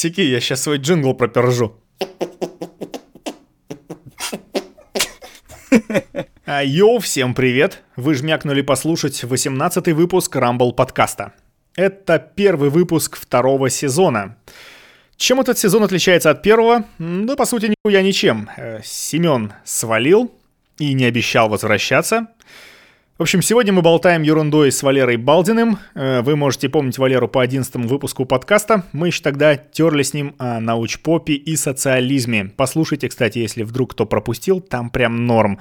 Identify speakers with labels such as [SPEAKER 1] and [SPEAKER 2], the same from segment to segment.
[SPEAKER 1] Сики, я сейчас свой джингл пропержу. А, йоу, всем привет! Вы жмякнули послушать 18-й выпуск Rumble подкаста. Это первый выпуск второго сезона. Чем этот сезон отличается от первого? Да, по сути, нихуя ничем. Э, Семен свалил и не обещал возвращаться. В общем, сегодня мы болтаем ерундой с Валерой Балдиным. Э, Вы можете помнить Валеру по 11 выпуску подкаста. Мы еще тогда терли с ним о научпопе и социализме. Послушайте, кстати, если вдруг кто пропустил, там прям норм.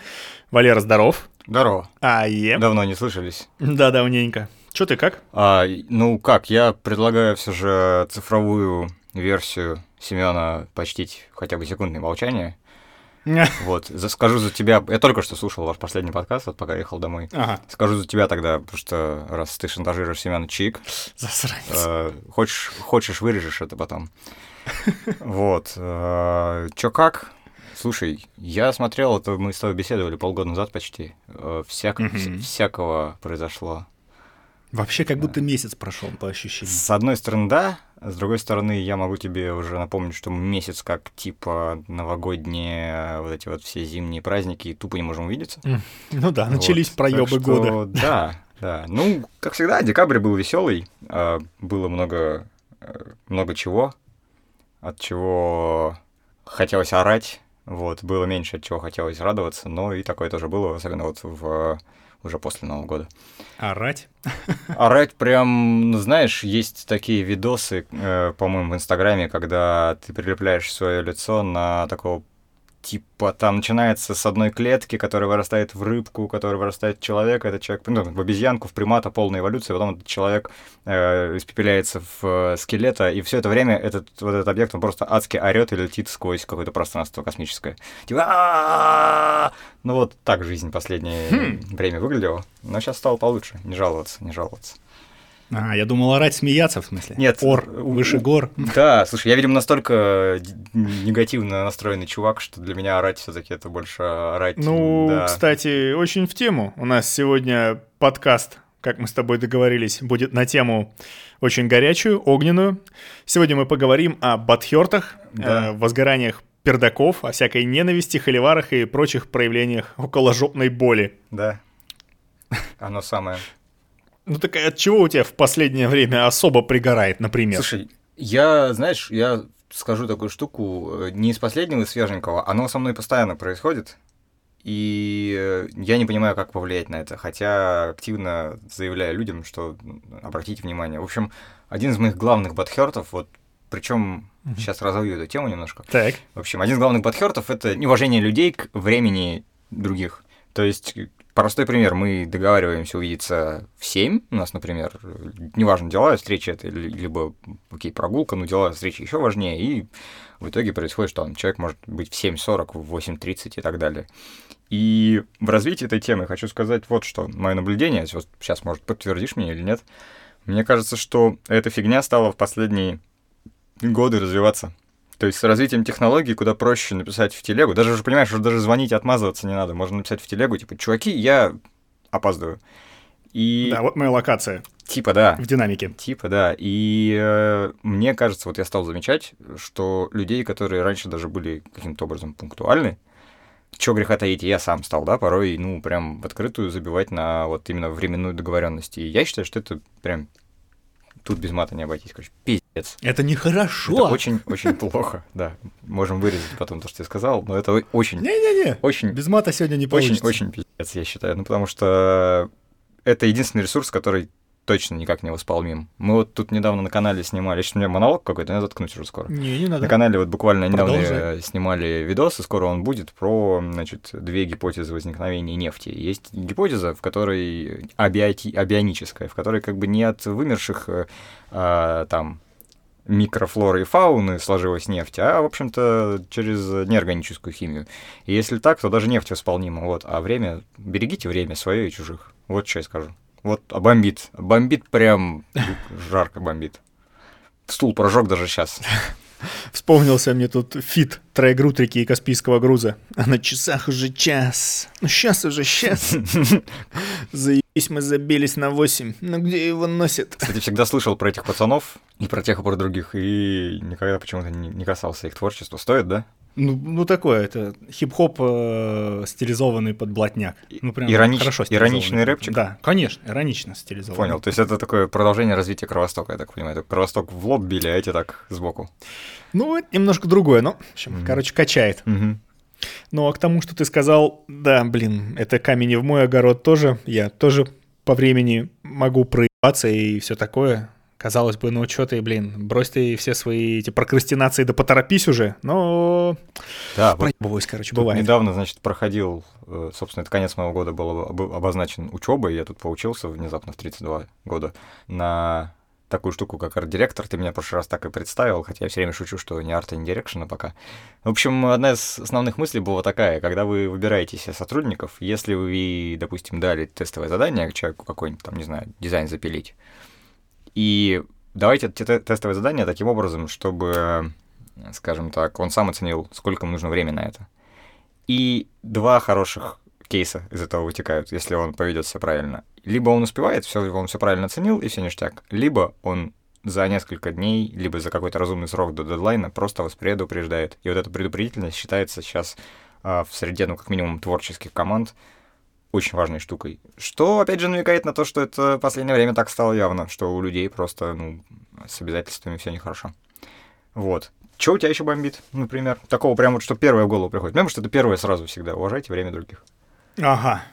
[SPEAKER 1] Валера, здоров.
[SPEAKER 2] Здорово.
[SPEAKER 1] А, е.
[SPEAKER 2] Давно не слышались.
[SPEAKER 1] Да, давненько. Че ты как?
[SPEAKER 2] А, ну как, я предлагаю все же цифровую версию Семена почтить хотя бы секундное молчание. Вот, скажу за тебя. Я только что слушал ваш последний подкаст, вот пока ехал домой.
[SPEAKER 1] Ага,
[SPEAKER 2] Скажу за тебя тогда, потому что раз ты шантажируешь Семена чик, э, хочешь, хочешь, вырежешь это потом. Вот. э, Чё как? Слушай, я смотрел, это мы с тобой беседовали полгода назад почти. Э, всяк- вс- Всякого произошло.
[SPEAKER 1] Вообще, как будто месяц прошел по ощущениям.
[SPEAKER 2] С одной стороны, да. С другой стороны, я могу тебе уже напомнить, что месяц как типа новогодние вот эти вот все зимние праздники, и тупо не можем увидеться.
[SPEAKER 1] Ну да, начались
[SPEAKER 2] Вот.
[SPEAKER 1] проебы года.
[SPEAKER 2] Да, да. Ну, как всегда, декабрь был веселый. Было много, э, много чего, от чего хотелось орать. Вот, было меньше, от чего хотелось радоваться, но и такое тоже было, особенно вот в уже после Нового года.
[SPEAKER 1] Орать?
[SPEAKER 2] Орать прям, ну знаешь, есть такие видосы, э, по-моему, в Инстаграме, когда ты прилепляешь свое лицо на такого типа там начинается с одной клетки, которая вырастает в рыбку, которая вырастает в человека, этот человек, ну, в обезьянку, в примата, полная эволюция, потом этот человек э, испепеляется в э, скелета, и все это время этот, вот этот объект, он просто адски орет и летит сквозь какое-то пространство космическое. Типа! Ну вот так жизнь последнее время выглядела, но сейчас стало получше, не жаловаться, не жаловаться.
[SPEAKER 1] А, я думал орать, смеяться, в смысле.
[SPEAKER 2] Нет.
[SPEAKER 1] Ор, выше гор.
[SPEAKER 2] Да, слушай, я, видимо, настолько негативно настроенный чувак, что для меня орать все таки это больше орать.
[SPEAKER 1] Ну,
[SPEAKER 2] да.
[SPEAKER 1] кстати, очень в тему. У нас сегодня подкаст, как мы с тобой договорились, будет на тему очень горячую, огненную. Сегодня мы поговорим о батхёртах,
[SPEAKER 2] Да.
[SPEAKER 1] э, возгораниях пердаков, о всякой ненависти, холиварах и прочих проявлениях околожопной боли.
[SPEAKER 2] Да. Оно самое.
[SPEAKER 1] Ну так от чего у тебя в последнее время особо пригорает, например?
[SPEAKER 2] Слушай, я, знаешь, я скажу такую штуку, не из последнего, из свеженького, оно со мной постоянно происходит, и я не понимаю, как повлиять на это, хотя активно заявляю людям, что обратите внимание. В общем, один из моих главных батхертов, вот, причем сейчас разовью эту тему немножко,
[SPEAKER 1] Так.
[SPEAKER 2] В общем, один из главных подхертов это неуважение людей к времени других. То есть, простой пример, мы договариваемся увидеться в 7, у нас, например, неважно, дела, встреча это, ли- либо, окей, прогулка, но дела, встреча еще важнее, и в итоге происходит, что там, человек может быть в 7.40, в 8.30 и так далее. И в развитии этой темы хочу сказать вот что, мое наблюдение, вот сейчас, может, подтвердишь мне или нет, мне кажется, что эта фигня стала в последние годы развиваться. То есть с развитием технологий куда проще написать в телегу. Даже уже понимаешь, что даже звонить и отмазываться не надо. Можно написать в телегу, типа, чуваки, я опаздываю. И
[SPEAKER 1] Да, вот моя локация
[SPEAKER 2] типа, да,
[SPEAKER 1] в динамике.
[SPEAKER 2] типа, да. И э, мне кажется, вот я стал замечать, что людей, которые раньше даже были каким-то образом пунктуальны, чего греха таить, я сам стал, да, порой, ну, прям в открытую забивать на вот именно временную договоренность. И я считаю, что это прям тут без мата не обойтись, короче, пиздец.
[SPEAKER 1] Это нехорошо.
[SPEAKER 2] Это очень-очень плохо, да. Можем вырезать потом то, что я сказал, но это очень,
[SPEAKER 1] Не-не-не,
[SPEAKER 2] очень,
[SPEAKER 1] без мата сегодня не получится.
[SPEAKER 2] очень-очень пиздец, я считаю. Ну, потому что это единственный ресурс, который точно никак не восполним. Мы вот тут недавно на канале снимали, сейчас у меня монолог какой-то, надо заткнуть уже скоро.
[SPEAKER 1] Не, не надо.
[SPEAKER 2] На канале вот буквально недавно
[SPEAKER 1] Продолжай.
[SPEAKER 2] э, снимали видос, и скоро он будет, про, значит, две гипотезы возникновения нефти. Есть гипотеза, в которой абиоти- абионическая, в которой как бы не от вымерших э, а, там микрофлоры и фауны сложилась нефть, а, в общем-то, через неорганическую химию. И если так, то даже нефть восполнима, вот. А время, берегите время свое и чужих. Вот что я скажу. Вот, а бомбит. Бомбит прям жарко бомбит. Стул прожег даже сейчас.
[SPEAKER 1] Вспомнился мне тут feat Триагрутрики и Каспийского груза. А на часах уже час. Ну сейчас уже сейчас. Заебись, мы забились на 8. Но где его носят?
[SPEAKER 2] Кстати, всегда слышал про этих пацанов и про тех, и про других, и никогда почему-то не, касался их творчества. Стоит, да?
[SPEAKER 1] Ну, ну такое, это хип-хоп э, стилизованный под блатняк. Ну, прям
[SPEAKER 2] Иронич-
[SPEAKER 1] хорошо
[SPEAKER 2] ироничный рэпчик?
[SPEAKER 1] Да, конечно, иронично стилизованный.
[SPEAKER 2] Понял. То есть это такое продолжение развития Кровостока, я так понимаю. Это Кровосток в лоб били, а эти так сбоку.
[SPEAKER 1] Ну, это немножко другое, но, в общем, короче, качает.
[SPEAKER 2] Мгм.
[SPEAKER 1] Ну, а к тому, что ты сказал, да, блин, это камень в мой огород тоже. Я тоже по времени могу проебаться и все такое. Казалось бы, ну что ты, блин, брось ты все свои эти прокрастинации, да поторопись уже. Но
[SPEAKER 2] Да, вот
[SPEAKER 1] проебываюсь, короче,
[SPEAKER 2] тут
[SPEAKER 1] бывает.
[SPEAKER 2] недавно, значит, проходил, э, собственно, это конец моего года был об- обозначен учебой, я тут поучился внезапно в 32 года на такую штуку, как арт-директор. Ты меня в прошлый раз так и представил, хотя я все время шучу, что ни арта, ни дирекшена пока. В общем, одна из основных мыслей была такая, когда вы выбираете себе сотрудников, если вы, допустим, дали тестовое задание человеку какой-нибудь, там, не знаю, дизайн запилить, и давайте эти те- тестовые задания таким образом, чтобы, скажем так, он сам оценил, сколько ему нужно времени на это. И два хороших кейса из этого вытекают, если он поведет себя правильно. Либо он успевает, все, он все правильно оценил, и все ништяк. Либо он за несколько дней, либо за какой-то разумный срок до дедлайна просто вас предупреждает. И вот эта предупредительность считается сейчас а, в среде, ну, как минимум, творческих команд очень важной штукой. Что, опять же, намекает на то, что это в последнее время так стало явно, что у людей просто, ну, с обязательствами все нехорошо. Вот. Что у тебя еще бомбит, например? Такого прям вот, что первое в голову приходит. Потому что это первое сразу всегда. Уважайте время других.
[SPEAKER 1] Ага.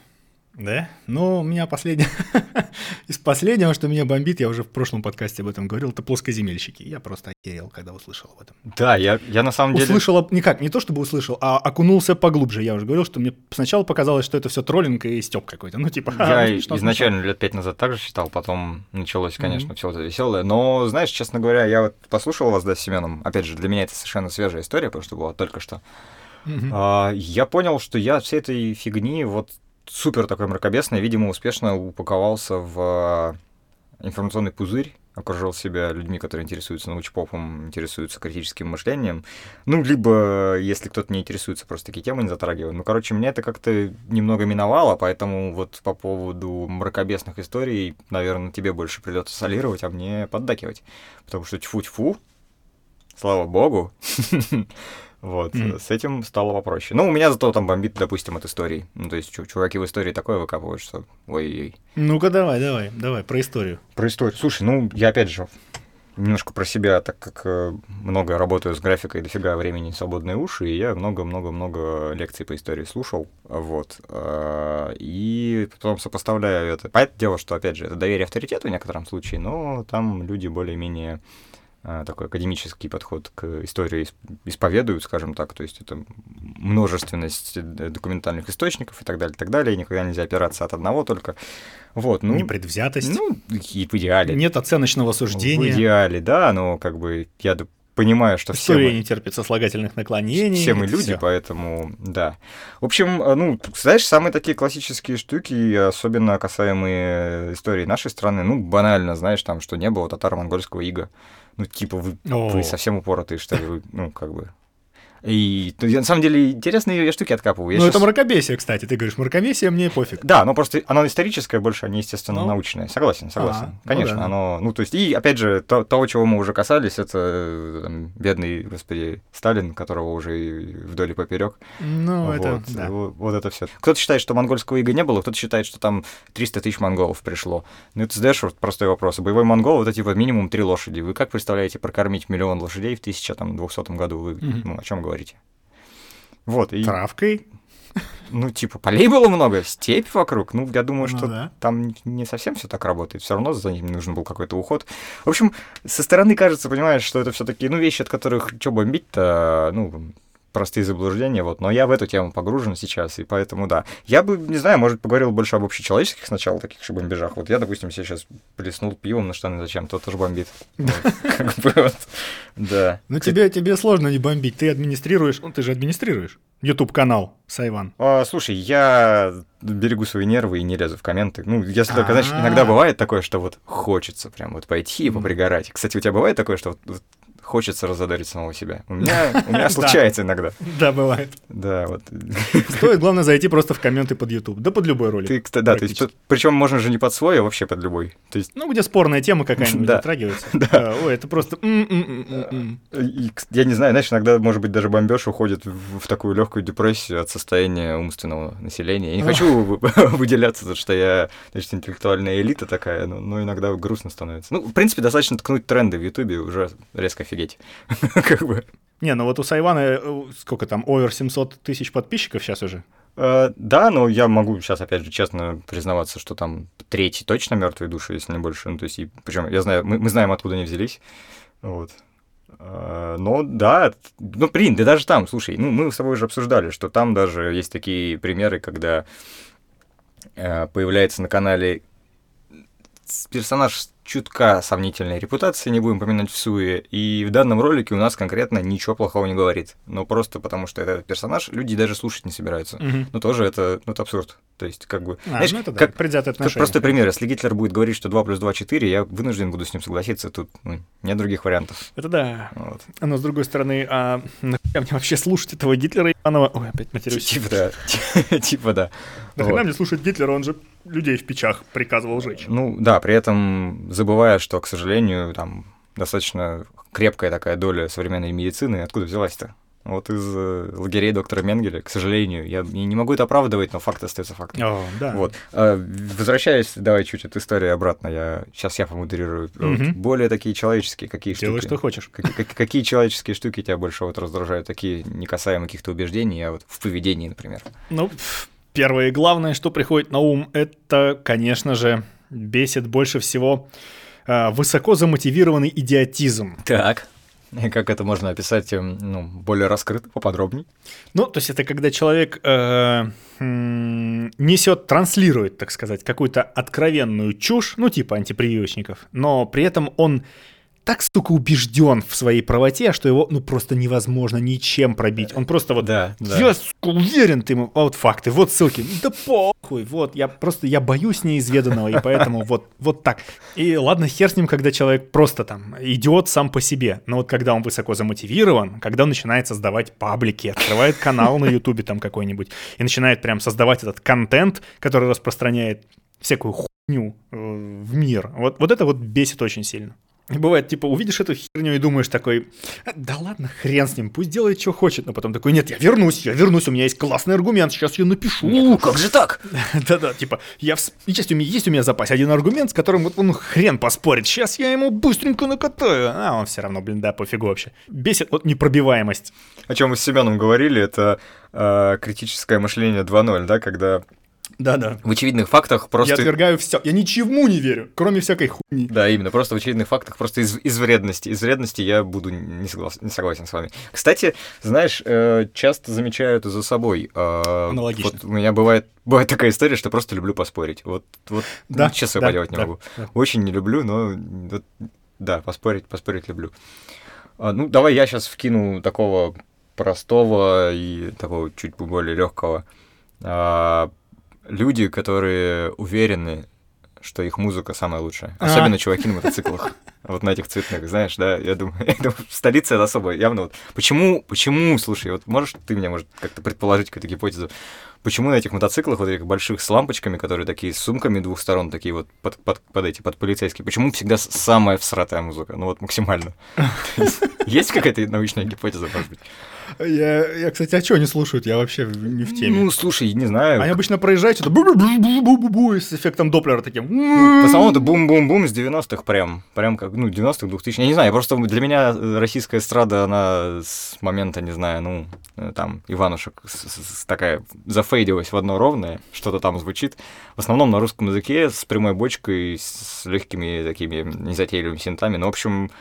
[SPEAKER 1] Да? Ну, у меня последнее... Из последнего, что меня бомбит, я уже в прошлом подкасте об этом говорил, это плоскоземельщики. Я просто охерел, когда услышал об этом.
[SPEAKER 2] Да, я, я на самом деле...
[SPEAKER 1] Услышал, никак, не то чтобы услышал, а окунулся поглубже. Я уже говорил, что мне сначала показалось, что это все троллинг и стёб какой-то. Ну, типа,
[SPEAKER 2] Я
[SPEAKER 1] смешно,
[SPEAKER 2] изначально лет пять назад также считал, потом началось, конечно, все это веселое. Но, знаешь, честно говоря, я вот послушал вас, да, с Семеном. Опять же, для меня это совершенно свежая история, потому что была только что.
[SPEAKER 1] Мгм.
[SPEAKER 2] А, я понял, что я всей этой фигни вот супер такой мракобесный, видимо, успешно упаковался в а, информационный пузырь, окружил себя людьми, которые интересуются научпопом, интересуются критическим мышлением. Ну, либо, если кто-то не интересуется, просто такие темы не затрагивают. Ну, короче, меня это как-то немного миновало, поэтому вот по поводу мракобесных историй, наверное, тебе больше придется солировать, а мне поддакивать. Потому что тьфу-тьфу, слава богу, вот,
[SPEAKER 1] Мгм.
[SPEAKER 2] с этим стало попроще. Ну, у меня зато там бомбит, допустим, от истории. Ну, то есть чу- чуваки в истории такое выкапывают, что ой-ой.
[SPEAKER 1] Ну-ка, давай, давай, давай, про историю.
[SPEAKER 2] Про историю. Слушай, ну, я опять же немножко про себя, так как э, много работаю с графикой, дофига времени свободные уши, и я много-много-много лекций по истории слушал, вот, э, и потом сопоставляю это. Понятное дело, что, опять же, это доверие авторитету в некотором случае, но там люди более-менее такой академический подход к истории ис- исповедуют, скажем так, то есть это множественность э, документальных источников и так далее, и так далее, и никогда нельзя опираться от одного только. Вот, ну,
[SPEAKER 1] Непредвзятость.
[SPEAKER 2] ну, и в идеале.
[SPEAKER 1] Нет оценочного
[SPEAKER 2] В
[SPEAKER 1] суждения.
[SPEAKER 2] идеале, да, но как бы я понимаю, что все
[SPEAKER 1] История
[SPEAKER 2] мы,
[SPEAKER 1] не терпит сослагательных наклонений.
[SPEAKER 2] все мы люди,
[SPEAKER 1] всё.
[SPEAKER 2] поэтому да. В общем, э, ну, знаешь, самые такие классические штуки, особенно касаемые истории нашей страны, ну, банально, знаешь, там, что не было татаро-монгольского ига. Ну, типа, вы,
[SPEAKER 1] О.
[SPEAKER 2] вы совсем упоротые, что ли, вы, ну, как бы... И ну, я, на самом деле интересные штуки откапываю. Я
[SPEAKER 1] Ну, это
[SPEAKER 2] щас-
[SPEAKER 1] мракобесие, кстати. Ты говоришь, мракобесие, мне пофиг.
[SPEAKER 2] Да, но просто оно историческое больше, а не, естественно,
[SPEAKER 1] Ну.
[SPEAKER 2] научное. Согласен, согласен.
[SPEAKER 1] А, ну
[SPEAKER 2] Конечно,
[SPEAKER 1] да.
[SPEAKER 2] оно... Ну, то есть, и, опять же, то, того, чего мы уже касались, это там, бедный, господи, Сталин, которого уже и вдоль и поперек.
[SPEAKER 1] Ну, это,
[SPEAKER 2] вот,
[SPEAKER 1] да.
[SPEAKER 2] вот, вот это все. Кто-то считает, что монгольского ига не было, кто-то считает, что там 300 тысяч монголов пришло. Ну, это задаешь вот простой вопрос. Боевой монгол, вот эти вот минимум три лошади. Вы как представляете прокормить миллион лошадей в 1200 году? Вы,
[SPEAKER 1] Мгм.
[SPEAKER 2] ну, о чем говорите? Вот, и
[SPEAKER 1] Травкой.
[SPEAKER 2] ну, типа, полей было много, степь вокруг. Ну, я думаю,
[SPEAKER 1] Ну
[SPEAKER 2] что
[SPEAKER 1] да.
[SPEAKER 2] там не совсем все так работает. Все равно за ним нужен был какой-то уход. В общем, со стороны кажется, понимаешь, что это все-таки, ну, вещи, от которых что бомбить-то, ну, простые заблуждения, вот. Но я в эту тему погружен сейчас, и поэтому да. Я бы, не знаю, может, поговорил больше об общечеловеческих сначала таких же бомбежах. Вот я, допустим, себе сейчас плеснул пивом на штаны зачем, то тоже бомбит. Вот, Как бы вот, да.
[SPEAKER 1] Ну, тебе, тебе сложно не бомбить. Ты администрируешь, ну, ты же администрируешь YouTube-канал Сайван.
[SPEAKER 2] А, слушай, я берегу свои нервы и не лезу в комменты. Ну, если только, знаешь,
[SPEAKER 1] А.
[SPEAKER 2] иногда бывает такое, что вот хочется прям вот пойти и попригорать. Кстати, у тебя бывает такое, что вот хочется разодарить самого себя. У меня, у меня случается иногда.
[SPEAKER 1] Да, бывает.
[SPEAKER 2] Да, вот.
[SPEAKER 1] Стоит, главное, зайти просто в комменты под YouTube. Да под любой ролик.
[SPEAKER 2] Ты, да, то есть, причем можно же не под свой, а вообще под любой. То есть,
[SPEAKER 1] Ну, где спорная тема какая-нибудь затрагивается. Да. Ой, это просто...
[SPEAKER 2] кс- я не знаю, знаешь, иногда, может быть, даже бомбеж уходит в, такую легкую депрессию от состояния умственного населения. Я не хочу вы- выделяться, потому что я, значит, интеллектуальная элита такая, но, но иногда грустно становится. Ну, в принципе, достаточно ткнуть тренды в Ютубе, уже резко офигеть. Как бы.
[SPEAKER 1] Не, ну вот у Сайвана э, сколько там, овер 700 тысяч подписчиков сейчас уже.
[SPEAKER 2] Э, Да, но я могу сейчас, опять же, честно признаваться, что там третий точно мертвые души, если не больше. Ну, то есть, причем я знаю, мы, мы знаем, откуда они взялись. Вот. Э, Но да, ну, блин, да даже там, слушай, ну, мы с тобой уже обсуждали, что там даже есть такие примеры, когда э, появляется на канале персонаж чутка сомнительной репутации, не будем поминать в суе, и в данном ролике у нас конкретно ничего плохого не говорит. Но просто потому, что это персонаж, люди даже слушать не собираются.
[SPEAKER 1] Мгм.
[SPEAKER 2] Ну, тоже это, ну, это абсурд. То есть, как бы...
[SPEAKER 1] А,
[SPEAKER 2] знаешь,
[SPEAKER 1] ну это да,
[SPEAKER 2] как,
[SPEAKER 1] предвзятое
[SPEAKER 2] как
[SPEAKER 1] отношение.
[SPEAKER 2] простой пример. Если Гитлер будет говорить, что 2 плюс 2 4, я вынужден буду с ним согласиться. Тут ну, нет других вариантов.
[SPEAKER 1] Это да.
[SPEAKER 2] Вот.
[SPEAKER 1] Но с другой стороны, а нахуя мне вообще слушать этого Гитлера ебаного? Ой, опять матерюсь.
[SPEAKER 2] Типа да. Типа да.
[SPEAKER 1] Нахрена мне слушать Гитлера, он же людей в печах приказывал жечь.
[SPEAKER 2] Ну да, при этом забывая, что, к сожалению, там достаточно крепкая такая доля современной медицины. Откуда взялась-то? Вот из э, лагерей доктора Менгеля, к сожалению. Я не не могу это оправдывать, но факт остается фактом.
[SPEAKER 1] О, да.
[SPEAKER 2] Вот. А, Возвращаясь, давай чуть от истории обратно. Я сейчас я помодерирую.
[SPEAKER 1] Мгм.
[SPEAKER 2] Более такие человеческие какие
[SPEAKER 1] Делай,
[SPEAKER 2] штуки.
[SPEAKER 1] что хочешь.
[SPEAKER 2] Как- как- Какие человеческие штуки тебя больше вот раздражают? Такие не касаемо каких-то убеждений, а вот в поведении, например.
[SPEAKER 1] Ну, первое и главное, что приходит на ум, это, конечно же, бесит больше всего а, высоко замотивированный идиотизм.
[SPEAKER 2] Так. И как это можно описать эм, ну, более раскрыто, поподробнее?
[SPEAKER 1] Ну, то есть это когда человек э, несет, транслирует, так сказать, какую-то откровенную чушь, ну, типа антипрививочников, но при этом он так, сука, убежден в своей правоте, что его, ну, просто невозможно ничем пробить. Он просто вот
[SPEAKER 2] Да, да.
[SPEAKER 1] Я, сука, уверен, ты ему, а вот факты, вот ссылки. Да похуй, вот, я просто, я боюсь неизведанного, и поэтому вот, вот так. И ладно, хер с ним, когда человек просто там идиот сам по себе, но вот когда он высоко замотивирован, когда он начинает создавать паблики, открывает канал на ютубе там какой-нибудь, и начинает прям создавать этот контент, который распространяет всякую хуйню э, в мир, вот, вот это вот бесит очень сильно. И Бывает, типа, увидишь эту херню и думаешь такой, «А, да ладно, хрен с ним, пусть делает, что хочет. Но потом такой, нет, я вернусь, я вернусь, у меня есть классный аргумент, сейчас я напишу.
[SPEAKER 2] как же так?
[SPEAKER 1] Да-да, типа, я в... есть, у меня, есть у меня в запасе один аргумент, с которым вот он хрен поспорит. Сейчас я ему быстренько накатаю. А он все равно, блин, да, пофигу вообще. Бесит вот непробиваемость.
[SPEAKER 2] О чем мы с Семеном говорили, это э, критическое мышление 2.0, да, когда
[SPEAKER 1] Да-да.
[SPEAKER 2] в очевидных фактах
[SPEAKER 1] Я
[SPEAKER 2] просто...
[SPEAKER 1] отвергаю все. Я ничему не верю, кроме всякой хуйни.
[SPEAKER 2] Да, именно, просто в очевидных фактах, просто из, из вредности. Из вредности я буду не, соглас- не согласен с вами. Кстати, знаешь, э, часто замечаю это за собой. Э,
[SPEAKER 1] Аналогично.
[SPEAKER 2] Вот у меня бывает, бывает такая история, что просто люблю поспорить. Вот, вот
[SPEAKER 1] Да,
[SPEAKER 2] ну, честно
[SPEAKER 1] да,
[SPEAKER 2] поделать не
[SPEAKER 1] да,
[SPEAKER 2] могу.
[SPEAKER 1] да.
[SPEAKER 2] Очень не люблю, но вот, да, поспорить, поспорить люблю. А, ну, давай я сейчас вкину такого простого и такого чуть более легкого. А, люди, которые уверены, что их музыка самая лучшая.
[SPEAKER 1] А.
[SPEAKER 2] Особенно чуваки на мотоциклах. Вот на этих цветных, знаешь, да, я думаю, я думаю, в столице это особо явно вот. Почему, почему, слушай, вот можешь ты меня, может, как-то предположить какую-то гипотезу, почему на этих мотоциклах, вот этих больших с лампочками, которые такие с сумками двух сторон, такие вот под, под, под эти, под полицейские, почему всегда самая всратая музыка? Ну вот максимально. Есть какая-то научная гипотеза, может быть?
[SPEAKER 1] Я, я, кстати, а что не слушают? Я вообще не в теме.
[SPEAKER 2] Ну, слушай, не знаю.
[SPEAKER 1] Они обычно проезжают что-то бу-бу-бу-бу-бу-бу с эффектом Доплера таким.
[SPEAKER 2] Ну, В основном это бум-бум-бум с 90-х прям, прям как, ну, 90-х, 2000 Я не знаю, просто для меня э, российская эстрада, она с момента, не знаю, ну, э, там, Иванушек такая зафейдилась в одно ровное, что-то там звучит. В основном на русском языке с прямой бочкой, с легкими такими незатейливыми синтами. Ну, в общем,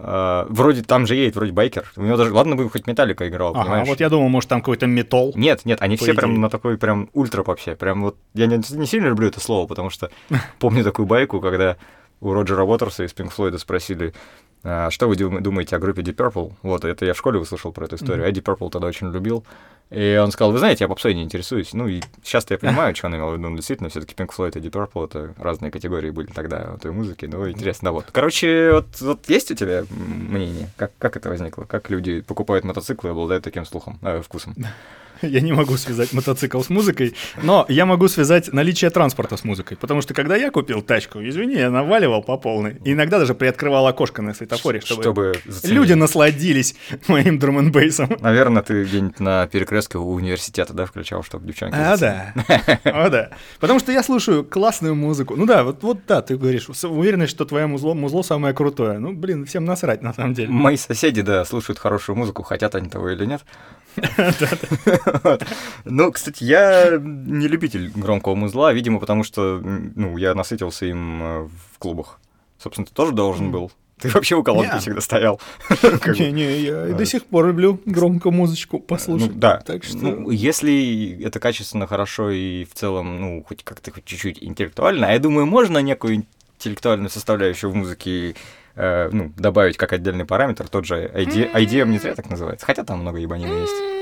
[SPEAKER 2] э, вроде там же едет, вроде байкер. У него даже, ладно бы хоть металлика играл,
[SPEAKER 1] Ага,
[SPEAKER 2] понимаешь?
[SPEAKER 1] вот я думал, может, там какой-то металл.
[SPEAKER 2] Нет, нет, они все
[SPEAKER 1] идее.
[SPEAKER 2] прям на такой прям ультра попсе. Прям вот я не, не сильно люблю это слово, потому что помню такую байку, когда у Роджера Уотерса из Пинк Флойда спросили, А, что вы думаете о группе Deep Purple? Вот, это я в школе услышал про эту историю. Mm-hmm. Я Deep Purple тогда очень любил. И он сказал, вы знаете, я попсой не интересуюсь. Ну, и сейчас я понимаю, что он имел в виду. действительно, все таки Pink Floyd и Deep Purple — это разные категории были тогда той музыки. Ну, интересно, да, вот. Короче, вот, вот есть у тебя мнение? Как, как это возникло? Как люди покупают мотоциклы и обладают таким слухом, э, вкусом?
[SPEAKER 1] Я не могу связать мотоцикл с музыкой, но я могу связать наличие транспорта с музыкой. Потому что когда я купил тачку, извини, я наваливал по полной. И иногда даже приоткрывал окошко на светофоре, чтобы, чтобы люди насладились моим драм
[SPEAKER 2] Наверное, ты где-нибудь на перекрестке у университета, да, включал, чтобы девчонки...
[SPEAKER 1] А, да. О, да. Потому что я слушаю классную музыку. Ну да, вот, вот да, ты говоришь, уверенность, что твое музло, музло самое крутое. Ну, блин, всем насрать, на самом деле.
[SPEAKER 2] Мои соседи, да, слушают хорошую музыку, хотят они того или нет. Ну, кстати, я не любитель громкого музла, видимо, потому что ну, я насытился им э, в клубах. Собственно, ты тоже должен был. Ты вообще у колонки всегда стоял.
[SPEAKER 1] Не-не, я до сих пор люблю громкую музычку послушать.
[SPEAKER 2] Ну, да. Так что... Ну, если это качественно, хорошо и в целом, ну, хоть как-то хоть чуть-чуть интеллектуально, а я думаю, можно некую интеллектуальную составляющую в музыке э, ну, добавить как отдельный параметр, тот же ID, IDM не зря так называется, хотя там много ебанины есть.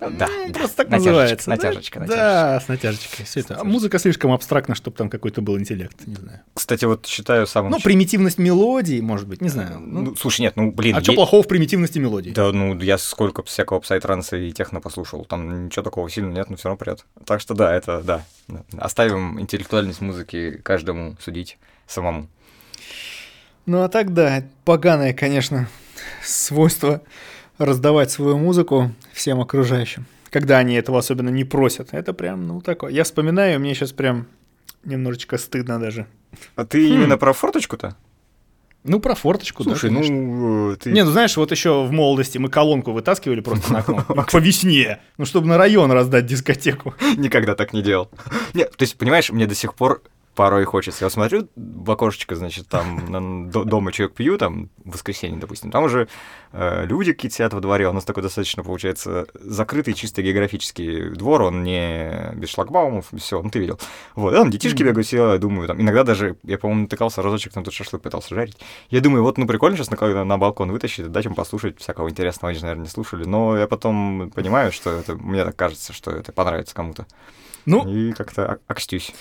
[SPEAKER 1] Да, просто так называется. Натяжечка, натяжечка. Да, с натяжечкой. Все это. А музыка слишком абстрактна, чтобы там какой-то был интеллект, не знаю.
[SPEAKER 2] Кстати, вот считаю самым...
[SPEAKER 1] Ну, примитивность мелодии, может быть, не знаю.
[SPEAKER 2] Ну, ну слушай, нет, ну, блин...
[SPEAKER 1] А что плохого в примитивности мелодии?
[SPEAKER 2] Да, ну, я сколько всякого псай-транса и техно послушал, там ничего такого сильного нет, но все равно прет. Так что да, это, да. Оставим интеллектуальность музыки каждому судить самому.
[SPEAKER 1] Ну а так да, поганое, конечно, свойство раздавать свою музыку всем окружающим. Когда они этого особенно не просят. Это прям, ну, такое. Я вспоминаю, мне сейчас прям немножечко стыдно даже.
[SPEAKER 2] А ты хм. именно про форточку-то?
[SPEAKER 1] Ну, про форточку,
[SPEAKER 2] Слушай,
[SPEAKER 1] да,
[SPEAKER 2] ну,
[SPEAKER 1] ты... Не, ну, знаешь, вот еще в молодости мы колонку вытаскивали просто на окно по весне, ну, чтобы на район раздать дискотеку.
[SPEAKER 2] Никогда так не делал. Нет, то есть, понимаешь, мне до сих пор порой хочется. Я смотрю в окошечко, значит, там на, дома человек пью, там, в воскресенье, допустим, там уже э, люди какие-то сидят во дворе, у нас такой достаточно, получается, закрытый чисто географический двор, он не без шлагбаумов, все, ну ты видел. Вот, там детишки mm-hmm. бегают, я думаю, там, иногда даже, я, по-моему, натыкался разочек, там тут шашлык пытался жарить. Я думаю, вот, ну прикольно сейчас, когда на балкон вытащить, дать им послушать всякого интересного, они же, наверное, не слушали, но я потом понимаю, что это, мне так кажется, что это понравится кому-то. Ну, и как-то окстюсь.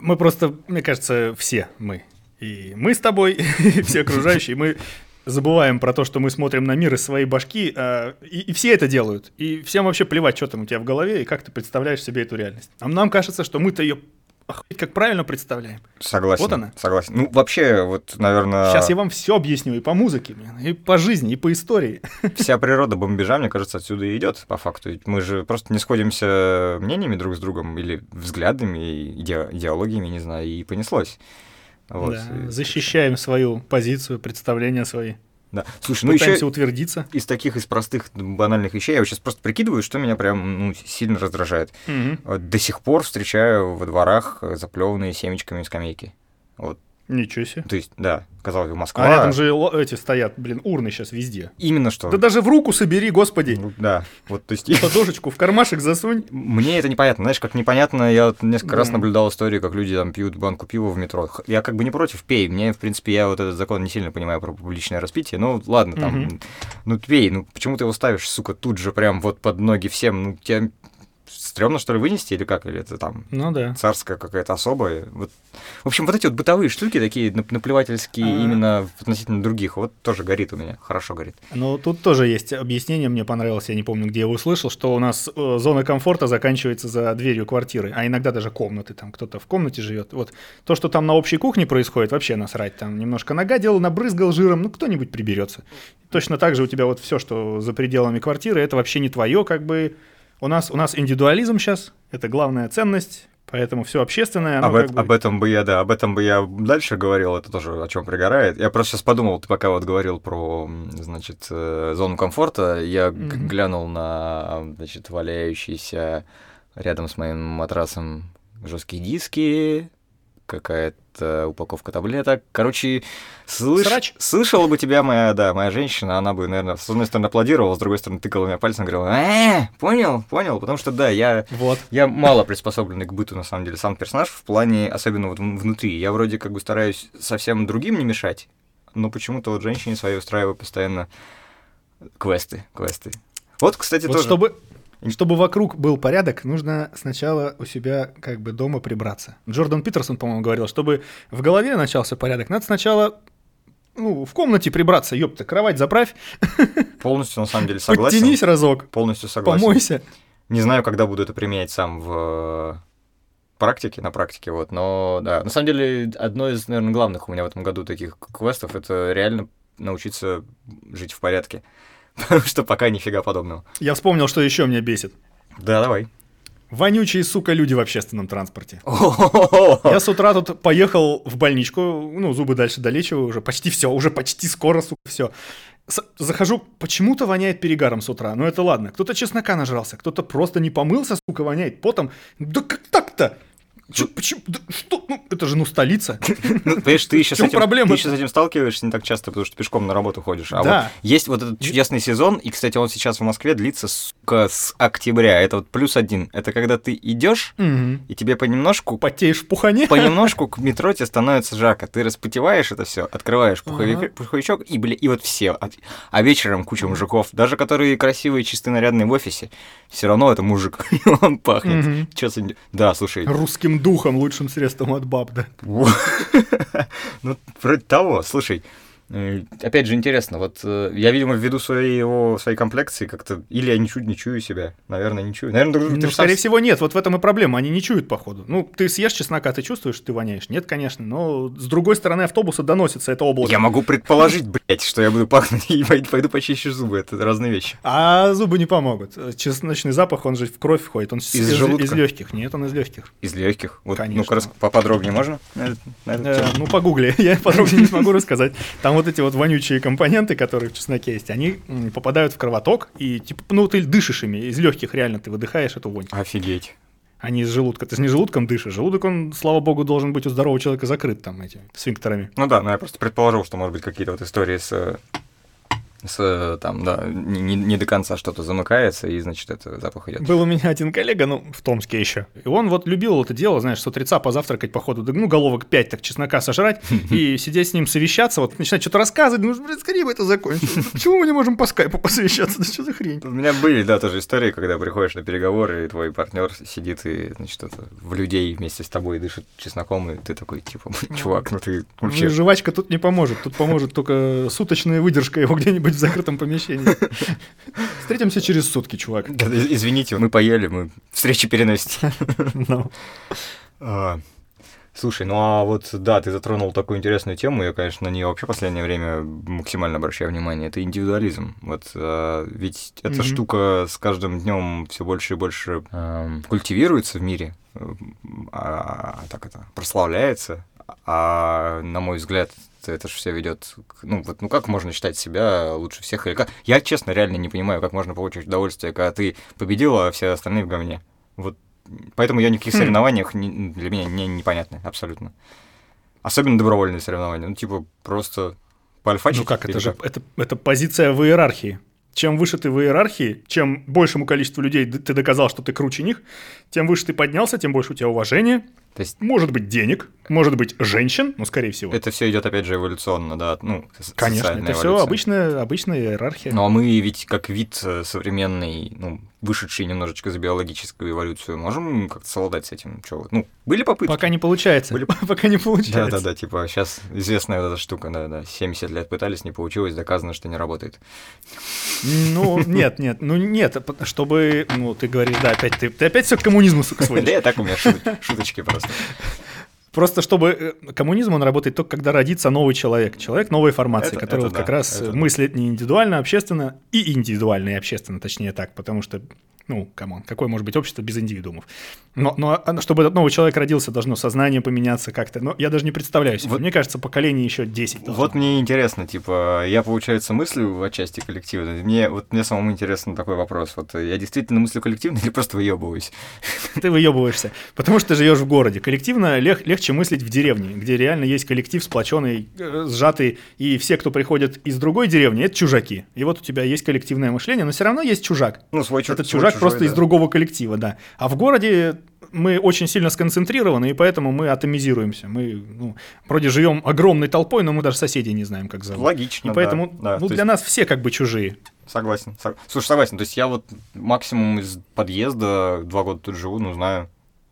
[SPEAKER 1] Мы просто, мне кажется, все мы. И мы с тобой, и все окружающие, мы забываем про то, что мы смотрим на мир из своей башки, э, и, и все это делают. И всем вообще плевать, что там у тебя в голове и как ты представляешь себе эту реальность. А нам кажется, что мы-то ее охуеть, как правильно представляем.
[SPEAKER 2] Согласен.
[SPEAKER 1] Вот она.
[SPEAKER 2] Согласен. Ну, вообще, вот, наверное...
[SPEAKER 1] Сейчас я вам все объясню и по музыке, и по жизни, и по истории.
[SPEAKER 2] Вся природа бомбежа, мне кажется, отсюда и идет, по факту. Мы же просто не сходимся мнениями друг с другом или взглядами, иде идеологиями, не знаю, и понеслось.
[SPEAKER 1] Вот. Да, защищаем свою позицию, представления свои.
[SPEAKER 2] Да.
[SPEAKER 1] Слушай, ну еще утвердиться.
[SPEAKER 2] Из таких, из простых банальных вещей, я вот сейчас просто прикидываю, что меня прям ну, сильно раздражает. Угу. До сих пор встречаю во дворах заплеванные семечками скамейки. Вот
[SPEAKER 1] Ничего себе.
[SPEAKER 2] То есть, да, казалось бы, Москва.
[SPEAKER 1] А рядом же эти стоят, блин, урны сейчас везде.
[SPEAKER 2] Именно что.
[SPEAKER 1] Да даже в руку собери, господи.
[SPEAKER 2] Ну, да, вот, то есть...
[SPEAKER 1] Подушечку в кармашек засунь.
[SPEAKER 2] Мне это непонятно. Знаешь, как непонятно, я вот несколько раз наблюдал историю, как люди там пьют банку пива в метро. Я как бы не против, пей. Мне, в принципе, я вот этот закон не сильно понимаю про публичное распитие. Ну, ладно, там, ну, пей, ну, почему ты его ставишь, сука, тут же прям вот под ноги всем? Ну, тебя стрёмно, что ли, вынести или как? Или это там
[SPEAKER 1] ну, да.
[SPEAKER 2] царская какая-то особая? Вот. В общем, вот эти вот бытовые штуки такие наплевательские а... именно относительно других, вот тоже горит у меня, хорошо горит.
[SPEAKER 1] Ну, тут тоже есть объяснение, мне понравилось, я не помню, где я его услышал, что у нас э, зона комфорта заканчивается за дверью квартиры, а иногда даже комнаты, там кто-то в комнате живет. Вот то, что там на общей кухне происходит, вообще насрать, там немножко нагадил, набрызгал жиром, ну кто-нибудь приберется. Точно так же у тебя вот все, что за пределами квартиры, это вообще не твое, как бы у нас, у нас индивидуализм сейчас, это главная ценность, Поэтому все общественное.
[SPEAKER 2] Об, как бы... об этом бы я, да, об этом бы я дальше говорил, это тоже о чем пригорает. Я просто сейчас подумал, ты пока вот говорил про, значит, э, зону комфорта, я mm-hmm. глянул на, значит, валяющиеся рядом с моим матрасом жесткие диски, какая-то упаковка таблеток. Короче, слыш... слышала бы тебя моя, да, моя женщина, она бы, наверное, с одной стороны аплодировала, с другой стороны тыкала меня пальцем, говорила, э, понял, понял, потому что, да, я,
[SPEAKER 1] вот.
[SPEAKER 2] я мало приспособленный к быту, на самом деле, сам персонаж, в плане, особенно вот внутри. Я вроде как бы стараюсь совсем другим не мешать, но почему-то вот женщине своей устраиваю постоянно квесты, квесты. Вот, кстати,
[SPEAKER 1] Вот
[SPEAKER 2] тоже...
[SPEAKER 1] чтобы, чтобы вокруг был порядок, нужно сначала у себя как бы дома прибраться. Джордан Питерсон, по-моему, говорил, чтобы в голове начался порядок, надо сначала ну, в комнате прибраться, ёпта, кровать заправь,
[SPEAKER 2] Полностью, на самом деле, согласен.
[SPEAKER 1] подтянись разок,
[SPEAKER 2] Полностью согласен.
[SPEAKER 1] помойся.
[SPEAKER 2] Не знаю, когда буду это применять сам в э, практике, на практике, вот, но да. На самом деле, одно из, наверное, главных у меня в этом году таких квестов — это реально научиться жить в порядке. Потому что пока нифига подобного.
[SPEAKER 1] Я вспомнил, что еще меня бесит.
[SPEAKER 2] Да, давай.
[SPEAKER 1] Вонючие, сука, люди в общественном транспорте.
[SPEAKER 2] Я
[SPEAKER 1] с утра тут поехал в больничку, ну, зубы дальше долечиваю, уже почти все, уже почти скоро, сука, все. Захожу, почему-то воняет перегаром с утра. Ну это ладно. Кто-то чеснока нажрался, кто-то просто не помылся, сука, воняет потом. Да как так-то? Чё, почему? Да что? Ну, это же, ну, столица.
[SPEAKER 2] Ну, понимаешь, ты еще, с этим, ты еще с этим сталкиваешься не так часто, потому что пешком на работу ходишь. А
[SPEAKER 1] Да.
[SPEAKER 2] вот есть вот этот чудесный сезон, и, кстати, он сейчас в Москве длится, сука, с октября. Это вот плюс один. Это когда ты идешь,
[SPEAKER 1] Мгм.
[SPEAKER 2] и тебе понемножку
[SPEAKER 1] Потеешь в пухане.
[SPEAKER 2] понемножку к метро тебе становится жарко. Ты распотеваешь это все, открываешь пуховик-
[SPEAKER 1] Ага.
[SPEAKER 2] пуховичок, и, бля, и вот все. А, а вечером куча мужиков, даже которые красивые, чистые, нарядные в офисе, все равно это мужик, он пахнет.
[SPEAKER 1] Мгм.
[SPEAKER 2] Чё Да, слушай,
[SPEAKER 1] Русским духом, лучшим средством от баб, да.
[SPEAKER 2] ну, вроде того, слушай. Э, Опять же, интересно, вот э, я, видимо, ввиду своего, своей комплекции как-то... Или я не чую, не чую себя. Наверное, не чую. Наверное, ты
[SPEAKER 1] Ну,
[SPEAKER 2] сам
[SPEAKER 1] скорее всего, нет. Вот в этом и проблема. Они не чуют, походу. Ну, ты съешь чеснока, ты чувствуешь, что ты воняешь? Нет, конечно. Но с другой стороны автобуса доносится это облако.
[SPEAKER 2] Я могу предположить, блядь, что я буду пахнуть и пойду, почищу зубы. Это разные вещи.
[SPEAKER 1] А зубы не помогут. Чесночный запах, он же в кровь входит. Он
[SPEAKER 2] Из
[SPEAKER 1] из,
[SPEAKER 2] желудка?
[SPEAKER 1] из легких. Нет, он из легких.
[SPEAKER 2] Из легких. Вот,
[SPEAKER 1] Конечно.
[SPEAKER 2] ну-ка, поподробнее можно? на на
[SPEAKER 1] Э, ну, погугли. Я подробнее не смогу рассказать. Там вот эти вот вонючие компоненты, которые в чесноке есть, они попадают в кровоток, и типа, ну, ты дышишь ими, из легких реально ты выдыхаешь эту вонь.
[SPEAKER 2] Офигеть.
[SPEAKER 1] А не из желудка. Ты же не желудком дышишь. Желудок, он, слава богу, должен быть у здорового человека закрыт там этими сфинктерами.
[SPEAKER 2] Ну да, ну я просто предположил, что может быть какие-то вот истории с, э, с там, да, не, не- до конца что-то замыкается, и, значит, это запах идет.
[SPEAKER 1] Был у меня один коллега, ну, в Томске еще. И он вот любил это дело, знаешь, с утреца позавтракать, походу, ну, головок 5 так чеснока сожрать, и сидеть с ним совещаться, вот начинать что-то рассказывать, ну, блин, скорее бы это закончилось. Ну, Почему мы не можем по скайпу посовещаться? Да что за хрень?
[SPEAKER 2] У меня были, да, тоже истории, когда приходишь на переговоры, и твой партнер сидит и, значит, это, в людей вместе с тобой дышит чесноком, и ты такой, типа, чувак, ну ты вообще...
[SPEAKER 1] Ну, Жвачка тут не поможет, тут поможет только суточная выдержка его где-нибудь в закрытом помещении. Встретимся через сутки, чувак.
[SPEAKER 2] Извините, мы поели, мы встречи переносите.
[SPEAKER 1] Ну.
[SPEAKER 2] А, Слушай, ну а вот да, ты затронул такую интересную тему, я, конечно, на нее вообще в последнее время максимально обращаю внимание. Это индивидуализм. Вот а, ведь эта
[SPEAKER 1] Мгм.
[SPEAKER 2] штука с каждым днем все больше и больше эм, культивируется в мире, эм, а, так это прославляется. А на мой взгляд, это же все ведет. Ну, вот, ну как можно считать себя лучше всех? Или как? Я, честно, реально не понимаю, как можно получить удовольствие, когда ты победил, а все остальные в говне. Вот Поэтому я никаких
[SPEAKER 1] Хм.
[SPEAKER 2] соревнованиях не- для меня не, непонятны, абсолютно. Особенно добровольные соревнования. Ну, типа, просто поальфачить.
[SPEAKER 1] Ну как, это же это, это позиция в иерархии. Чем выше ты в иерархии, чем большему количеству людей ты доказал, что ты круче них, тем выше ты поднялся, тем больше у тебя уважения,
[SPEAKER 2] То есть
[SPEAKER 1] может быть денег, может быть женщин, ну скорее всего.
[SPEAKER 2] это все идет, опять же, эволюционно, да, ну,
[SPEAKER 1] Конечно, это все обычная, обычная иерархия.
[SPEAKER 2] Ну, а мы ведь как вид э, современный, ну, вышедший немножечко за биологическую эволюцию, можем как-то совладать с этим? Чё, ну, были попытки?
[SPEAKER 1] Пока не получается.
[SPEAKER 2] Были-
[SPEAKER 1] Пока не получается.
[SPEAKER 2] Да-да-да, типа, сейчас известная вот эта штука, да-да, 70 лет пытались, не получилось, доказано, что не работает.
[SPEAKER 1] Ну, нет, нет, ну нет, чтобы, ну, ты говоришь, да, опять ты, ты опять все к коммунизму, сука,
[SPEAKER 2] Да
[SPEAKER 1] сводишь.
[SPEAKER 2] я так у меня шут- шуточки просто.
[SPEAKER 1] Просто чтобы э, коммунизм, он работает только когда родится новый человек, человек новой формации,
[SPEAKER 2] Это-
[SPEAKER 1] который
[SPEAKER 2] это
[SPEAKER 1] вот как
[SPEAKER 2] да,
[SPEAKER 1] раз
[SPEAKER 2] это
[SPEAKER 1] э,
[SPEAKER 2] да.
[SPEAKER 1] мыслит не индивидуально, а общественно, и индивидуально, и общественно, точнее так, потому что, ну, come on, какое может быть общество без индивидуумов? Но, но а, чтобы этот новый человек родился, должно сознание поменяться как-то, но я даже не представляю себе,
[SPEAKER 2] Вот-
[SPEAKER 1] мне кажется, поколение еще 10 должно.
[SPEAKER 2] Вот мне интересно, типа, я, получается, мыслю в отчасти коллективно. Мне, вот мне самому интересно такой вопрос. Вот я действительно мыслю коллективно или просто выебываюсь?
[SPEAKER 1] Ты выебываешься, потому что ты живешь в городе. Коллективно лег- легче мыслить в деревне, где реально есть коллектив сплоченный, э, сжатый, и все, кто приходит из другой деревни, это чужаки. И вот у тебя есть коллективное мышление, но все равно есть чужак.
[SPEAKER 2] Ну, свой чужак.
[SPEAKER 1] Этот чужак просто из другого коллектива, да. А в городе мы очень сильно сконцентрированы, и поэтому мы атомизируемся. Мы ну, вроде живем огромной толпой, но мы даже соседей не знаем, как зовут.
[SPEAKER 2] Логично,
[SPEAKER 1] И поэтому
[SPEAKER 2] да, да.
[SPEAKER 1] ну, для
[SPEAKER 2] есть-
[SPEAKER 1] нас все как бы чужие.
[SPEAKER 2] Согласен. сог- Слушай, согласен. То есть я вот максимум из подъезда два года тут живу, ну, знаю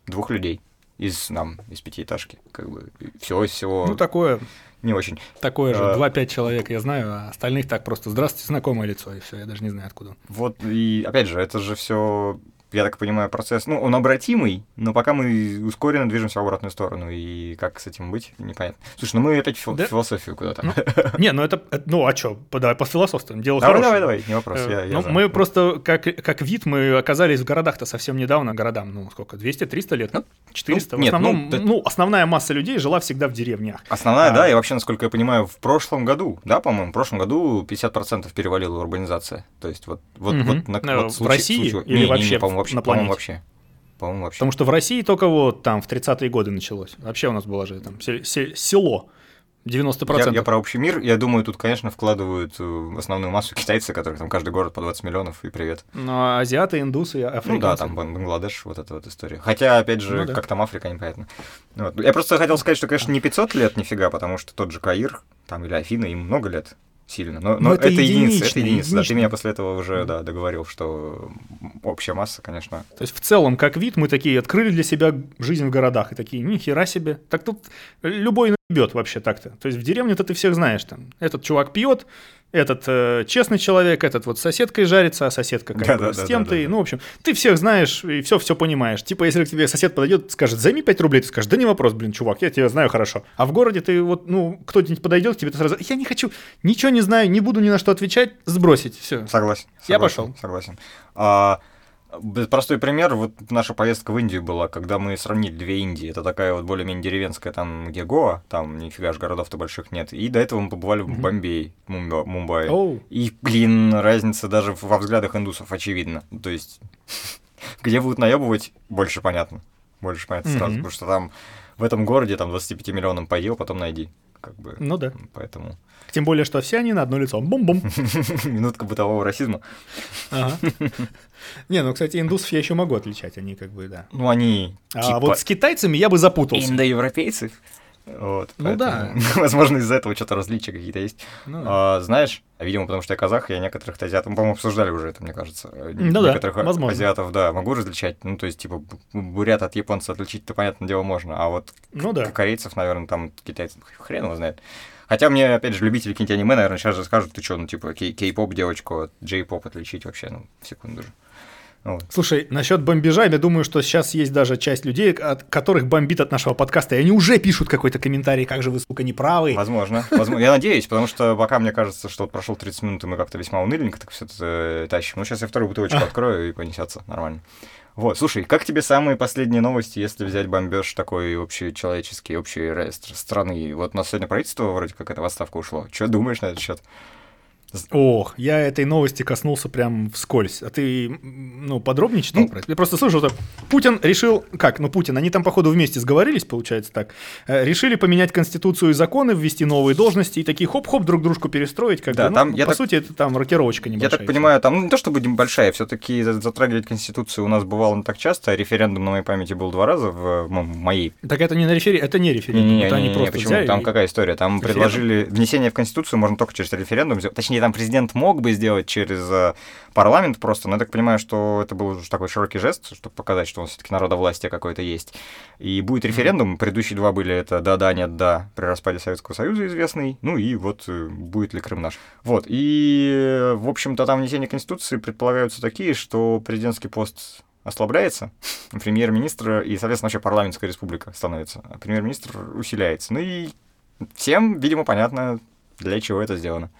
[SPEAKER 2] двух людей из, там, из пятиэтажки. Как бы всего всего
[SPEAKER 1] Ну, такое,
[SPEAKER 2] не очень.
[SPEAKER 1] такое же.
[SPEAKER 2] А.
[SPEAKER 1] 2-5 человек я знаю, а остальных так просто «Здравствуйте, знакомое лицо», и все, я даже не знаю, откуда.
[SPEAKER 2] Вот, и опять же, это же все, я так понимаю, процесс, ну, он обратимый, но пока мы ускоренно движемся в обратную сторону, и как с этим быть, непонятно. Слушай, ну мы опять в фил-
[SPEAKER 1] Да.
[SPEAKER 2] философию куда-то.
[SPEAKER 1] Ну, Не, ну это, это- ну а что, давай пофилософствуем, дело
[SPEAKER 2] давай,
[SPEAKER 1] хорошее.
[SPEAKER 2] давай, давай, не вопрос.
[SPEAKER 1] Э,
[SPEAKER 2] я- я
[SPEAKER 1] ну, мы просто, как, как вид, мы оказались в городах-то совсем недавно, городам, ну, сколько, 200-300 лет?
[SPEAKER 2] Ну,
[SPEAKER 1] 400?
[SPEAKER 2] ну, нет,
[SPEAKER 1] в основном,
[SPEAKER 2] ну,
[SPEAKER 1] ну, основная масса людей жила всегда в деревнях.
[SPEAKER 2] Основная,
[SPEAKER 1] А.
[SPEAKER 2] да, и вообще, насколько я понимаю, в прошлом году, да, по-моему, в прошлом году 50% перевалила урбанизация. То есть вот, вот,
[SPEAKER 1] Мгм.
[SPEAKER 2] вот, на,
[SPEAKER 1] Э,
[SPEAKER 2] вот
[SPEAKER 1] в
[SPEAKER 2] случай-
[SPEAKER 1] России
[SPEAKER 2] случай-
[SPEAKER 1] или
[SPEAKER 2] не, не,
[SPEAKER 1] вообще
[SPEAKER 2] не, по-моему, вообще,
[SPEAKER 1] на
[SPEAKER 2] по-моему,
[SPEAKER 1] планете?
[SPEAKER 2] вообще. По-моему, вообще.
[SPEAKER 1] Потому что в России только вот там в 30-е годы началось. Вообще у нас было же там се- се- село. 90%.
[SPEAKER 2] Я, я про общий мир, я думаю, тут, конечно, вкладывают э, основную массу китайцы, которые там каждый город по 20 миллионов, и привет.
[SPEAKER 1] Ну, а азиаты, индусы, африканцы.
[SPEAKER 2] Ну да, там Бан- Бангладеш, вот эта вот история. Хотя, опять же,
[SPEAKER 1] Ну да.
[SPEAKER 2] как там Африка, непонятно. Вот. Я просто хотел сказать, что, конечно, не 500 лет нифига, потому что тот же Каир, там, или Афина, им много лет сильно. Но, но
[SPEAKER 1] Ну, это
[SPEAKER 2] это, единица, это единица. Да, ты меня после этого уже да, договорил, что общая масса, конечно.
[SPEAKER 1] То есть в целом, как вид, мы такие открыли для себя жизнь в городах и такие, ни хера себе. Так тут любой наебет вообще так-то. То есть в деревне-то ты всех знаешь там. Этот чувак пьет, этот э, честный человек, этот вот с соседкой жарится, а соседка как бы
[SPEAKER 2] Да-да-да-да-да.
[SPEAKER 1] с тем-то. и, Ну, в общем, ты всех знаешь и все все понимаешь. Типа, если к тебе сосед подойдет, скажет, займи 5 рублей, ты скажешь, да не вопрос, блин, чувак, я тебя знаю хорошо. А в городе ты вот, ну, кто-нибудь подойдет к тебе, ты сразу, я не хочу, ничего не знаю, не буду ни на что отвечать, сбросить, все.
[SPEAKER 2] Согласен.
[SPEAKER 1] Я
[SPEAKER 2] согласен,
[SPEAKER 1] пошел.
[SPEAKER 2] Согласен. А, простой пример, вот наша поездка в Индию была, когда мы сравнили две Индии. Это такая вот более-менее деревенская, там, где Гоа, там нифига ж городов-то больших нет. И до этого мы побывали в
[SPEAKER 1] Мгм.
[SPEAKER 2] Бомбее, Мумба- Мумбаи.
[SPEAKER 1] Оу.
[SPEAKER 2] И, блин, разница даже в- во взглядах индусов очевидна. То есть, где будут наебывать, больше понятно. Больше понятно сразу,
[SPEAKER 1] Мгм.
[SPEAKER 2] потому что там в этом городе там 25 миллионам поел, потом найди. Как бы.
[SPEAKER 1] Ну да.
[SPEAKER 2] Поэтому
[SPEAKER 1] Тем более, что все они на одно лицо. Бум-бум.
[SPEAKER 2] минутка бытового расизма.
[SPEAKER 1] Ага. Не, ну, кстати, индусов я еще могу отличать, они как бы, да.
[SPEAKER 2] Ну, они
[SPEAKER 1] А
[SPEAKER 2] типа
[SPEAKER 1] вот с китайцами я бы запутался.
[SPEAKER 2] индоевропейцы. Вот,
[SPEAKER 1] Ну
[SPEAKER 2] поэтому, Возможно, из-за этого что-то различия какие-то есть.
[SPEAKER 1] Ну да.
[SPEAKER 2] А, знаешь, видимо, потому что я казах, я некоторых азиатов, мы, по-моему, обсуждали уже это, мне кажется. э,
[SPEAKER 1] Ну да,
[SPEAKER 2] некоторых
[SPEAKER 1] возможно.
[SPEAKER 2] азиатов, да, могу различать. Ну, то есть, типа, бу- бурят от японца отличить-то, понятное дело, можно. А вот
[SPEAKER 1] Ну да.
[SPEAKER 2] корейцев, наверное, там китайцев хрен его знает. Хотя мне, опять же, любители какие-нибудь аниме, наверное, сейчас же скажут, ты что, ну, типа, кей- кей-поп девочку от джей-поп отличить вообще, ну, секунду же. Вот.
[SPEAKER 1] Слушай, насчет бомбежа, я думаю, что сейчас есть даже часть людей, от которых бомбит от нашего подкаста, и они уже пишут какой-то комментарий, как же вы, сука, неправы.
[SPEAKER 2] Возможно, возможно. Я надеюсь, потому что пока мне кажется, что вот прошел 30 минут, и мы как-то весьма уныльненько так все это тащим. Ну, сейчас я вторую бутылочку открою и понесется нормально. Вот, слушай, как тебе самые последние новости, если взять бомбеж такой общечеловеческий, общей ре- стр- страны? Вот у нас сегодня правительство вроде как это в отставку ушло. Что думаешь на этот счет?
[SPEAKER 1] Ох, я этой новости коснулся прям вскользь. А ты, ну, подробнее читал
[SPEAKER 2] Ну.
[SPEAKER 1] про это? Я просто слышал, что Путин решил... Как? Ну, Путин, они там, походу, вместе сговорились, получается так. Э, Решили поменять конституцию и законы, ввести новые должности и такие хоп-хоп друг дружку перестроить. Как
[SPEAKER 2] Да,
[SPEAKER 1] бы, ну,
[SPEAKER 2] там, я
[SPEAKER 1] по
[SPEAKER 2] так-
[SPEAKER 1] сути, это там рокировочка
[SPEAKER 2] Я
[SPEAKER 1] небольшая.
[SPEAKER 2] так понимаю, там ну, не то чтобы большая, все-таки затрагивать Конституцию у нас бывало не так часто. Референдум на моей памяти был два раза в моей
[SPEAKER 1] Так это не на рефери... это не референдум.
[SPEAKER 2] Не-не-не,
[SPEAKER 1] это они
[SPEAKER 2] не-не-не,
[SPEAKER 1] просто
[SPEAKER 2] почему?
[SPEAKER 1] взяли
[SPEAKER 2] Там какая история? Там
[SPEAKER 1] Референдум?
[SPEAKER 2] предложили внесение в Конституцию можно только через референдум. сделать. Точнее, там президент мог бы сделать через э, парламент просто, но я так понимаю, что это был уже такой широкий жест, чтобы показать, что он все-таки народовластие какое-то есть. И будет референдум. Предыдущие два были это да-да, нет-да при распаде Советского Союза известный. Ну и вот э, будет ли Крым наш. Вот. И, в общем-то, там внесение Конституции предполагаются такие, что президентский пост ослабляется, премьер-министр и, соответственно, вообще парламентская республика становится, а премьер-министр усиляется. Ну и всем, видимо, понятно, для чего это сделано.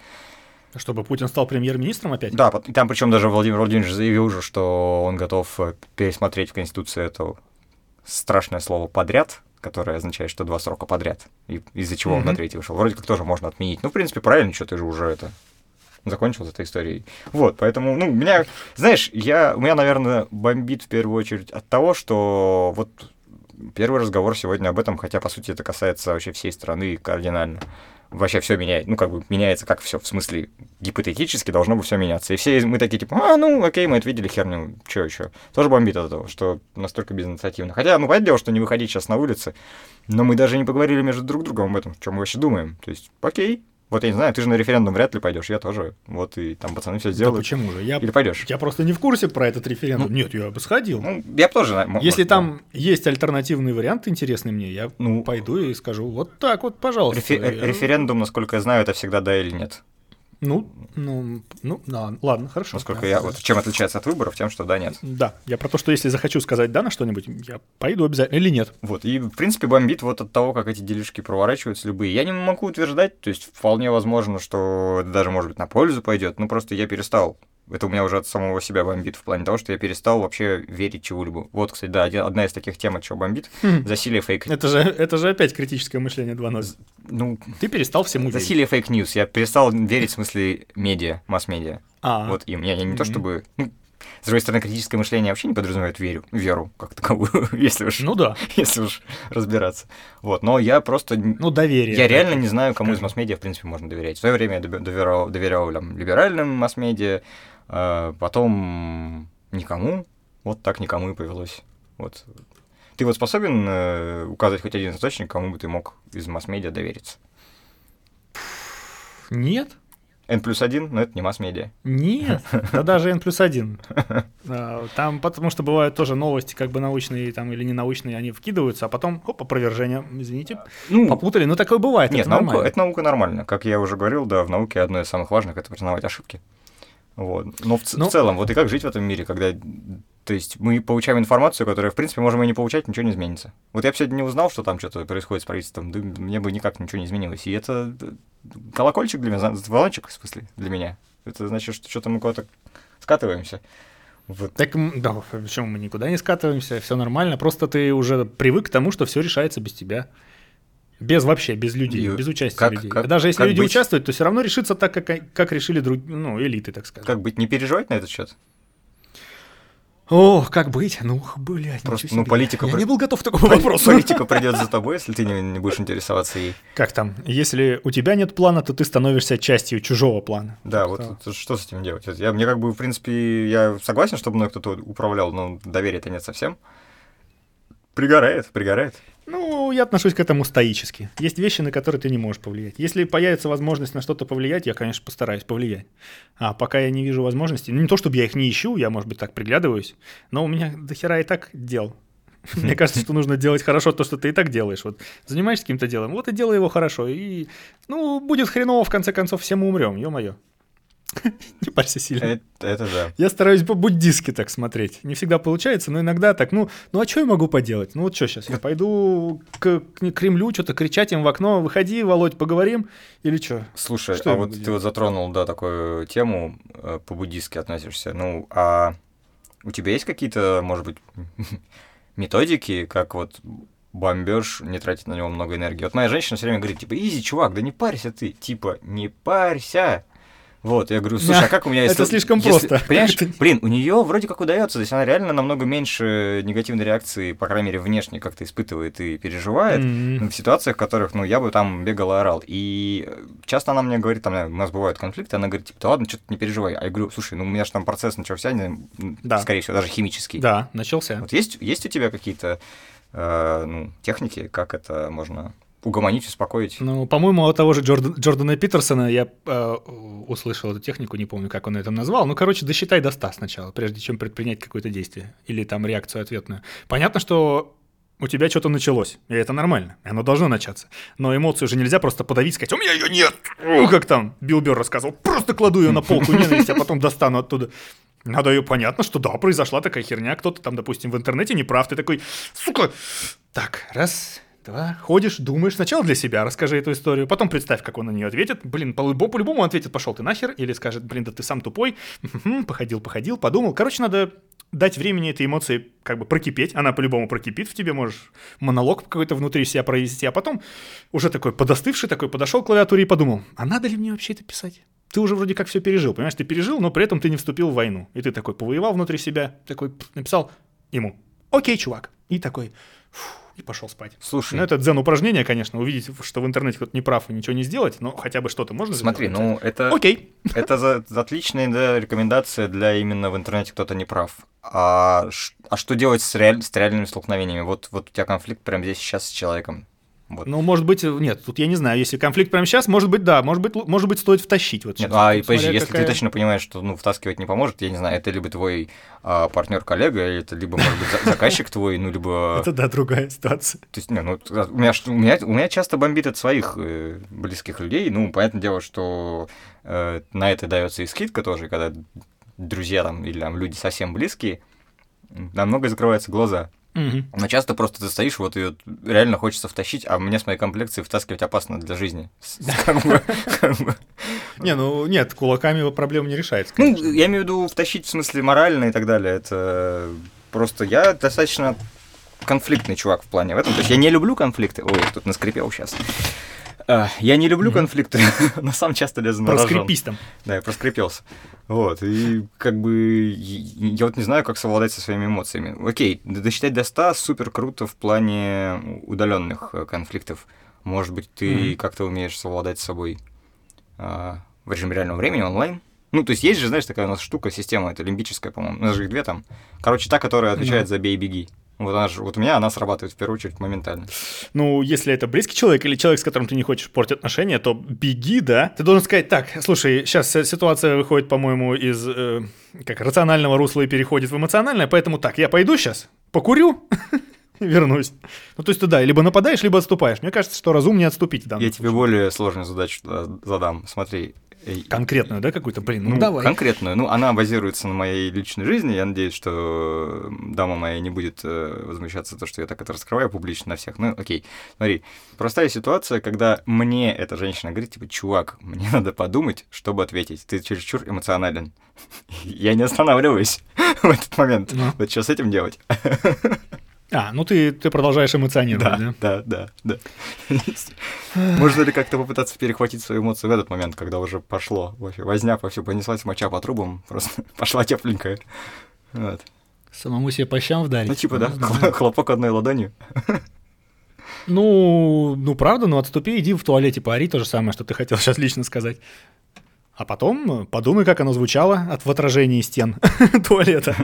[SPEAKER 1] Чтобы Путин стал премьер-министром опять?
[SPEAKER 2] Да, там причем даже Владимир Владимирович заявил уже, что он готов э, пересмотреть в Конституции это страшное слово «подряд», которое означает, что два срока подряд, и из-за чего он на третий вышел. Вроде как тоже можно отменить. Ну, в принципе, правильно, что ты же уже это закончил с этой историей. Вот, поэтому, ну, меня, знаешь, я, у меня, наверное, бомбит в первую очередь от того, что вот первый разговор сегодня об этом, хотя, по сути, это касается вообще всей страны кардинально. Вообще все меняет, ну, как бы меняется как все, в смысле, гипотетически должно бы все меняться. И все мы такие, типа, а, ну, окей, мы это видели, херню, что еще. Тоже бомбит от этого, что настолько безинициативно. Хотя, ну, понятное дело, что не выходить сейчас на улицы, но мы даже не поговорили между друг другом об этом, что мы вообще думаем. То есть, окей, вот я не знаю, ты же на референдум вряд ли пойдешь, я тоже. Вот и там пацаны все сделают.
[SPEAKER 1] Да почему же? Я,
[SPEAKER 2] Или пойдешь?
[SPEAKER 1] Я просто не в курсе про этот референдум. Ну, Нет, я бы сходил.
[SPEAKER 2] Ну, я бы тоже.
[SPEAKER 1] Если может, там да. есть альтернативный вариант интересный мне, я ну, пойду и скажу, вот так вот, пожалуйста.
[SPEAKER 2] Рефе- я... Референдум, насколько я знаю, это всегда да или нет.
[SPEAKER 1] Ну, ну, ну, да, ладно, хорошо.
[SPEAKER 2] Насколько
[SPEAKER 1] да,
[SPEAKER 2] я, вот чем отличается от выборов, тем, что да, нет.
[SPEAKER 1] Да, я про то, что если захочу сказать да на что-нибудь, я пойду обязательно или нет.
[SPEAKER 2] Вот, и, в принципе, бомбит вот от того, как эти делишки проворачиваются любые. Я не могу утверждать, то есть вполне возможно, что это даже, может быть, на пользу пойдет, ну, просто я перестал это у меня уже от самого себя бомбит в плане того, что я перестал вообще верить чего-либо. Вот, кстати, да, одна из таких тем, от чего бомбит, хм. засилие фейк.
[SPEAKER 1] Это же, это же опять критическое мышление 2.0. Ну, ты перестал всему
[SPEAKER 2] Засилие fake news. Я перестал верить в смысле медиа, масс-медиа. А. Вот им. Я, я не то чтобы... Ну, с другой стороны, критическое мышление вообще не подразумевает веру, веру как таковую, если уж,
[SPEAKER 1] ну да.
[SPEAKER 2] если уж разбираться. Вот, но я просто...
[SPEAKER 1] Ну, доверие.
[SPEAKER 2] Я реально не знаю, кому из масс-медиа, в принципе, можно доверять. В свое время я доверял, доверял там, либеральным масс-медиа, а потом никому, вот так никому и повелось. Вот. Ты вот способен э, указать хоть один источник, кому бы ты мог из масс-медиа довериться?
[SPEAKER 1] Нет.
[SPEAKER 2] N плюс один, но это не масс-медиа.
[SPEAKER 1] Нет, да даже N плюс один. Там, потому что бывают тоже новости, как бы научные там или не научные, они вкидываются, а потом, оп, опровержение, извините, ну, попутали. Ну, такое бывает,
[SPEAKER 2] Нет, это наука, нормально. это наука нормально. Как я уже говорил, да, в науке одно из самых важных — это признавать ошибки. Вот. Но в, ну, в целом, вот и как жить в этом мире, когда то есть мы получаем информацию, которую, в принципе, можем и не получать, ничего не изменится. Вот я бы сегодня не узнал, что там что-то происходит с правительством, да мне бы никак ничего не изменилось. И это колокольчик для меня, звоночек, в смысле, для меня. Это значит, что что-то мы куда-то скатываемся.
[SPEAKER 1] Вот. Так, да, почему мы никуда не скатываемся, все нормально, просто ты уже привык к тому, что все решается без тебя. Без вообще, без людей, и без участия как, людей. Как, Даже если люди быть... участвуют, то все равно решится так, как, как решили друг, ну, элиты, так сказать.
[SPEAKER 2] Как быть, не переживать на этот счет?
[SPEAKER 1] О, как быть? Ну, блядь,
[SPEAKER 2] Просто, ну, политика...
[SPEAKER 1] Я при... не был готов к такому вопросу.
[SPEAKER 2] Политика придет за тобой, если ты не, не будешь интересоваться ей.
[SPEAKER 1] Как там? Если у тебя нет плана, то ты становишься частью чужого плана.
[SPEAKER 2] Да, что? вот, вот что с этим делать? Я, мне как бы, в принципе, я согласен, чтобы мной кто-то управлял, но доверия-то нет совсем. Пригорает, пригорает.
[SPEAKER 1] Ну, я отношусь к этому стоически. Есть вещи, на которые ты не можешь повлиять. Если появится возможность на что-то повлиять, я, конечно, постараюсь повлиять. А пока я не вижу возможности, ну не то чтобы я их не ищу, я, может быть, так приглядываюсь, но у меня дохера и так дел. Мне кажется, что нужно делать хорошо то, что ты и так делаешь. Вот занимаешься каким-то делом, вот и делай его хорошо. И, ну, будет хреново, в конце концов, все мы умрем, ё-моё. Не парься сильно.
[SPEAKER 2] Это, это да.
[SPEAKER 1] Я стараюсь по-буддистски так смотреть. Не всегда получается, но иногда так. Ну, ну а что я могу поделать? Ну вот что сейчас? Я пойду к, к Кремлю, что-то кричать им в окно. Выходи, Володь, поговорим. Или что?
[SPEAKER 2] Слушай, что а вот ты вот затронул, да, такую тему, э, по-буддистски относишься. Ну, а у тебя есть какие-то, может быть, методики, как вот бомбеж, не тратить на него много энергии. Вот моя женщина все время говорит, типа, изи, чувак, да не парься ты. Типа, не парься. Вот, я говорю, слушай, а как у меня...
[SPEAKER 1] Это слишком просто.
[SPEAKER 2] Понимаешь, блин, у нее вроде как удается, то есть она реально намного меньше негативной реакции, по крайней мере, внешне как-то испытывает и переживает в ситуациях, в которых, ну, я бы там бегал и орал. И часто она мне говорит, там, у нас бывают конфликты, она говорит, типа, да ладно, что-то не переживай. А я говорю, слушай, ну, у меня же там процесс начался, скорее всего, даже химический.
[SPEAKER 1] Да, начался.
[SPEAKER 2] Вот есть, есть у тебя какие-то э, ну, техники, как это можно угомонить, успокоить.
[SPEAKER 1] Ну, по-моему, от того же Джордан, Джордана Питерсона я э, услышал эту технику, не помню, как он это назвал. Ну, короче, досчитай до 100 сначала, прежде чем предпринять какое-то действие или там реакцию ответную. Понятно, что у тебя что-то началось, и это нормально, и оно должно начаться. Но эмоцию же нельзя просто подавить, сказать, у меня ее нет, ну, как там Билл Бёрр рассказывал, просто кладу ее на полку ненависти, а потом достану оттуда. Надо ее понятно, что да, произошла такая херня, кто-то там, допустим, в интернете не прав, ты такой, сука, так, раз, два. Ходишь, думаешь, сначала для себя расскажи эту историю, потом представь, как он на нее ответит. Блин, по-любому, ответит, пошел ты нахер, или скажет, блин, да ты сам тупой. Походил, походил, подумал. Короче, надо дать времени этой эмоции как бы прокипеть, она по-любому прокипит в тебе, можешь монолог какой-то внутри себя провести, а потом уже такой подостывший, такой подошел к клавиатуре и подумал, а надо ли мне вообще это писать? Ты уже вроде как все пережил, понимаешь, ты пережил, но при этом ты не вступил в войну. И ты такой повоевал внутри себя, такой написал ему, окей, чувак. И такой, фу, и пошел спать.
[SPEAKER 2] Слушай,
[SPEAKER 1] Ну, это дзен-упражнение, конечно, увидеть, что в интернете кто-то не прав и ничего не сделать, но хотя бы что-то можно
[SPEAKER 2] смотри,
[SPEAKER 1] сделать.
[SPEAKER 2] ну это,
[SPEAKER 1] Окей.
[SPEAKER 2] это за- отличная да, рекомендация для именно в интернете кто-то не прав. А, а что делать с, реаль- с реальными столкновениями? Вот, вот у тебя конфликт прямо здесь сейчас с человеком. Вот.
[SPEAKER 1] Ну, может быть, нет, тут я не знаю, если конфликт прямо сейчас, может быть, да, может быть, может быть, стоит втащить. Вот
[SPEAKER 2] Нет,
[SPEAKER 1] сейчас.
[SPEAKER 2] а и подожди, если
[SPEAKER 1] какая-
[SPEAKER 2] ты точно понимаешь, что ну, втаскивать не поможет, я не знаю, это либо твой а, партнер-коллега, или это либо, может быть, за- заказчик твой, ну, либо...
[SPEAKER 1] Это, да, другая ситуация.
[SPEAKER 2] То есть, не, ну, у меня, у, меня, у меня часто бомбит от своих э, близких людей. Ну, понятное дело, что э, на это дается и скидка тоже, когда друзья там или там люди совсем близкие, м, на многое закрываются глаза. Но часто просто ты стоишь, вот и вот реально хочется втащить, а мне с моей комплекцией втаскивать опасно для жизни.
[SPEAKER 1] Не, ну, нет, кулаками проблема не решается.
[SPEAKER 2] Ну, я имею в виду втащить в смысле морально и так далее. Это просто я достаточно конфликтный чувак в плане в этом. То есть я не люблю конфликты. Ой, тут наскрипел сейчас. Я не люблю конфликты, но сам часто лезу на рожон.
[SPEAKER 1] Проскрепись там.
[SPEAKER 2] Да, я проскрипелся. Вот, и как бы я вот не знаю, как совладать со своими эмоциями. Окей, досчитать до 100 супер круто в плане удаленных э, конфликтов. Может быть, ты как-то умеешь совладать с собой а, в режиме реального времени онлайн. Ну, то есть есть же, знаешь, такая у нас штука, система, это лимбическая, по-моему. У нас же их две там. Короче, та, которая отвечает за бей беги. Вот она же, вот у меня она срабатывает в первую очередь моментально.
[SPEAKER 1] Ну, если это близкий человек или человек, с которым ты не хочешь портить отношения, то беги, да. Ты должен сказать, так, слушай, сейчас ситуация выходит, по-моему, из э, как рационального русла и переходит в эмоциональное, поэтому так, я пойду сейчас, покурю, вернусь. Ну, то есть ты, да, либо нападаешь, либо отступаешь. Мне кажется, что разумнее отступить
[SPEAKER 2] Я тебе более сложную задачу задам. Смотри.
[SPEAKER 1] Конкретную, да, какую-то? Блин, ну,
[SPEAKER 2] Ну,
[SPEAKER 1] давай.
[SPEAKER 2] конкретную. Ну, она базируется на моей личной жизни. Я надеюсь, что дама моя не будет э, возмущаться то, что я так это раскрываю публично на всех. Ну, окей. Смотри, простая ситуация, когда мне эта женщина говорит, типа, чувак, мне надо подумать, чтобы ответить. Ты чересчур эмоционален. Я не останавливаюсь в этот момент.
[SPEAKER 1] Ну.
[SPEAKER 2] Вот что с этим делать?
[SPEAKER 1] А, ну ты, ты продолжаешь эмоционировать, да?
[SPEAKER 2] Да, да, да. Можно ли как-то попытаться перехватить свои эмоции в этот момент, когда уже пошло? Вообще, возня по все понеслась, моча по трубам, просто пошла тепленькая. Вот.
[SPEAKER 1] Самому себе по щам вдарить.
[SPEAKER 2] Ну, типа, да, хл- хлопок одной ладонью.
[SPEAKER 1] Ну, ну правда, ну отступи, иди в туалете поори, то же самое, что ты хотел сейчас лично сказать. А потом э, подумай, как оно звучало от в отражении стен туалета.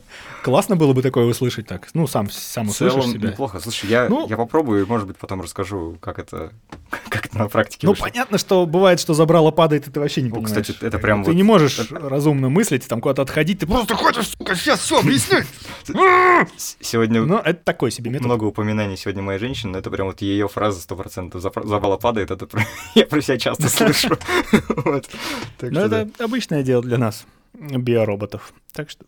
[SPEAKER 1] Классно было бы такое услышать так. Ну, сам, сам услышишь
[SPEAKER 2] целом
[SPEAKER 1] себя.
[SPEAKER 2] неплохо. Слушай, я,
[SPEAKER 1] Ну-
[SPEAKER 2] я попробую, может быть, потом расскажу, как это, как это на практике
[SPEAKER 1] Ну,
[SPEAKER 2] вышло.
[SPEAKER 1] понятно, что бывает, что забрало падает, и ты вообще не
[SPEAKER 2] Ну,
[SPEAKER 1] понимаешь.
[SPEAKER 2] кстати, это прям
[SPEAKER 1] Ты
[SPEAKER 2] вот-
[SPEAKER 1] не можешь разумно мыслить, там куда-то отходить, ты просто хочешь, сука, сейчас все объяснить.
[SPEAKER 2] Сегодня
[SPEAKER 1] Ну, это такой себе метод.
[SPEAKER 2] много упоминаний сегодня моей женщины, но это прям вот ее фраза 100%. Запра- Забрала падает, это я про себя часто слышу. Так
[SPEAKER 1] Но
[SPEAKER 2] что да.
[SPEAKER 1] Это обычное дело для нас, биороботов. Так что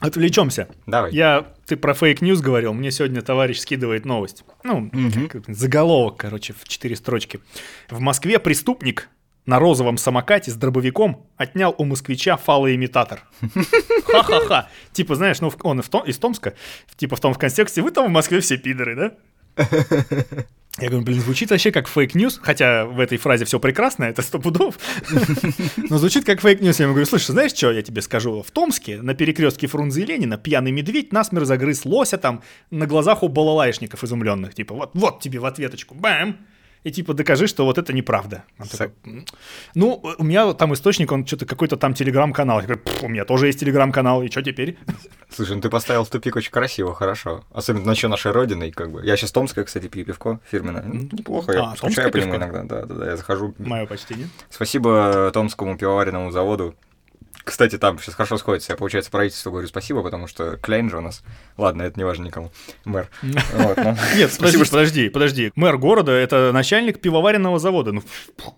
[SPEAKER 1] отвлечемся.
[SPEAKER 2] Давай.
[SPEAKER 1] Я, ты про fake news говорил, мне сегодня товарищ скидывает новость. Ну,
[SPEAKER 2] Мгм.
[SPEAKER 1] как- заголовок, короче, в четыре строчки. В Москве преступник на розовом самокате с дробовиком отнял у москвича фалоимитатор. Ха-ха-ха. Типа, знаешь, ну, он из Томска, типа в том в контексте, вы там в Москве все пидоры, да? Я говорю, блин, звучит вообще как fake news, хотя в этой фразе все прекрасно, это сто пудов. Но звучит как fake news. Я ему говорю, слушай, знаешь что, я тебе скажу, в Томске на перекрестке Фрунзе и Ленина пьяный медведь насмерть загрыз лося там на глазах у балалайшников изумленных. Типа, вот, вот тебе в ответочку, бэм! И типа докажи, что вот это неправда.
[SPEAKER 2] Са-
[SPEAKER 1] такой, «М, ну, у меня там источник, он что-то какой-то там телеграм-канал. Я говорю, «Пф, у меня тоже есть телеграм-канал, и что теперь?
[SPEAKER 2] Слушай, ну ты поставил в тупик очень красиво, хорошо. Особенно начал нашей родиной, как бы. Я сейчас Томская, кстати, пью пивко фирменное. Ну, неплохо, я
[SPEAKER 1] А,
[SPEAKER 2] скучаю по нему иногда. Да, да, да, я захожу.
[SPEAKER 1] Мое почтение.
[SPEAKER 2] Спасибо Томскому пивоваренному заводу. Кстати, там сейчас хорошо сходится. Я, получается, правительству говорю спасибо, потому что Кляйн же у нас. Ладно, это не важно никому. Мэр. Ну.
[SPEAKER 1] Нет, подожди,
[SPEAKER 2] Спасибо,
[SPEAKER 1] подожди, подожди. Мэр города — это начальник пивоваренного завода. Ну,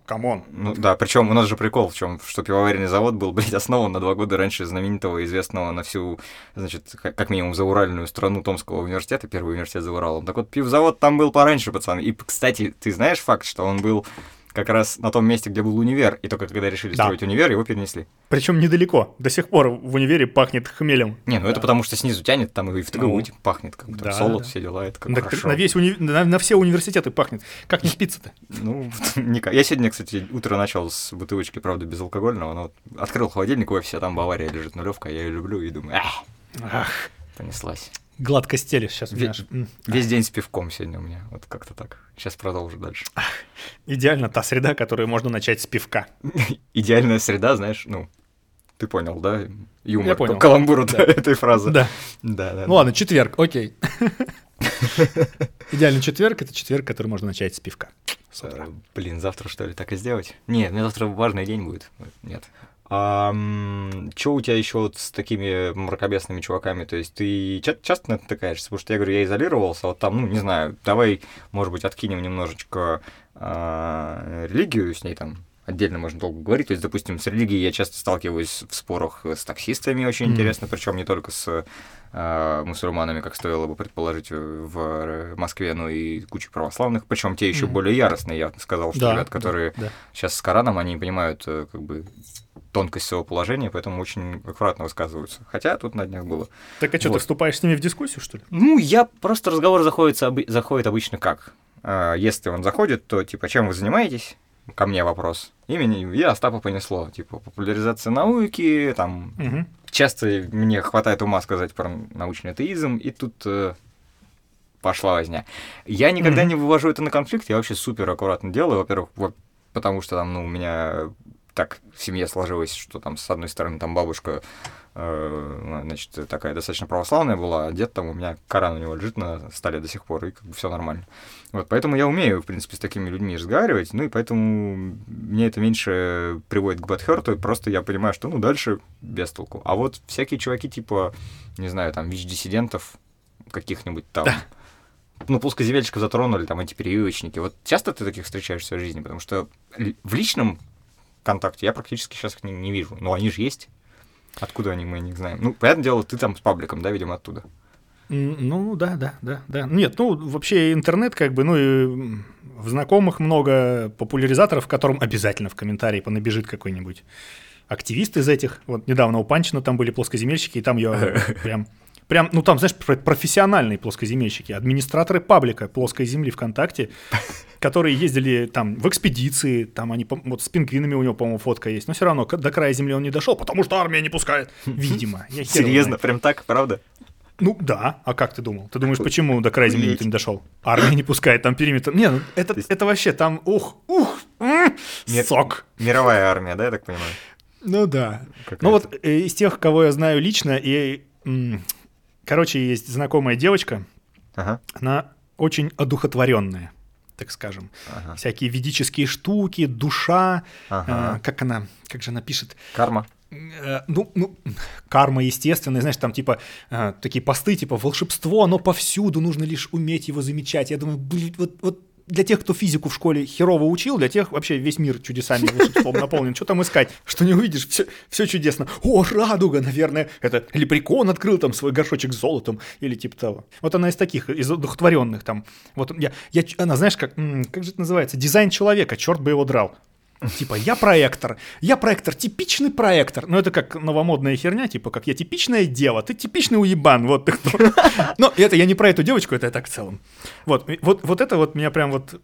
[SPEAKER 1] come on.
[SPEAKER 2] Ну да, причем у нас же прикол в чем, что пивоваренный завод был, блядь, основан на два года раньше знаменитого, известного на всю, значит, как как минимум зауральную страну Томского университета, первый университет за Уралом. Так вот, пивзавод там был пораньше, пацаны. И, кстати, ты знаешь факт, что он был как раз на том месте, где был универ, и только когда решили
[SPEAKER 1] Да.
[SPEAKER 2] строить универ, его перенесли.
[SPEAKER 1] Причем недалеко. До сих пор в универе пахнет хмелем.
[SPEAKER 2] Не, ну это потому что снизу тянет, там и в ТГУ
[SPEAKER 1] Ну.
[SPEAKER 2] типа пахнет, как там
[SPEAKER 1] Да,
[SPEAKER 2] солод,
[SPEAKER 1] да.
[SPEAKER 2] все дела, это как
[SPEAKER 1] Так
[SPEAKER 2] хорошо.
[SPEAKER 1] на, весь уни- на, на все университеты пахнет. Как не спится-то?
[SPEAKER 2] Ну, никак. Я сегодня, кстати, утро начал с бутылочки, правда, безалкогольного, но открыл холодильник, ой, все там Бавария лежит нулевка, я ее люблю и думаю, Ах, понеслась.
[SPEAKER 1] Гладко стелишь сейчас.
[SPEAKER 2] Ве-. Весь день с пивком сегодня у меня. Вот как-то так. Сейчас продолжу дальше.
[SPEAKER 1] Идеально та среда, которую можно начать с пивка.
[SPEAKER 2] Идеальная среда, знаешь, ну, ты понял, да? Юмор,
[SPEAKER 1] Я понял.
[SPEAKER 2] каламбур
[SPEAKER 1] Да.
[SPEAKER 2] этой фразы.
[SPEAKER 1] Да.
[SPEAKER 2] Да, да.
[SPEAKER 1] Ну ладно, четверг, окей. Идеальный четверг — это четверг, который можно начать с пивка. С.
[SPEAKER 2] Э, Блин, завтра что ли так и сделать? Нет, мне завтра важный день будет. Нет. А, что у тебя еще вот с такими мракобесными чуваками? То есть ты ча- часто натыкаешься? Потому что я говорю, я изолировался, вот там, ну, не знаю, давай, может быть, откинем немножечко а, религию, с ней там отдельно можно долго говорить. То есть, допустим, с религией я часто сталкиваюсь в спорах с таксистами, очень
[SPEAKER 1] Мгм.
[SPEAKER 2] интересно, причем не только с а, мусульманами, как стоило бы предположить в Москве, но и кучей православных, причем те еще
[SPEAKER 1] Мгм.
[SPEAKER 2] более яростные, я сказал, что
[SPEAKER 1] Да,
[SPEAKER 2] ребят,
[SPEAKER 1] да,
[SPEAKER 2] которые
[SPEAKER 1] да.
[SPEAKER 2] сейчас с Кораном, они понимают э, как бы тонкость своего положения, поэтому очень аккуратно высказываются. Хотя тут на днях было.
[SPEAKER 1] Так а что, ты
[SPEAKER 2] Вот.
[SPEAKER 1] вступаешь с ними в дискуссию, что ли?
[SPEAKER 2] Ну, я просто разговор заходит, заходит обычно как? А, Если он заходит, то типа, чем вы занимаетесь? Ко мне вопрос. Имени я Остапа понесло. Типа, популяризация науки, там,
[SPEAKER 1] Мгм.
[SPEAKER 2] часто мне хватает ума сказать про научный атеизм, и тут э, пошла возня. Я никогда
[SPEAKER 1] Мгм.
[SPEAKER 2] не вывожу это на конфликт, я вообще супер аккуратно делаю, во-первых, во- потому что там, ну, у меня так в семье сложилось, что там с одной стороны там бабушка, э, значит, такая достаточно православная была, а дед там у меня Коран у него лежит на столе до сих пор, и как бы все нормально. Вот, поэтому я умею, в принципе, с такими людьми разговаривать, ну и поэтому мне это меньше приводит к бэтхерту, просто я понимаю, что, ну, дальше без толку. А вот всякие чуваки типа, не знаю, там, ВИЧ-диссидентов каких-нибудь там, ну, плоскоземельщиков затронули, там, антиперевивочники. Вот часто ты таких встречаешь в своей жизни? Потому что в личном контакте я практически сейчас их не, не вижу. Но они же есть. Откуда они, мы не знаем. Ну, понятное дело, ты там с пабликом, да, видимо, оттуда.
[SPEAKER 1] Ну, да, да, да, да. Нет, ну, вообще интернет, как бы, ну, и в знакомых много популяризаторов, которым обязательно в комментарии понабежит какой-нибудь активист из этих. Вот недавно у Панчина там были плоскоземельщики, и там я прям... Прям, ну там, знаешь, про- профессиональные плоскоземельщики, администраторы паблика плоской земли ВКонтакте, которые ездили там в экспедиции, там они, вот с пингвинами у него, по-моему, фотка есть, но все равно до края земли он не дошел, потому что армия не пускает. Видимо.
[SPEAKER 2] Серьезно, прям так, правда?
[SPEAKER 1] Ну да, а как ты думал? Ты думаешь, почему до края земли ты не дошел? Армия не пускает, там периметр. Не, ну это,
[SPEAKER 2] есть-
[SPEAKER 1] это вообще там, ух, ух, сок.
[SPEAKER 2] Мировая армия, да, я так понимаю?
[SPEAKER 1] Ну да.
[SPEAKER 2] Какая-то.
[SPEAKER 1] Ну вот э, из тех, кого я знаю лично, и, м, короче, есть знакомая девочка,
[SPEAKER 2] Ага,
[SPEAKER 1] она очень одухотворенная, так скажем.
[SPEAKER 2] ага,
[SPEAKER 1] Всякие ведические штуки, душа,
[SPEAKER 2] ага.
[SPEAKER 1] э, как она, как же она пишет,
[SPEAKER 2] Карма.
[SPEAKER 1] Э, ну, ну, карма естественная, знаешь, там типа э, такие посты, типа волшебство, оно повсюду, нужно лишь уметь его замечать. Я думаю, блин, вот, вот для тех, кто физику в школе херово учил, для тех вообще весь мир чудесами волшебством наполнен. Что там искать? Что не увидишь, все, все чудесно. О, радуга, наверное, это лепрекон открыл там свой горшочек с золотом или типа того. Вот она из таких, из одухотворенных там. Вот я, я, она, знаешь, как, как же это называется? Дизайн человека, черт бы его драл. Типа, я проектор, я проектор, типичный проектор. Ну, это как новомодная херня, типа, как я типичная дева, ты типичный уебан, вот ты кто. Но это я не про эту девочку, это я так в целом. Вот, вот, вот это вот меня прям вот...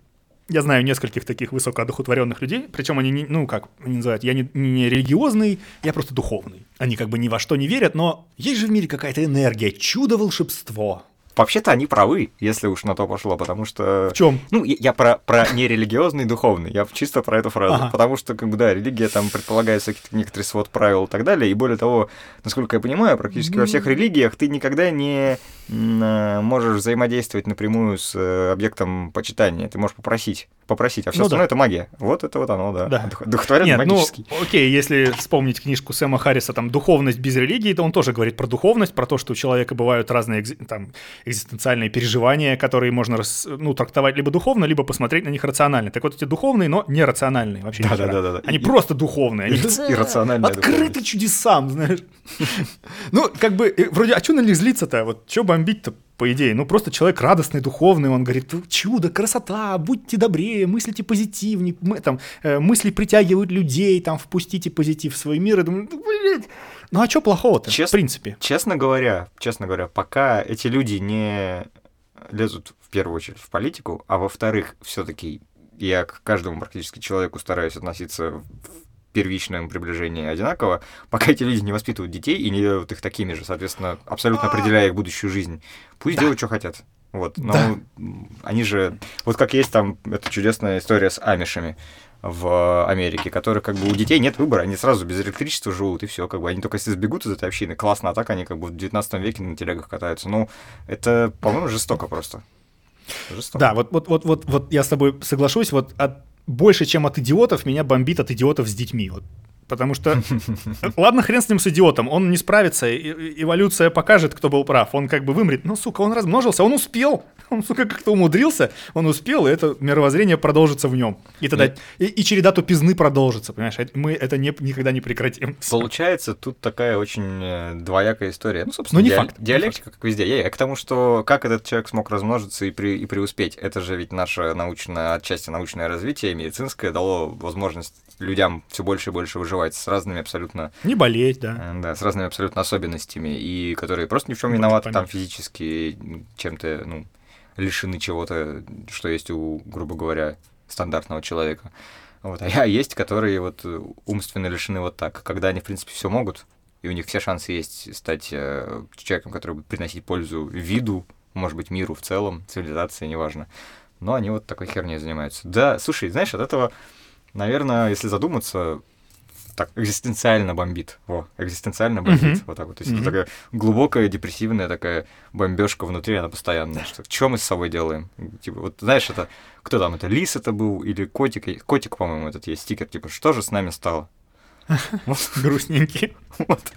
[SPEAKER 1] Я знаю нескольких таких высокоодухотворенных людей, причем они, не, ну как они называют, я не, не религиозный, я просто духовный. Они как бы ни во что не верят, но есть же в мире какая-то энергия, чудо-волшебство.
[SPEAKER 2] Вообще-то они правы, если уж на то пошло, потому что...
[SPEAKER 1] В чем?
[SPEAKER 2] Ну, я, я про, про нерелигиозный и духовный, я чисто про эту фразу.
[SPEAKER 1] Ага.
[SPEAKER 2] Потому что, как бы, да, религия там предполагает всякие некоторые свод правил и так далее. И более того, насколько я понимаю, практически во всех религиях ты никогда не э, можешь взаимодействовать напрямую с э, объектом почитания. Ты можешь попросить. Попросить, а все
[SPEAKER 1] Ну
[SPEAKER 2] остальное
[SPEAKER 1] да.
[SPEAKER 2] это магия. Вот это вот оно, да.
[SPEAKER 1] Да.
[SPEAKER 2] Дух- Духотворенный
[SPEAKER 1] Нет, ну,
[SPEAKER 2] магический.
[SPEAKER 1] окей, если вспомнить книжку Сэма Харриса, там, «Духовность без религии», то он тоже говорит про духовность, про то, что у человека бывают разные там, экзистенциальные переживания, которые можно рас- ну, трактовать либо духовно, либо посмотреть на них рационально. Так вот эти духовные, но не рациональные вообще. ни хера.
[SPEAKER 2] Да-да-да-да.
[SPEAKER 1] Они
[SPEAKER 2] И-
[SPEAKER 1] просто духовные. Они
[SPEAKER 2] Иррациональная
[SPEAKER 1] открыты чудесам, знаешь. Ну, как бы, э, вроде, а что на них злиться-то? Вот что бомбить-то, по идее? Ну, просто человек радостный, духовный, он говорит, чудо, красота, будьте добрее, мыслите позитивнее, мы, там, э, мысли притягивают людей, там, впустите позитив в свой мир. Я думаю, ну, блядь, ну а что плохого-то, в
[SPEAKER 2] Чест-
[SPEAKER 1] принципе?
[SPEAKER 2] Честно говоря, честно говоря, пока эти люди не лезут в первую очередь в политику, а во-вторых, все-таки я к каждому практически человеку стараюсь относиться в первичном приближении одинаково, пока эти люди не воспитывают детей и не делают их такими же, соответственно, абсолютно определяя их будущую жизнь. Пусть
[SPEAKER 1] Да.
[SPEAKER 2] делают, что хотят. Вот, но
[SPEAKER 1] Да.
[SPEAKER 2] они же... Вот как есть там эта чудесная история с амишами в Америке, которые как бы у детей нет выбора, они сразу без электричества живут, и все, как бы они только если сбегут из этой общины, классно, а так они как бы в 19 веке на телегах катаются. Ну, это, по-моему, жестоко просто. Жестоко.
[SPEAKER 1] Да, вот, вот, вот, вот, вот я с тобой соглашусь, вот от, больше, чем от идиотов, меня бомбит от идиотов с детьми. Вот. Потому что, ладно, хрен с ним с идиотом, он не справится, и- эволюция покажет, кто был прав, он как бы вымрет. Ну, сука, он размножился, он успел, он, сука, как-то умудрился, он успел, и это мировоззрение продолжится в нем. И тогда, и, и череда тупизны продолжится, понимаешь, мы это не, никогда не прекратим.
[SPEAKER 2] Получается, тут такая очень э, двоякая история. Ну, собственно,
[SPEAKER 1] Ну, не
[SPEAKER 2] диа-
[SPEAKER 1] факт,
[SPEAKER 2] диалектика, как везде. Я, я к тому, что как этот человек смог размножиться и, при, и преуспеть, это же ведь наше научное, отчасти научное развитие медицинское дало возможность людям все больше и больше выживать с разными абсолютно,
[SPEAKER 1] Не болеть, да.
[SPEAKER 2] э, да, с разными абсолютно особенностями, и которые просто ни в чем
[SPEAKER 1] Будет
[SPEAKER 2] виноваты, там физически чем-то, ну, лишены чего-то, что есть у, грубо говоря, стандартного человека. Вот. А есть, которые вот умственно лишены вот так, когда они, в принципе, все могут, и у них все шансы есть стать э, человеком, который будет приносить пользу виду, может быть, миру в целом, цивилизации, неважно. Но они вот такой херней занимаются. Да, слушай, знаешь, от этого, наверное, если задуматься, так экзистенциально бомбит. Во, экзистенциально бомбит.
[SPEAKER 1] Мгм.
[SPEAKER 2] Вот так вот. То есть
[SPEAKER 1] Мгм.
[SPEAKER 2] это такая глубокая, депрессивная такая бомбежка внутри, она постоянная. Что, что мы с собой делаем? Типа, вот знаешь, это кто там, это лис это был или котик? Котик, по-моему, этот есть стикер, типа, что же с нами стало? Вот,
[SPEAKER 1] Грустненький.
[SPEAKER 2] вот.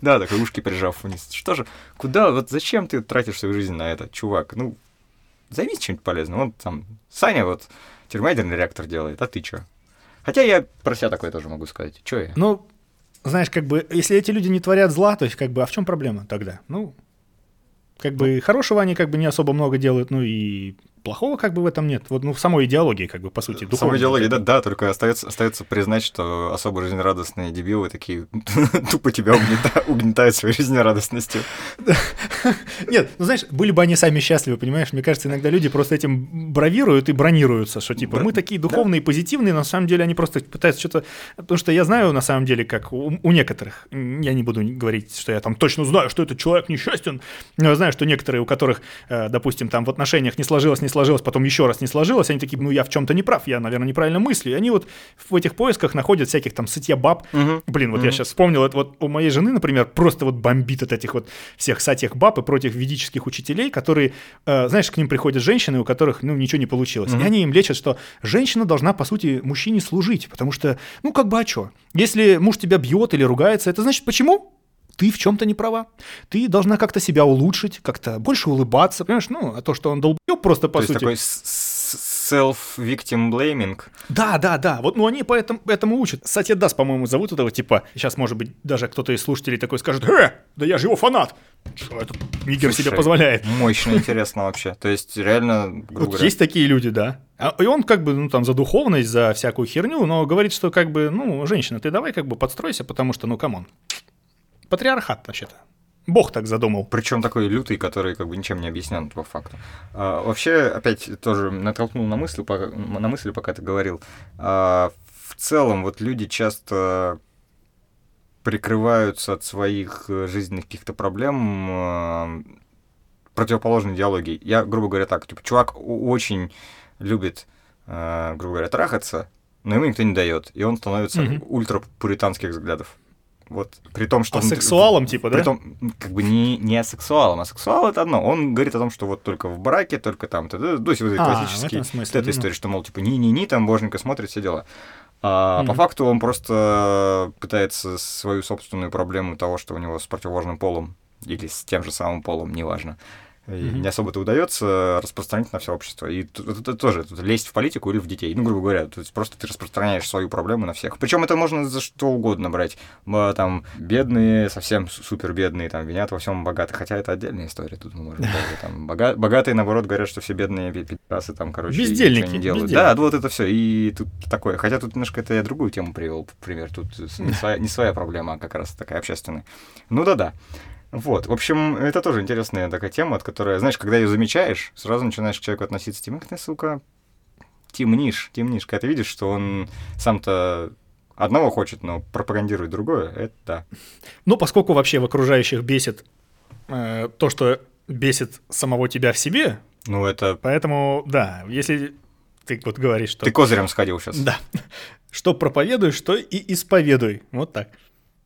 [SPEAKER 2] Да, такой ушки прижав вниз. Что же, куда, вот зачем ты тратишь свою жизнь на это, чувак? Ну, займись чем-нибудь полезным. Вот там, Саня вот термоядерный реактор делает, а ты чё? Хотя я про себя такое тоже могу сказать. Чё я?
[SPEAKER 1] Ну, знаешь, как бы, если эти люди не творят зла, то есть, как бы, а в чем проблема тогда? Ну, как бы, хорошего они как бы не особо много делают, ну и плохого как бы в этом нет. Вот, ну, в самой идеологии, как бы, по сути,
[SPEAKER 2] Самой
[SPEAKER 1] духовной.
[SPEAKER 2] идеологии, да, да, только остается, остается признать, что особо жизнерадостные дебилы такие тупо тебя угнета- угнетают своей жизнерадостностью.
[SPEAKER 1] Нет, ну, знаешь, были бы они сами счастливы, понимаешь? Мне кажется, иногда люди просто этим бравируют и бронируются, что, типа, мы такие духовные, позитивные, на самом деле они просто пытаются что-то... Потому что я знаю, на самом деле, как у, некоторых, я не буду говорить, что я там точно знаю, что этот человек несчастен, но я знаю, что некоторые, у которых, э, допустим, там в отношениях не сложилось, не сложилось, потом еще раз не сложилось, они такие, ну, я в чем-то не прав, я, наверное, неправильно мыслю, и они вот в этих поисках находят всяких там сытья баб, Блин, вот я сейчас вспомнил, это вот у моей жены, например, просто вот бомбит от этих вот всех сатьях баб и против ведических учителей, которые, э, знаешь, к ним приходят женщины, у которых, ну, ничего не получилось. И они им лечат, что женщина должна, по сути, мужчине служить, потому что, ну, как бы, а что? Если муж тебя бьет или ругается, это значит почему? Ты в чем-то не права. Ты должна как-то себя улучшить, как-то больше улыбаться, понимаешь? Ну, а то, что он долбёб просто, по
[SPEAKER 2] То
[SPEAKER 1] сути.
[SPEAKER 2] такой self-victim blaming.
[SPEAKER 1] Да, да, да. Вот, ну они поэтому этому учат. Сатья Дас, по-моему, зовут этого типа. Сейчас, может быть, даже кто-то из слушателей такой скажет: Э, да я же его фанат. Что этот нигер себе
[SPEAKER 2] Слушай,
[SPEAKER 1] позволяет?
[SPEAKER 2] Мощно интересно вообще. То есть реально, грубо
[SPEAKER 1] Вот есть такие люди, да. А- И он как бы, ну, там, за духовность, за всякую херню, но говорит, что как бы, ну, женщина, ты давай как бы подстройся, потому что, ну, come on. Патриархат, вообще-то. Бог так задумал.
[SPEAKER 2] Причем такой лютый, который как бы ничем не объяснен по факту. А, вообще, опять тоже натолкнул на мысль, пока, на мысль, пока ты говорил. А, в целом, вот люди часто прикрываются от своих э, жизненных каких-то проблем э, противоположной идеологией. Я, грубо говоря, так, типа, чувак очень любит, э, грубо говоря, трахаться, но ему никто не дает, и он становится
[SPEAKER 1] Мгм.
[SPEAKER 2] ультрапуританских взглядов. Вот, при том, что...
[SPEAKER 1] А
[SPEAKER 2] он-
[SPEAKER 1] сексуалом, типа, да?
[SPEAKER 2] Притом, м, как бы не, не асексуалом. Асексуал это одно. Он говорит о том, что вот только в браке, только там, то, есть вот
[SPEAKER 1] А, этом смысле,
[SPEAKER 2] вот эта
[SPEAKER 1] ну-ну.
[SPEAKER 2] история, что, мол, типа, ни-ни-ни, там боженька смотрит, все дела. А по
[SPEAKER 1] Мгм.
[SPEAKER 2] факту он просто пытается свою собственную проблему того, что у него с противоположным полом или с тем же самым полом, неважно, и
[SPEAKER 1] Мгм.
[SPEAKER 2] не особо-то удается распространить на все общество. И тут- тут тоже тут лезть в политику или в детей. Ну, грубо говоря, то есть просто ты распространяешь свою проблему на всех. Причем это можно за что угодно брать. М, Там бедные, совсем су- супер бедные, там винят во всем богатых. Хотя это отдельная история. Тут мы можем даже там бога- богатые, наоборот, говорят, что все бедные пи- пидорасы там, короче,
[SPEAKER 1] Бездельники,
[SPEAKER 2] не делают.
[SPEAKER 1] бездельники.
[SPEAKER 2] Да, вот это все. И тут такое. Хотя тут немножко это я другую тему привел, пример. Тут не своя, не своя проблема, а как раз такая общественная. Ну да-да. Вот, в общем, это тоже интересная такая тема, от которой, знаешь, когда ее замечаешь, сразу начинаешь к человеку относиться, «Ах ты, сука, темнишь, темнишь. Когда ты видишь, что он сам-то одного хочет, но пропагандирует другое, это да.
[SPEAKER 1] Ну, поскольку вообще в окружающих бесит э, то, что бесит самого тебя в себе,
[SPEAKER 2] Ну, это...
[SPEAKER 1] поэтому, да, если ты вот говоришь, что...
[SPEAKER 2] Ты козырем сходил сейчас.
[SPEAKER 1] Да. Что проповедуешь, что и исповедуй. Вот так.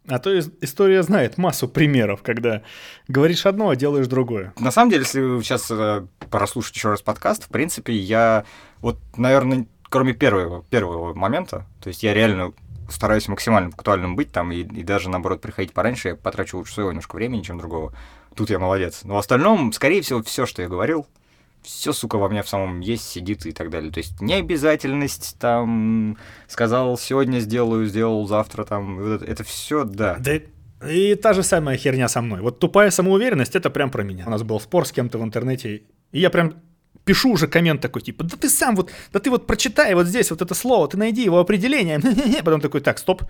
[SPEAKER 1] А то ис- история знает массу примеров, когда говоришь одно, а делаешь другое.
[SPEAKER 2] На самом деле, если сейчас э, прослушать еще раз подкаст, в принципе, я вот, наверное, кроме первого, первого момента, то есть я реально стараюсь максимально актуальным быть там и, и даже, наоборот, приходить пораньше, я потрачу лучше своего немножко времени, чем другого. Тут я молодец. Но в остальном, скорее всего, все, что я говорил, все, сука, во мне в самом есть, сидит и так далее. То есть необязательность, там, сказал, сегодня сделаю, сделал, завтра, там, вот это, все, да.
[SPEAKER 1] Да и та же самая херня со мной. Вот тупая самоуверенность, это прям про меня. У нас был спор с кем-то в интернете, и я прям пишу уже коммент такой, типа, да ты сам вот, да ты вот прочитай вот здесь вот это слово, ты найди его определение. Потом такой, так, стоп,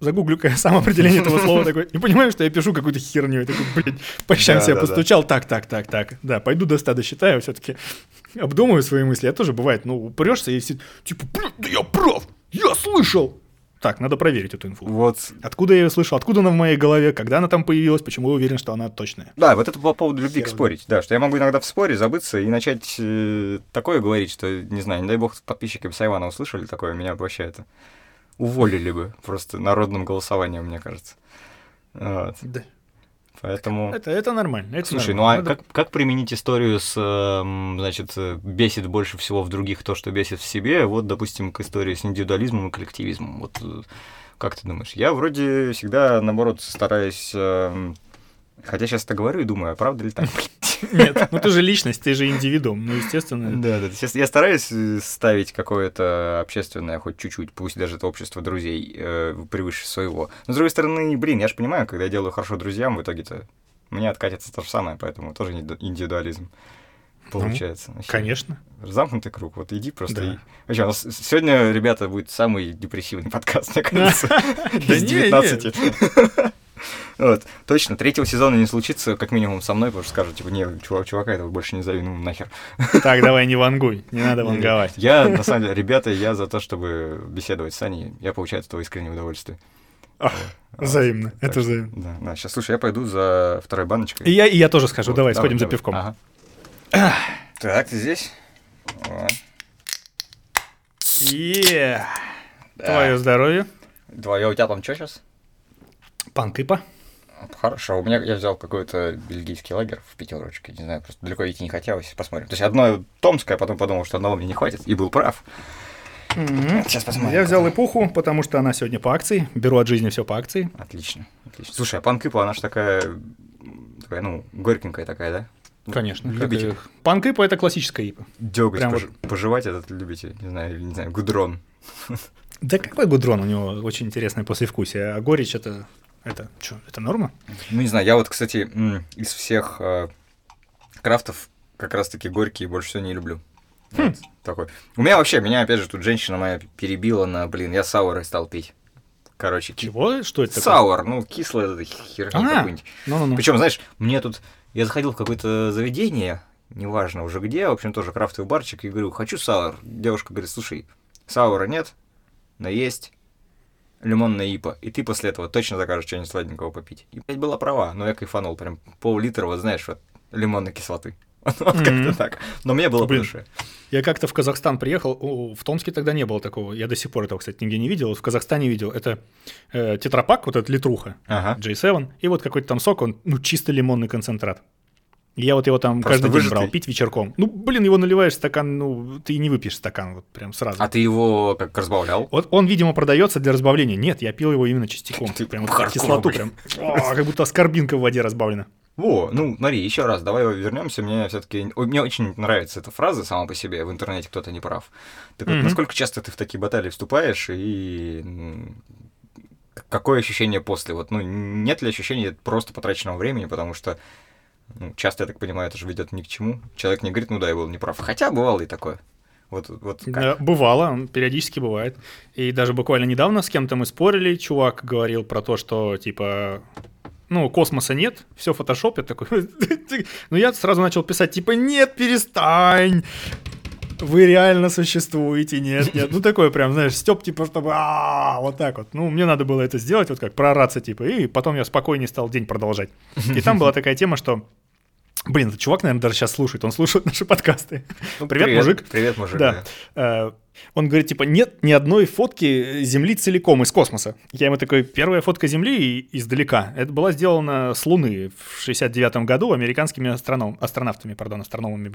[SPEAKER 1] загуглю-ка я сам определение этого слова такой, и понимаю, что я пишу какую-то херню, и такой, блядь, по щам
[SPEAKER 2] Да,
[SPEAKER 1] себя
[SPEAKER 2] да, да.
[SPEAKER 1] постучал, так, так, так, так, да, пойду до ста досчитаю, все-таки обдумываю свои мысли, я тоже бывает, ну, упрешься и все, типа, блядь, да я прав, я слышал. Так, надо проверить эту инфу.
[SPEAKER 2] Вот
[SPEAKER 1] Откуда я ее слышал, откуда она в моей голове, когда она там появилась, почему я уверен, что она точная.
[SPEAKER 2] Да, вот это по поводу любви
[SPEAKER 1] Хер
[SPEAKER 2] к спорить. Да, что я могу иногда в споре забыться и начать э, такое говорить, что, не знаю, не дай бог, подписчики Сайвана услышали такое, меня вообще это уволили бы просто народным голосованием, мне кажется. Вот.
[SPEAKER 1] Да.
[SPEAKER 2] Поэтому...
[SPEAKER 1] Это, это нормально. Это
[SPEAKER 2] Слушай, ну
[SPEAKER 1] нормально.
[SPEAKER 2] а
[SPEAKER 1] Надо-
[SPEAKER 2] как, как применить историю с, эм, значит, э, бесит больше всего в других то, что бесит в себе, вот, допустим, к истории с индивидуализмом и коллективизмом. Вот э, как ты думаешь? Я вроде всегда, наоборот, стараюсь... Хотя сейчас это говорю и думаю, а правда ли так?
[SPEAKER 1] Нет, ну ты же личность, ты же индивидуум, ну естественно.
[SPEAKER 2] Да, да. Сейчас я стараюсь э, ставить какое-то общественное, хоть чуть-чуть, пусть даже это общество друзей, э, превыше своего. Но с другой стороны, блин, я же понимаю, когда я делаю хорошо друзьям, в итоге-то мне откатится то же самое, поэтому тоже индивиду- индивидуализм получается. Вообще,
[SPEAKER 1] Ну, Конечно.
[SPEAKER 2] Замкнутый круг. Вот иди просто
[SPEAKER 1] Да.
[SPEAKER 2] и... Вообще, у нас сегодня, ребята, будет самый депрессивный подкаст, мне кажется, из
[SPEAKER 1] не,
[SPEAKER 2] 19. Вот, точно, третьего сезона не случится, как минимум со мной, потому что скажут, типа, не, чувак, чувака этого больше не зови, ну нахер.
[SPEAKER 1] Так, давай не вангуй, не надо ванговать.
[SPEAKER 2] Я, на самом деле, ребята, я за то, чтобы беседовать с Аней. Я получаю от этого искреннее удовольствие.
[SPEAKER 1] Ах, Взаимно,
[SPEAKER 2] Так
[SPEAKER 1] это взаимно.
[SPEAKER 2] Да, да. Сейчас, слушай, я пойду за второй баночкой.
[SPEAKER 1] И я, и я тоже скажу,
[SPEAKER 2] Вот,
[SPEAKER 1] давай, сходим за
[SPEAKER 2] давай.
[SPEAKER 1] пивком.
[SPEAKER 2] Ага. Так, ты здесь? О, да.
[SPEAKER 1] Твое здоровье.
[SPEAKER 2] Твое, у тебя там что сейчас?
[SPEAKER 1] Панкипа.
[SPEAKER 2] Хорошо, у меня я взял какой-то бельгийский лагерь в пятерочке, не знаю, просто далеко идти не хотелось, посмотрим. То есть одно томское, потом подумал, что одного мне не хватит, и был прав. Сейчас посмотрим.
[SPEAKER 1] Я взял эпоху, потому что она сегодня по акции. Беру от жизни все по акции.
[SPEAKER 2] Отлично, отлично. Слушай, а панкыпа, она же такая, такая, ну, горькенькая такая, да?
[SPEAKER 1] Конечно.
[SPEAKER 2] Любите?
[SPEAKER 1] как и- Панкипа это классическая ипа.
[SPEAKER 2] Дёготь
[SPEAKER 1] Прям
[SPEAKER 2] пож- пожевать этот любите, не знаю, не знаю, гудрон.
[SPEAKER 1] Да какой гудрон у него очень интересное послевкусие, а горечь это... Это что, это норма?
[SPEAKER 2] Ну, не знаю, я вот, кстати, из всех э, крафтов как раз-таки горькие больше всего не люблю. Вот такой. У меня вообще, меня опять же тут женщина моя перебила на, блин, я сауры стал пить. Короче,
[SPEAKER 1] Чего? Что это такое?
[SPEAKER 2] саур, ну, кислое это херня
[SPEAKER 1] А,
[SPEAKER 2] какой-нибудь.
[SPEAKER 1] Ну-ну-ну.
[SPEAKER 2] Причем, знаешь, мне тут, я заходил в какое-то заведение, неважно уже где, в общем, тоже крафтовый барчик, и говорю, хочу саур. Девушка говорит, слушай, саура нет, но есть лимонная ипа, и ты после этого точно закажешь что-нибудь сладенького попить. И, блядь, была права, но я кайфанул, прям пол-литра, вот знаешь, вот лимонной кислоты. Вот как-то
[SPEAKER 1] Мгм.
[SPEAKER 2] так. Но мне было
[SPEAKER 1] Блин.
[SPEAKER 2] душе.
[SPEAKER 1] Я как-то в Казахстан приехал, в Томске тогда не было такого, я до сих пор этого, кстати, нигде не видел, в Казахстане видел, это э, тетрапак, вот этот литруха,
[SPEAKER 2] Ага.
[SPEAKER 1] J7, и вот какой-то там сок, он, ну, чисто лимонный концентрат. Я вот его там
[SPEAKER 2] Просто
[SPEAKER 1] каждый день
[SPEAKER 2] выжатый?
[SPEAKER 1] брал, пить вечерком. Ну, блин, его наливаешь в стакан, ну, ты не выпьешь стакан вот прям сразу.
[SPEAKER 2] А ты его как разбавлял?
[SPEAKER 1] Вот он, видимо, продается для разбавления. Нет, я пил его именно частиком.
[SPEAKER 2] Ты
[SPEAKER 1] прям вот кислоту прям. О, как будто аскорбинка в воде разбавлена.
[SPEAKER 2] Во, ну, смотри, еще раз, давай вернемся. Мне все-таки мне очень нравится эта фраза сама по себе. В интернете кто-то не прав. Так вот, насколько часто ты в такие баталии вступаешь и какое ощущение после? Вот, ну, нет ли ощущения просто потраченного времени, потому что ну, часто, я так понимаю, это же ведет ни к чему. Человек не говорит, ну да, я был неправ. Хотя бывало и такое. Вот, вот как?
[SPEAKER 1] Бывало, периодически бывает. И даже буквально недавно с кем-то мы спорили, чувак говорил про то, что типа ну, космоса нет, все фотошоп, я такой, ну, я сразу начал писать, типа, нет, перестань, вы реально существуете, нет, нет. Ну, такое прям, знаешь, Степ, типа, чтобы, а вот так вот. Ну, мне надо было это сделать, вот как прораться, типа, и потом я спокойнее стал день продолжать. И там была такая тема, что Блин, этот чувак, наверное, даже сейчас слушает, он слушает наши подкасты.
[SPEAKER 2] Ну,
[SPEAKER 1] привет, мужик.
[SPEAKER 2] Привет, мужик.
[SPEAKER 1] Да. Э, он говорит, типа, нет ни одной фотки Земли целиком из космоса. Я ему такой, первая фотка Земли издалека. Это была сделана с Луны в 69 году американскими астроном... астронавтами, пардон, астрономами.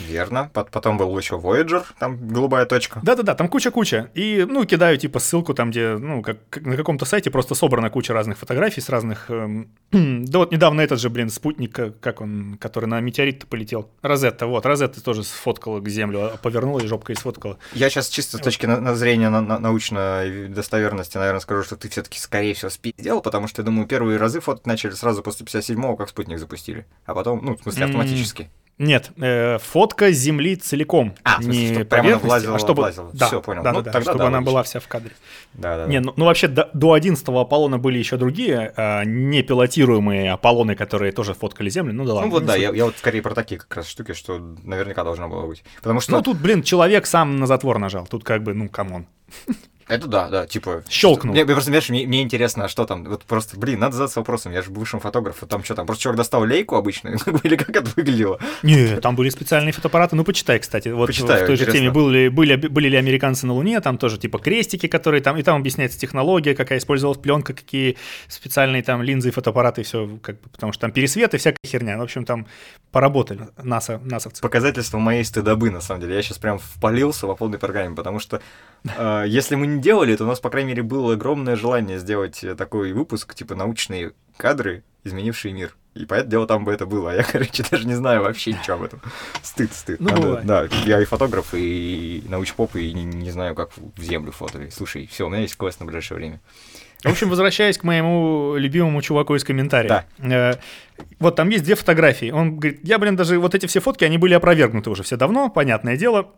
[SPEAKER 2] Верно. Потом был еще Voyager, там голубая точка.
[SPEAKER 1] Да-да-да, там куча-куча. И, ну, кидаю, типа, ссылку там, где, ну, как, на каком-то сайте просто собрана куча разных фотографий с разных... Эм... да вот недавно этот же, блин, спутник, как он, который на метеорит полетел. Розетта, вот, Розетта тоже сфоткала к Землю, повернула и жопкой сфоткала.
[SPEAKER 2] Я сейчас чисто с точки на, зрения на, на, научной достоверности, наверное, скажу, что ты все-таки, скорее всего, спиздел, потому что, я думаю, первые разы фото начали сразу после 57-го, как спутник запустили. А потом, ну, в смысле, автоматически.
[SPEAKER 1] Нет, э, фотка Земли целиком.
[SPEAKER 2] А, в смысле,
[SPEAKER 1] не
[SPEAKER 2] чтобы прямо она влазила,
[SPEAKER 1] а чтобы...
[SPEAKER 2] влазила.
[SPEAKER 1] Да,
[SPEAKER 2] Все, понял.
[SPEAKER 1] Да,
[SPEAKER 2] ну,
[SPEAKER 1] да, да,
[SPEAKER 2] тогда
[SPEAKER 1] чтобы
[SPEAKER 2] да,
[SPEAKER 1] она
[SPEAKER 2] логично.
[SPEAKER 1] была вся в кадре.
[SPEAKER 2] Да, да,
[SPEAKER 1] Не, ну, ну вообще до, до 11 Аполлона были еще другие а, непилотируемые Аполлоны, которые тоже фоткали Землю. Ну да ладно.
[SPEAKER 2] Ну вот
[SPEAKER 1] не
[SPEAKER 2] да, я, я вот скорее про такие как раз штуки, что наверняка должно было быть. Потому что
[SPEAKER 1] Ну тут, блин, человек сам на затвор нажал. Тут как бы, ну, come on.
[SPEAKER 2] Это да, да, типа...
[SPEAKER 1] Щелкнул.
[SPEAKER 2] Мне, мне просто, знаешь, мне, мне интересно, а что там, вот просто, блин, надо задаться вопросом, я же бывшим фотографом, там что там, просто чувак достал лейку обычную, или как это выглядело?
[SPEAKER 1] Не, там были специальные фотоаппараты. Ну, почитай, кстати. Вот
[SPEAKER 2] Почитаю,
[SPEAKER 1] в той же
[SPEAKER 2] интересно.
[SPEAKER 1] теме были, были, были ли американцы на Луне, там тоже типа крестики, которые там, и там объясняется технология, какая использовалась пленка, какие специальные там линзы и фотоаппараты, и все, как бы, потому что там пересвет и всякая херня. В общем, там поработали НАСА, насовцы.
[SPEAKER 2] Показательство моей стыдобы, на самом деле. Я сейчас прям впалился по полной программе, потому что э, если мы не делали, то у нас, по крайней мере, было огромное желание сделать э, такой выпуск, типа научные кадры, изменившие мир. И поэтому дело там бы это было. А я, короче, даже не знаю вообще ничего об этом. Стыд, стыд.
[SPEAKER 1] Ну, бывает.
[SPEAKER 2] да, я и фотограф, и научпоп, и не, не знаю, как в землю фотали. Слушай, все, у меня есть квест на ближайшее время.
[SPEAKER 1] В общем, возвращаясь к моему любимому чуваку из комментариев. Э, Вот там есть две фотографии. Он говорит, я, блин, даже вот эти все фотки, они были опровергнуты уже все давно, понятное дело.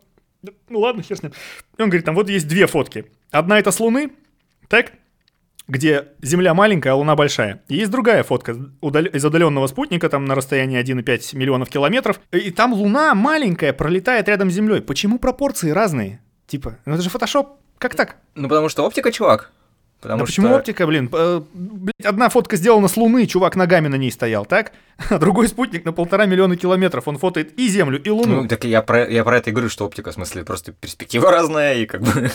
[SPEAKER 1] Ну ладно, хер с ним. И он говорит, там вот есть две фотки. Одна это с Луны, так, где Земля маленькая, а Луна большая. И есть другая фотка из удаленного спутника, там на расстоянии 1,5 миллионов километров. И там Луна маленькая пролетает рядом с Землей. Почему пропорции разные? Типа, ну это же фотошоп. Как так?
[SPEAKER 2] Ну, потому что оптика, чувак. Потому
[SPEAKER 1] да почему оптика, блин? Э, блядь, одна фотка сделана с Луны, чувак ногами на ней стоял, так? А другой спутник на полтора миллиона километров, он фотоет и Землю, и Луну.
[SPEAKER 2] Ну, так я про, я про это и говорю, что оптика, в смысле, просто перспектива разная, и как бы...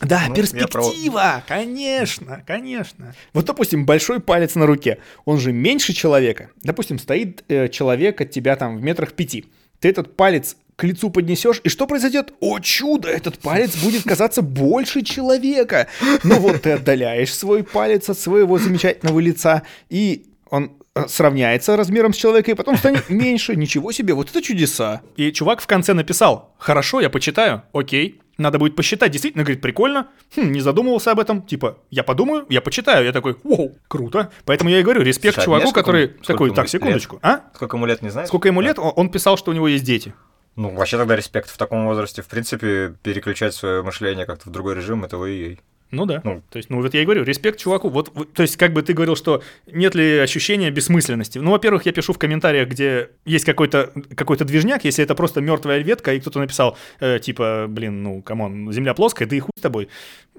[SPEAKER 1] да,
[SPEAKER 2] ну,
[SPEAKER 1] перспектива, конечно, конечно. Вот, допустим, большой палец на руке, он же меньше человека. Допустим, стоит э, человек от тебя там в метрах пяти. Ты этот палец к лицу поднесешь, и что произойдет? О чудо, этот палец будет казаться больше человека. Ну вот ты отдаляешь свой палец от своего замечательного лица, и он э, сравняется размером с человека, и потом станет меньше. Ничего себе, вот это чудеса. И чувак в конце написал, хорошо, я почитаю, окей. Надо будет посчитать, действительно, говорит, прикольно. Хм, не задумывался об этом. Типа, я подумаю, я почитаю. Я такой, вау, круто. Поэтому я и говорю, респект
[SPEAKER 2] Слушай, а
[SPEAKER 1] чуваку,
[SPEAKER 2] знаешь, сколько
[SPEAKER 1] который
[SPEAKER 2] сколько
[SPEAKER 1] такой,
[SPEAKER 2] ему
[SPEAKER 1] так,
[SPEAKER 2] лет?
[SPEAKER 1] секундочку. А?
[SPEAKER 2] Сколько ему лет, не знаешь?
[SPEAKER 1] Сколько ему лет? Он он писал, что у него есть дети.
[SPEAKER 2] Ну, вообще тогда респект в таком возрасте. В принципе, переключать свое мышление как-то в другой режим, это ой
[SPEAKER 1] Ну да.
[SPEAKER 2] Ну.
[SPEAKER 1] То есть, ну вот я и говорю, респект чуваку. Вот, вот, то есть, как бы ты говорил, что нет ли ощущения бессмысленности. Ну, во-первых, я пишу в комментариях, где есть какой-то какой движняк, если это просто мертвая ветка, и кто-то написал, э, типа, блин, ну, come on, земля плоская, да и хуй с тобой.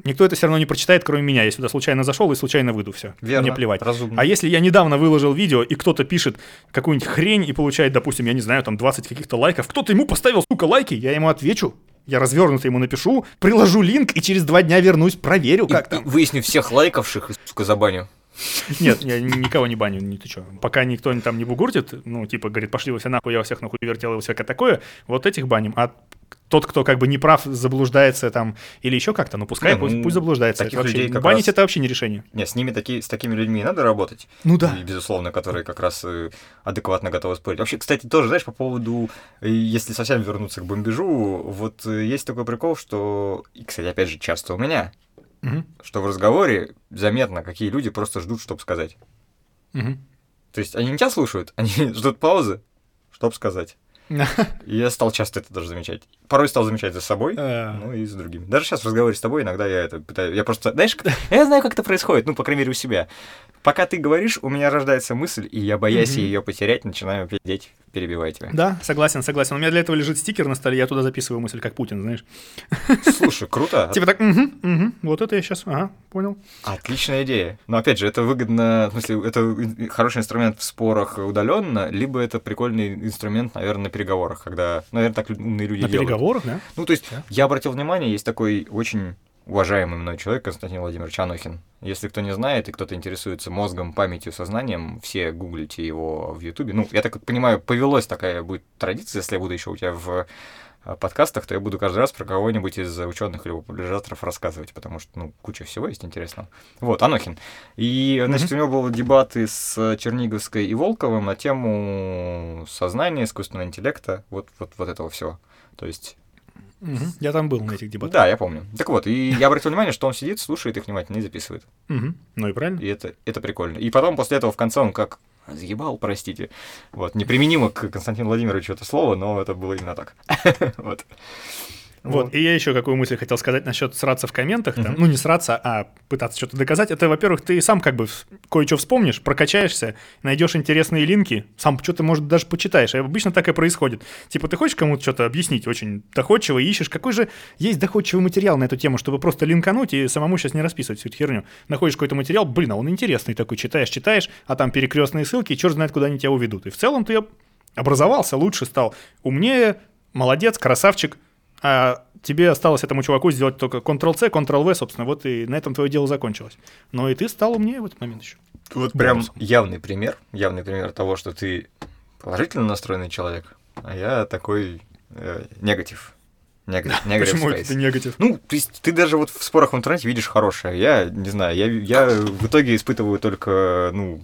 [SPEAKER 1] Никто это все равно не прочитает, кроме меня. Я сюда случайно зашел и случайно выйду, все.
[SPEAKER 2] Верно,
[SPEAKER 1] Мне плевать.
[SPEAKER 2] разумно.
[SPEAKER 1] А если я недавно выложил видео, и кто-то пишет какую-нибудь хрень и получает, допустим, я не знаю, там 20 каких-то лайков, кто-то ему поставил, сука, лайки, я ему отвечу. Я развернуто ему напишу, приложу линк и через два дня вернусь, проверю, как
[SPEAKER 2] И-
[SPEAKER 1] там.
[SPEAKER 2] выясню всех лайковших и, сука, забаню.
[SPEAKER 1] Нет, я никого не баню, не ты чё. Пока никто там не бугуртит, ну, типа, говорит, пошли вы все нахуй, я всех нахуй вертел и всякое такое, вот этих баним. А тот, кто как бы не прав, заблуждается там или еще как-то, ну, пускай,
[SPEAKER 2] Не, ну,
[SPEAKER 1] пусть, пусть заблуждается.
[SPEAKER 2] таких
[SPEAKER 1] Это вообще-
[SPEAKER 2] людей как
[SPEAKER 1] банить
[SPEAKER 2] раз-
[SPEAKER 1] это вообще не решение.
[SPEAKER 2] Не, с ними такие, с такими людьми и надо работать.
[SPEAKER 1] Ну да.
[SPEAKER 2] И, безусловно, которые как раз э, адекватно готовы спорить. Вообще, кстати, тоже, знаешь, по поводу, э, если совсем вернуться к бомбежу, вот э, есть такой прикол, что, и, кстати, опять же, часто у меня,
[SPEAKER 1] Мгм.
[SPEAKER 2] что в разговоре заметно, какие люди просто ждут, чтобы сказать.
[SPEAKER 1] Мгм.
[SPEAKER 2] То есть они не тебя слушают, они ждут паузы, чтобы сказать. И я стал часто это даже замечать. Порой стал замечать за собой,
[SPEAKER 1] А.
[SPEAKER 2] ну и с другими. Даже сейчас в разговоре с тобой иногда я это пытаюсь. Я просто, знаешь, я знаю, как это происходит, ну, по крайней мере, у себя. Пока ты говоришь, у меня рождается мысль, и я, боясь ее потерять, начинаю пиздеть. перебивай тебя.
[SPEAKER 1] Да, согласен, согласен. У меня для этого лежит стикер на столе, я туда записываю мысль, как Путин, знаешь.
[SPEAKER 2] Слушай, круто.
[SPEAKER 1] Типа так, угу, угу, вот это я сейчас, ага, понял.
[SPEAKER 2] Отличная идея. Но опять же, это выгодно, в смысле, это хороший инструмент в спорах удаленно, либо это прикольный инструмент, наверное, на переговорах, когда, наверное, так умные люди
[SPEAKER 1] На
[SPEAKER 2] делают.
[SPEAKER 1] переговорах, да?
[SPEAKER 2] Ну, то есть,
[SPEAKER 1] Да.
[SPEAKER 2] я обратил внимание, есть такой очень уважаемый мной человек Константин Владимирович Анохин. Если кто не знает и кто-то интересуется мозгом, памятью, сознанием, все гуглите его в Ютубе. Ну, я так понимаю, повелось такая будет традиция, если я буду еще у тебя в подкастах, то я буду каждый раз про кого-нибудь из ученых или популяризаторов рассказывать, потому что, ну, куча всего есть интересного. Вот, Анохин. И, значит, у него были дебаты с Черниговской и Волковым на тему сознания, искусственного интеллекта, вот, вот, вот этого всего. То есть
[SPEAKER 1] Мгм. Я там был на этих дебатах.
[SPEAKER 2] да, я помню. Так вот, и я обратил внимание, что он сидит, слушает их внимательно и записывает.
[SPEAKER 1] Мгм. Ну и правильно.
[SPEAKER 2] И это, это прикольно. И потом после этого в конце он как заебал, простите. Вот, неприменимо к Константину Владимировичу это слово, но это было именно так. Вот.
[SPEAKER 1] Вот, и я еще какую мысль хотел сказать насчет сраться в комментах. там.
[SPEAKER 2] Мгм.
[SPEAKER 1] Ну, не сраться, а пытаться что-то доказать. Это, во-первых, ты сам как бы кое-что вспомнишь, прокачаешься, найдешь интересные линки, сам что-то, может, даже почитаешь. Обычно так и происходит. Типа, ты хочешь кому-то что-то объяснить очень доходчиво, и ищешь, какой же есть доходчивый материал на эту тему, чтобы просто линкануть и самому сейчас не расписывать всю эту херню. Находишь какой-то материал, блин, а он интересный такой, читаешь, читаешь, а там перекрестные ссылки, и черт знает, куда они тебя уведут. И в целом ты образовался, лучше стал, умнее, молодец, красавчик, а тебе осталось этому чуваку сделать только Ctrl-C, Ctrl-V, собственно, вот и на этом твое дело закончилось. Но и ты стал умнее в этот момент еще.
[SPEAKER 2] Вот прям
[SPEAKER 1] Бонусом.
[SPEAKER 2] явный пример, явный пример того, что ты положительно настроенный человек, а я такой э, негатив. Негатив, негатив
[SPEAKER 1] Почему
[SPEAKER 2] space.
[SPEAKER 1] это негатив?
[SPEAKER 2] Ну, то есть ты даже вот в спорах в интернете видишь хорошее. Я не знаю, я, я в итоге испытываю только, ну,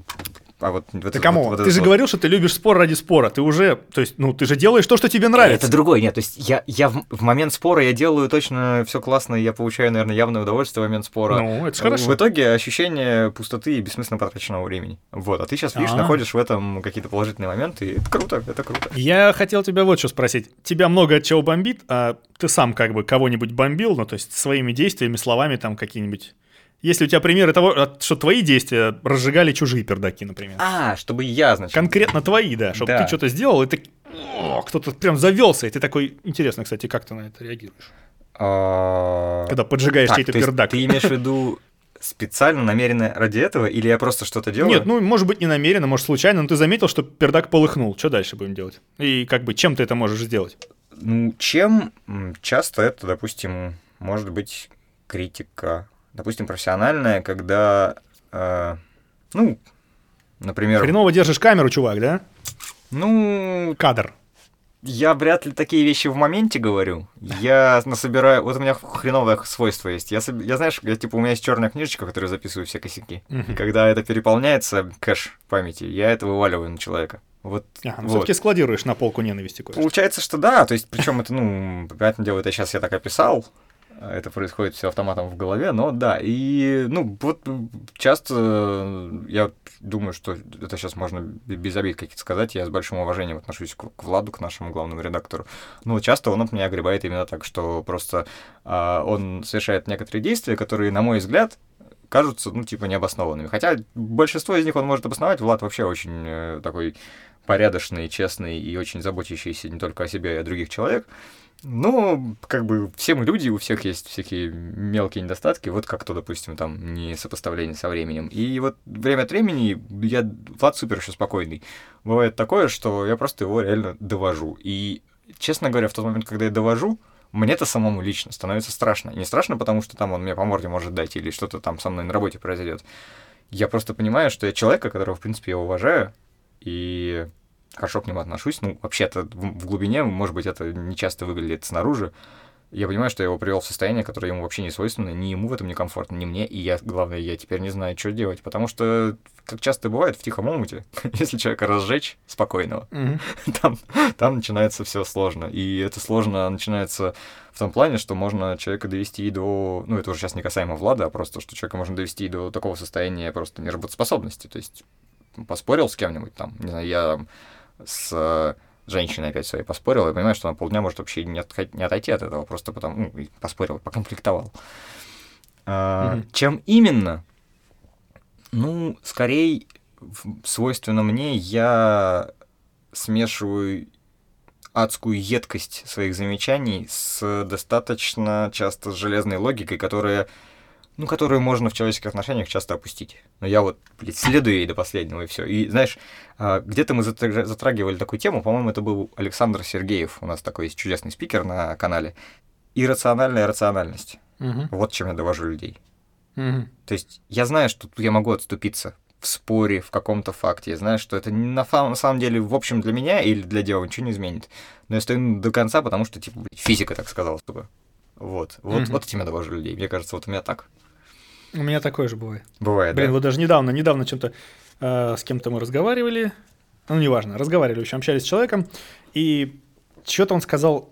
[SPEAKER 2] а вот... вот
[SPEAKER 1] Ты кому?
[SPEAKER 2] вот- вот
[SPEAKER 1] ты же
[SPEAKER 2] вот.
[SPEAKER 1] говорил, что ты любишь спор ради спора. Ты уже, то есть, ну, ты же делаешь то, что тебе нравится.
[SPEAKER 2] Это другой, нет, то есть я, я в, в момент спора я делаю точно все классно, и я получаю, наверное, явное удовольствие в момент спора.
[SPEAKER 1] Ну, это ж хорошо.
[SPEAKER 2] В итоге ощущение пустоты и бессмысленно потраченного времени. Вот, а ты сейчас, видишь,
[SPEAKER 1] А.
[SPEAKER 2] находишь в этом какие-то положительные моменты, и это круто, это круто.
[SPEAKER 1] Я хотел тебя вот что спросить. Тебя много от чего бомбит, а ты сам как бы кого-нибудь бомбил, ну, то есть своими действиями, словами там какие-нибудь... Есть ли у тебя примеры того, что твои действия разжигали чужие пердаки, например?
[SPEAKER 2] А, чтобы я, значит...
[SPEAKER 1] Конкретно твои, да, чтобы
[SPEAKER 2] Да.
[SPEAKER 1] ты что-то сделал, и ты... О, кто-то прям завелся, и ты такой... Интересно, кстати, как ты на это реагируешь?
[SPEAKER 2] а,
[SPEAKER 1] Когда поджигаешь чей-то пердак.
[SPEAKER 2] Ты имеешь в виду специально, намеренно ради этого, или я просто что-то делаю?
[SPEAKER 1] Нет, ну, может быть, не намеренно, может, случайно, но ты заметил, что пердак полыхнул. Что дальше будем делать? И как бы, чем ты это можешь сделать?
[SPEAKER 2] Ну, чем часто это, допустим, может быть критика, допустим, профессиональная, когда, э, ну, например,
[SPEAKER 1] Хреново держишь камеру, чувак, да?
[SPEAKER 2] ну,
[SPEAKER 1] Кадр.
[SPEAKER 2] я вряд ли такие вещи в моменте говорю. Я насобираю, вот у меня хреновое свойство есть. Я, я знаешь, я, типа, у меня есть черная книжечка, в которой записываю все косяки. И когда это переполняется, кэш памяти, я это вываливаю на человека. Вот,
[SPEAKER 1] Ага, ну,
[SPEAKER 2] вот.
[SPEAKER 1] все-таки складируешь на полку ненависти кое
[SPEAKER 2] Получается, что да, то есть, причем это, ну, понятное дело, это сейчас я так описал, это происходит все автоматом в голове, но да, и, ну, вот часто э, я думаю, что это сейчас можно без обид какие-то сказать, я с большим уважением отношусь к, к Владу, к нашему главному редактору, но часто он от меня огребает именно так, что просто а, он совершает некоторые действия, которые, на мой взгляд, кажутся, ну, типа, необоснованными. Хотя большинство из них он может обосновать. Влад вообще очень э, такой порядочный, честный и очень заботящийся не только о себе, и о других человек. Но, как бы, все мы люди, у всех есть всякие мелкие недостатки, вот как то, допустим, там, не сопоставление со временем. И вот время от времени я, Влад супер еще спокойный. Бывает такое, что я просто его реально довожу. И, честно говоря, в тот момент, когда я довожу, мне-то самому лично становится страшно. Не страшно, потому что там он мне по морде может дать или что-то там со мной на работе произойдет. Я просто понимаю, что я человека, которого, в принципе, я уважаю, и хорошо к нему отношусь. Ну, вообще-то в глубине, может быть, это не часто выглядит снаружи. Я понимаю, что я его привел в состояние, которое ему вообще не свойственно, ни ему в этом не комфортно, ни мне, и я, главное, я теперь не знаю, что делать, потому что, как часто бывает в тихом омуте, если человека разжечь спокойного,
[SPEAKER 1] Мгм.
[SPEAKER 2] там, там начинается все сложно. И это сложно начинается в том плане, что можно человека довести до... Ну, это уже сейчас не касаемо Влада, а просто, что человека можно довести до такого состояния просто неработоспособности. То есть поспорил с кем-нибудь там, не знаю, я с э, женщиной опять своей поспорил, я понимаю, что на полдня может вообще не, отходить- не отойти от этого, просто потому, ну, и поспорил, поконфликтовал. А,
[SPEAKER 1] Мгм.
[SPEAKER 2] Чем именно? Ну, скорее, свойственно мне, я смешиваю адскую едкость своих замечаний с достаточно часто железной логикой, которая ну, которую можно в человеческих отношениях часто опустить. Но я вот, блядь, следую ей до последнего, и все. И, знаешь, а, где-то мы затрагивали такую тему, по-моему, это был Александр Сергеев, у нас такой есть чудесный спикер на канале. Иррациональная рациональность. Угу. Вот чем я довожу людей. Угу. То есть я знаю, что я могу отступиться в споре, в каком-то факте. Я знаю, что это на, на самом деле, в общем, для меня или для дела ничего не изменит. Но я стою до конца, потому что, типа, блядь, физика так сказала, чтобы. Вот. Вот, угу. вот этим я довожу людей. Мне кажется, вот у меня так.
[SPEAKER 1] У меня такое же бывает.
[SPEAKER 2] Бывает,
[SPEAKER 1] Блин,
[SPEAKER 2] да?
[SPEAKER 1] вот даже недавно, недавно чем-то э, с кем-то мы разговаривали, ну, неважно, разговаривали, в общем, общались с человеком, и что-то он сказал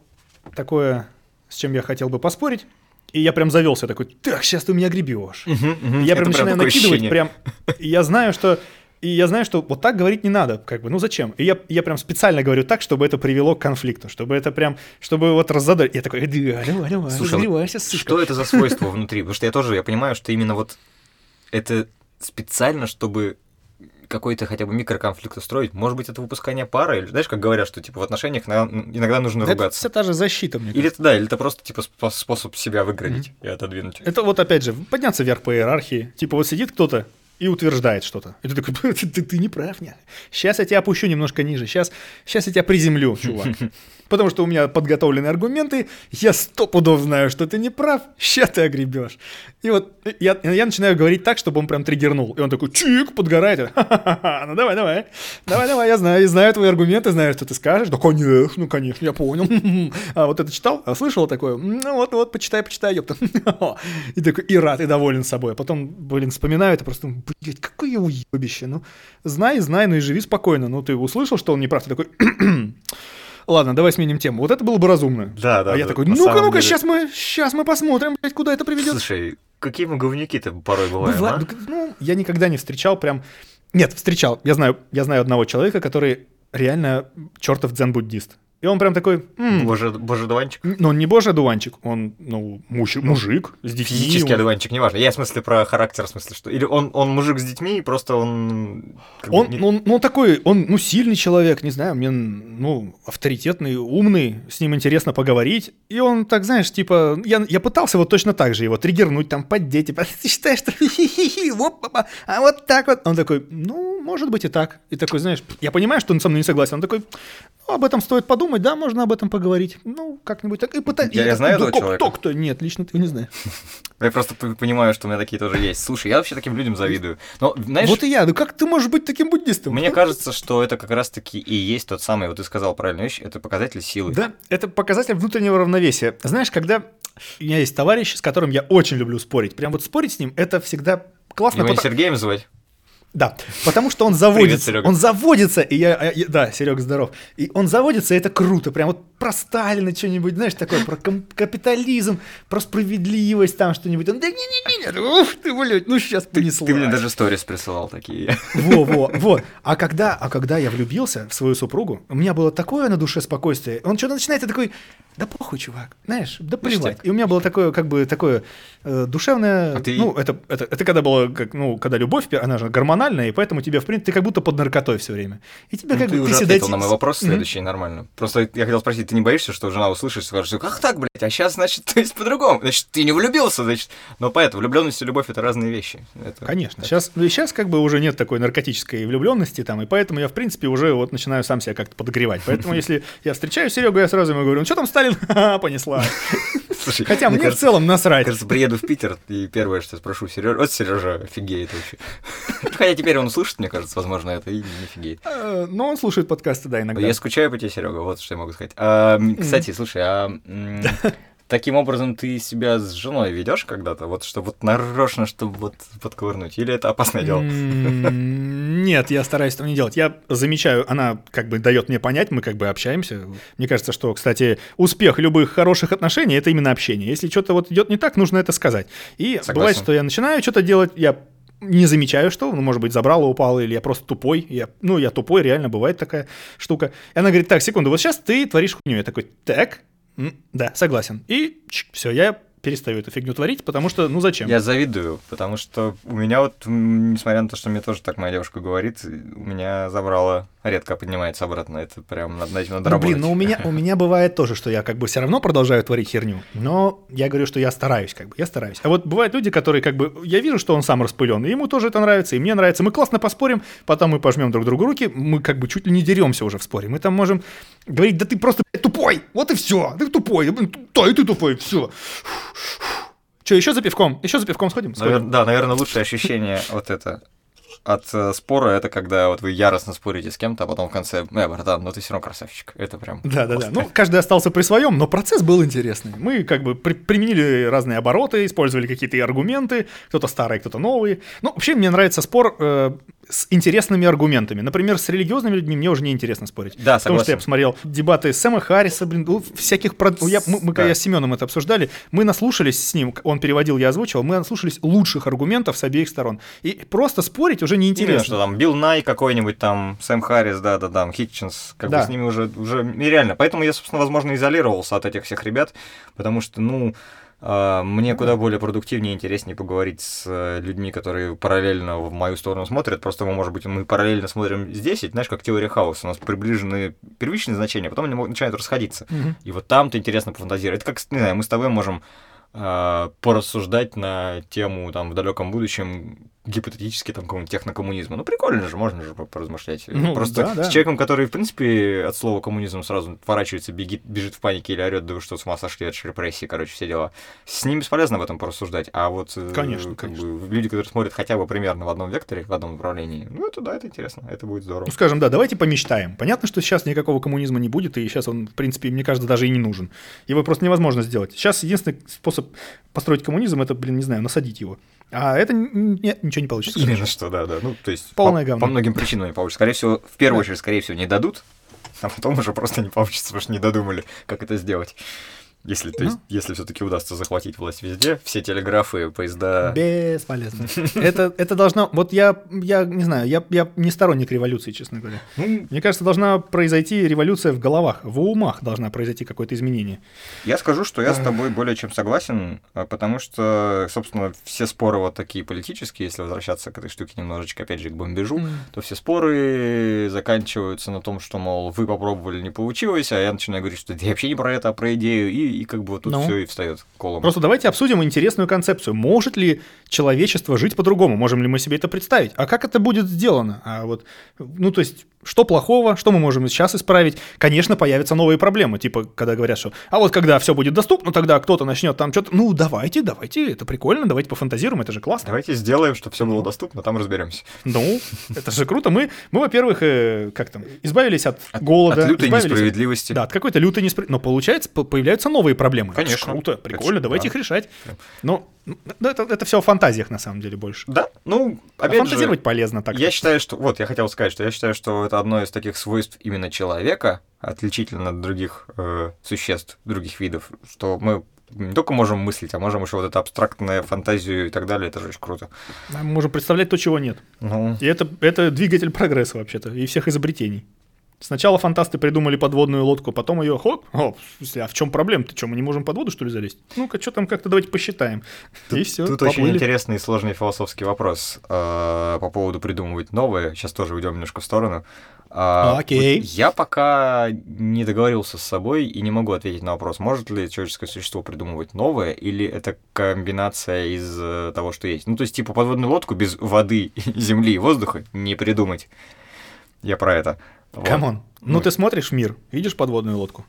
[SPEAKER 1] такое, с чем я хотел бы поспорить, и я прям завелся такой, так, сейчас ты у меня гребешь. Угу, угу, я прям начинаю накидывать, ощущение. прям, я знаю, что и я знаю, что вот так говорить не надо, как бы, ну зачем? И я, я прям специально говорю так, чтобы это привело к конфликту, чтобы это прям, чтобы вот раззадорить. Я такой, давай, давай,
[SPEAKER 2] Слушай, что это за свойство внутри? Потому что я тоже, я понимаю, что именно вот это специально, чтобы какой-то хотя бы микроконфликт устроить. Может быть, это выпускание пары, или знаешь, как говорят, что типа в отношениях иногда нужно
[SPEAKER 1] да
[SPEAKER 2] ругаться.
[SPEAKER 1] Это вся та же защита, мне
[SPEAKER 2] Или это да, или это просто типа способ себя выградить mm-hmm. и отодвинуть.
[SPEAKER 1] Это вот опять же подняться вверх по иерархии. Типа вот сидит кто-то, и утверждает что-то. И ты такой, ты, ты, ты не прав, нет. Сейчас я тебя опущу немножко ниже, сейчас, сейчас я тебя приземлю, чувак. Потому что у меня подготовлены аргументы, я сто пудов знаю, что ты не прав, сейчас ты огребешь. И вот я, я начинаю говорить так, чтобы он прям триггернул. И он такой, чик, подгорает. Ха-ха-ха, ну давай, давай. Давай, давай, я знаю, я знаю твои аргументы, знаю, что ты скажешь. Да, конечно, конечно, я понял. А вот это читал? А слышал такое? Ну вот, вот, почитай, почитай, ёпта. И такой, и рад, и доволен собой. А потом, блин, вспоминаю это просто, блядь, какое уебище. Ну, знай, знай, ну и живи спокойно. Ну, ты услышал, что он не прав, ты такой, ладно, давай сменим тему. Вот это было бы разумно.
[SPEAKER 2] Да, да.
[SPEAKER 1] А
[SPEAKER 2] да,
[SPEAKER 1] я такой, ну-ка, ну-ка, сейчас мы, сейчас мы посмотрим, блядь, куда это приведет.
[SPEAKER 2] Слушай, какие мы говнюки-то порой бываем,
[SPEAKER 1] Быва... а? Ну, я никогда не встречал прям... Нет, встречал. Я знаю, я знаю одного человека, который реально чертов дзен-буддист. И он прям такой...
[SPEAKER 2] М-м". Боже, боже дуванчик?
[SPEAKER 1] Ну, он не боже дуванчик, он, ну, муж, мужик с детьми.
[SPEAKER 2] Физический он... одуванчик, неважно. Я в смысле про характер, в смысле, что... Или он, он мужик с детьми, просто он...
[SPEAKER 1] Он, не... он, ну, такой, он, ну, сильный человек, не знаю, мне, ну, авторитетный, умный, с ним интересно поговорить. И он так, знаешь, типа, я, я пытался вот точно так же его триггернуть, там, поддеть, типа, ты считаешь, что а вот так вот. Он такой, ну, может быть и так. И такой, знаешь, я понимаю, что он со мной не согласен. Он такой, ну, об этом стоит подумать, да, можно об этом поговорить. Ну, как-нибудь так. И пытать.
[SPEAKER 2] Я, я знаю этого
[SPEAKER 1] кто,
[SPEAKER 2] человека.
[SPEAKER 1] Кто, кто? Нет, лично ты не знаю.
[SPEAKER 2] Я просто понимаю, что у меня такие тоже есть. Слушай, я вообще таким людям завидую. Но, знаешь,
[SPEAKER 1] вот и я. Ну как ты можешь быть таким буддистом?
[SPEAKER 2] Мне кажется, что это как раз-таки и есть тот самый, вот ты сказал правильную вещь, это показатель силы.
[SPEAKER 1] Да, это показатель внутреннего равновесия. Знаешь, когда у меня есть товарищ, с которым я очень люблю спорить, прям вот спорить с ним, это всегда классно.
[SPEAKER 2] Его потому... не Сергеем звать?
[SPEAKER 1] Да, потому что он заводится. Привет, он заводится, и я, я да, Серега, здоров. И он заводится, и это круто. Прям вот про Сталина что-нибудь, знаешь, такое, про капитализм, про справедливость, там что-нибудь. Он, да не-не-не, ух ты, блядь, ну сейчас понесло.
[SPEAKER 2] Ты, ты мне даже сторис присылал такие.
[SPEAKER 1] Во, во, во. А когда, а когда я влюбился в свою супругу, у меня было такое на душе спокойствие. Он что-то начинает, и такой, да похуй, чувак, знаешь, да плевать. И у меня было такое, как бы, такое э, душевное, а ты... ну, это, это, это когда было, как, ну, когда любовь, она же гормональная, и поэтому тебе, в принципе, ты как будто под наркотой все время. И тебе
[SPEAKER 2] ну,
[SPEAKER 1] как
[SPEAKER 2] ты
[SPEAKER 1] бы...
[SPEAKER 2] уже ответил на мой вопрос следующий, mm-hmm. нормально. Просто я хотел спросить, ты не боишься, что жена услышит, скажет, как так, блядь, а сейчас, значит, то есть по-другому, значит, ты не влюбился, значит. Но поэтому влюбленность и любовь — это разные вещи. Это,
[SPEAKER 1] Конечно. Это... Сейчас, ну, сейчас как бы уже нет такой наркотической влюбленности там, и поэтому я, в принципе, уже вот начинаю сам себя как-то подогревать. Поэтому если я встречаю Серегу, я сразу ему говорю, ну что там Сталин? Понесла. Хотя мне, в целом насрать.
[SPEAKER 2] Кажется, приеду в Питер, и первое, что спрошу, Сережа, вот Сережа офигеет вообще. Хотя теперь он слушает, мне кажется, возможно, это и не офигеет.
[SPEAKER 1] А, но он слушает подкасты, да, иногда.
[SPEAKER 2] Я скучаю по тебе, Серега, вот что я могу сказать. А, кстати, слушай, а таким образом ты себя с женой ведешь когда-то, вот чтобы вот нарочно, чтобы вот подковырнуть, или это опасное дело?
[SPEAKER 1] Нет, я стараюсь этого не делать. Я замечаю, она как бы дает мне понять, мы как бы общаемся. Мне кажется, что, кстати, успех любых хороших отношений это именно общение. Если что-то вот идет не так, нужно это сказать. И Согласен. бывает, что я начинаю что-то делать, я не замечаю, что, ну, может быть, забрала, упала, или я просто тупой. Я, ну, я тупой, реально бывает такая штука. И она говорит, так, секунду, вот сейчас ты творишь хуйню. Я такой, так, да, согласен. И все, я перестаю эту фигню творить, потому что, ну зачем?
[SPEAKER 2] Я завидую, потому что у меня вот, несмотря на то, что мне тоже так моя девушка говорит, у меня забрало редко поднимается обратно. Это прям над этим надо
[SPEAKER 1] ну, блин, ну у меня, у меня бывает тоже, что я как бы все равно продолжаю творить херню, но я говорю, что я стараюсь, как бы, я стараюсь. А вот бывают люди, которые как бы, я вижу, что он сам распылен, и ему тоже это нравится, и мне нравится. Мы классно поспорим, потом мы пожмем друг другу руки, мы как бы чуть ли не деремся уже в споре. Мы там можем говорить, да ты просто тупой, вот и все, ты тупой, да, и ты тупой, все. Что, еще за пивком? Еще за пивком сходим?
[SPEAKER 2] сходим? Навер... Да, наверное, лучшее ощущение вот это от э, спора это когда вот вы яростно спорите с кем-то, а потом в конце, э, братан, но ты все равно красавчик. Это прям.
[SPEAKER 1] Да, да, да. Ну, каждый остался при своем, но процесс был интересный. Мы как бы при- применили разные обороты, использовали какие-то аргументы, кто-то старые, кто-то новые. Ну, вообще, мне нравится спор э, с интересными аргументами. Например, с религиозными людьми мне уже не интересно спорить.
[SPEAKER 2] Да, согласен.
[SPEAKER 1] Потому что я посмотрел дебаты Сэма Харриса, блин, ну, всяких... Прод... Я, мы, мы да. когда с Семеном это обсуждали, мы наслушались с ним, он переводил, я озвучивал, мы наслушались лучших аргументов с обеих сторон. И просто спорить уже неинтересно. Именно,
[SPEAKER 2] что там Билл Най какой-нибудь, там Сэм Харрис, да, да, да, Хитчинс, как да. бы с ними уже, уже нереально. Поэтому я, собственно, возможно, изолировался от этих всех ребят, потому что, ну, мне куда более продуктивнее и интереснее поговорить с э, людьми, которые параллельно в мою сторону смотрят. Просто мы, может быть, мы параллельно смотрим здесь, и знаешь, как теория хаоса. У нас приближены первичные значения, а потом они начинают расходиться. Угу. И вот там-то интересно пофантазировать. Это как, не знаю, мы с тобой можем э, порассуждать на тему там в далеком будущем гипотетически там какого-нибудь технокоммунизма. Ну, прикольно же, можно же поразмышлять. Ну, Просто да, да. с человеком, который, в принципе, от слова коммунизм сразу отворачивается, бегит, бежит в панике или орет, да вы что, с ума сошли от репрессии, короче, все дела. С ним бесполезно об этом порассуждать. А вот
[SPEAKER 1] э, конечно,
[SPEAKER 2] как
[SPEAKER 1] конечно.
[SPEAKER 2] Бы, люди, которые смотрят хотя бы примерно в одном векторе, в одном направлении, ну, это да, это интересно, это будет здорово. Ну,
[SPEAKER 1] скажем, да, давайте помечтаем. Понятно, что сейчас никакого коммунизма не будет, и сейчас он, в принципе, мне кажется, даже и не нужен. Его просто невозможно сделать. Сейчас единственный способ построить коммунизм, это, блин, не знаю, насадить его. А это нет, ничего не получится.
[SPEAKER 2] Именно что, да, да. Ну, то есть
[SPEAKER 1] Полное
[SPEAKER 2] по,
[SPEAKER 1] говно.
[SPEAKER 2] по многим причинам не получится. Скорее всего, в первую да. очередь, скорее всего, не дадут, а потом уже просто не получится, потому что не додумали, как это сделать. Если, то есть, ну. если все-таки удастся захватить власть везде, все телеграфы, поезда...
[SPEAKER 1] Бесполезно. это, это должно... Вот я, я не знаю, я, я не сторонник революции, честно говоря. Ну, Мне кажется, должна произойти революция в головах, в умах должна произойти какое-то изменение.
[SPEAKER 2] Я скажу, что я с тобой более чем согласен, а, потому что, собственно, все споры вот такие политические, если возвращаться к этой штуке немножечко, опять же, к бомбежу, то все споры заканчиваются на том, что, мол, вы попробовали, не получилось, а я начинаю говорить, что я вообще не про это, а про идею, и и как бы вот тут ну, все и встает колом.
[SPEAKER 1] Просто давайте обсудим интересную концепцию. Может ли человечество жить по-другому? Можем ли мы себе это представить? А как это будет сделано? А вот, ну, то есть, что плохого, что мы можем сейчас исправить? Конечно, появятся новые проблемы, типа, когда говорят, что, а вот когда все будет доступно, тогда кто-то начнет там что-то, ну, давайте, давайте, это прикольно, давайте пофантазируем, это же классно.
[SPEAKER 2] Давайте сделаем, чтобы все было доступно, там разберемся.
[SPEAKER 1] Ну, это же круто. Мы, мы во-первых, э, как там, избавились от, от голода.
[SPEAKER 2] От лютой несправедливости.
[SPEAKER 1] Да, от какой-то лютой несправедливости. Но получается, появляются новые проблемы.
[SPEAKER 2] Конечно.
[SPEAKER 1] Круто, прикольно, давайте да. их решать. Но ну, это, это все о фантазиях, на самом деле, больше.
[SPEAKER 2] Да, ну,
[SPEAKER 1] опять а фантазировать
[SPEAKER 2] же,
[SPEAKER 1] полезно так.
[SPEAKER 2] Я считаю, что... Вот, я хотел сказать, что я считаю, что это одно из таких свойств именно человека, отличительно от других э, существ, других видов, что мы не только можем мыслить, а можем еще вот эту абстрактную фантазию и так далее, это же очень круто.
[SPEAKER 1] Мы можем представлять то, чего нет.
[SPEAKER 2] Ну...
[SPEAKER 1] И это, это двигатель прогресса вообще-то, и всех изобретений. Сначала фантасты придумали подводную лодку, потом ее хоп, смысле, а в чем проблема? Ты что, мы не можем под воду, что ли, залезть? Ну-ка, что там как-то давайте посчитаем.
[SPEAKER 2] Тут, и все. Тут поплыли. очень интересный и сложный философский вопрос э, по поводу придумывать новое. Сейчас тоже уйдем немножко в сторону.
[SPEAKER 1] А, Окей.
[SPEAKER 2] Вот я пока не договорился с собой и не могу ответить на вопрос, может ли человеческое существо придумывать новое, или это комбинация из э, того, что есть. Ну, то есть, типа, подводную лодку без воды, земли и воздуха не придумать. Я про это.
[SPEAKER 1] Come on. Вот. Ну, ну, ты смотришь мир, видишь подводную лодку?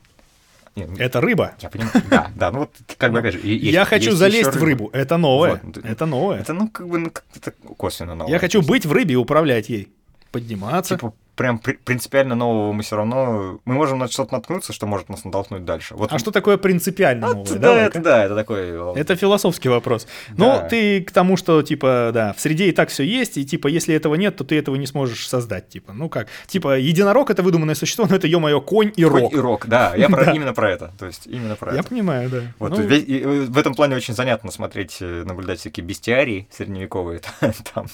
[SPEAKER 1] Нет, ну, это рыба.
[SPEAKER 2] Я понимаю. Да, да, ну вот как бы опять же.
[SPEAKER 1] Есть, я хочу залезть в рыбу. Это новое. Вот, это новое.
[SPEAKER 2] Это, ну, как бы ну, это косвенно новое.
[SPEAKER 1] Я хочу быть в рыбе и управлять ей. Подниматься.
[SPEAKER 2] Типа прям принципиально нового мы все равно... Мы можем на что-то наткнуться, что может нас натолкнуть дальше.
[SPEAKER 1] Вот... А что такое принципиально
[SPEAKER 2] а,
[SPEAKER 1] новое?
[SPEAKER 2] Да, это, да, это такой...
[SPEAKER 1] Это философский вопрос. Ну, да. Ну, ты к тому, что, типа, да, в среде и так все есть, и, типа, если этого нет, то ты этого не сможешь создать, типа. Ну, как? Типа, единорог — это выдуманное существо, но это, ё-моё, конь и рог.
[SPEAKER 2] Конь и рог, да. Я про, именно про это. То есть, именно про
[SPEAKER 1] Я
[SPEAKER 2] это.
[SPEAKER 1] понимаю, да.
[SPEAKER 2] Вот, ну... весь, и, в этом плане очень занятно смотреть, э, наблюдать всякие бестиарии средневековые там.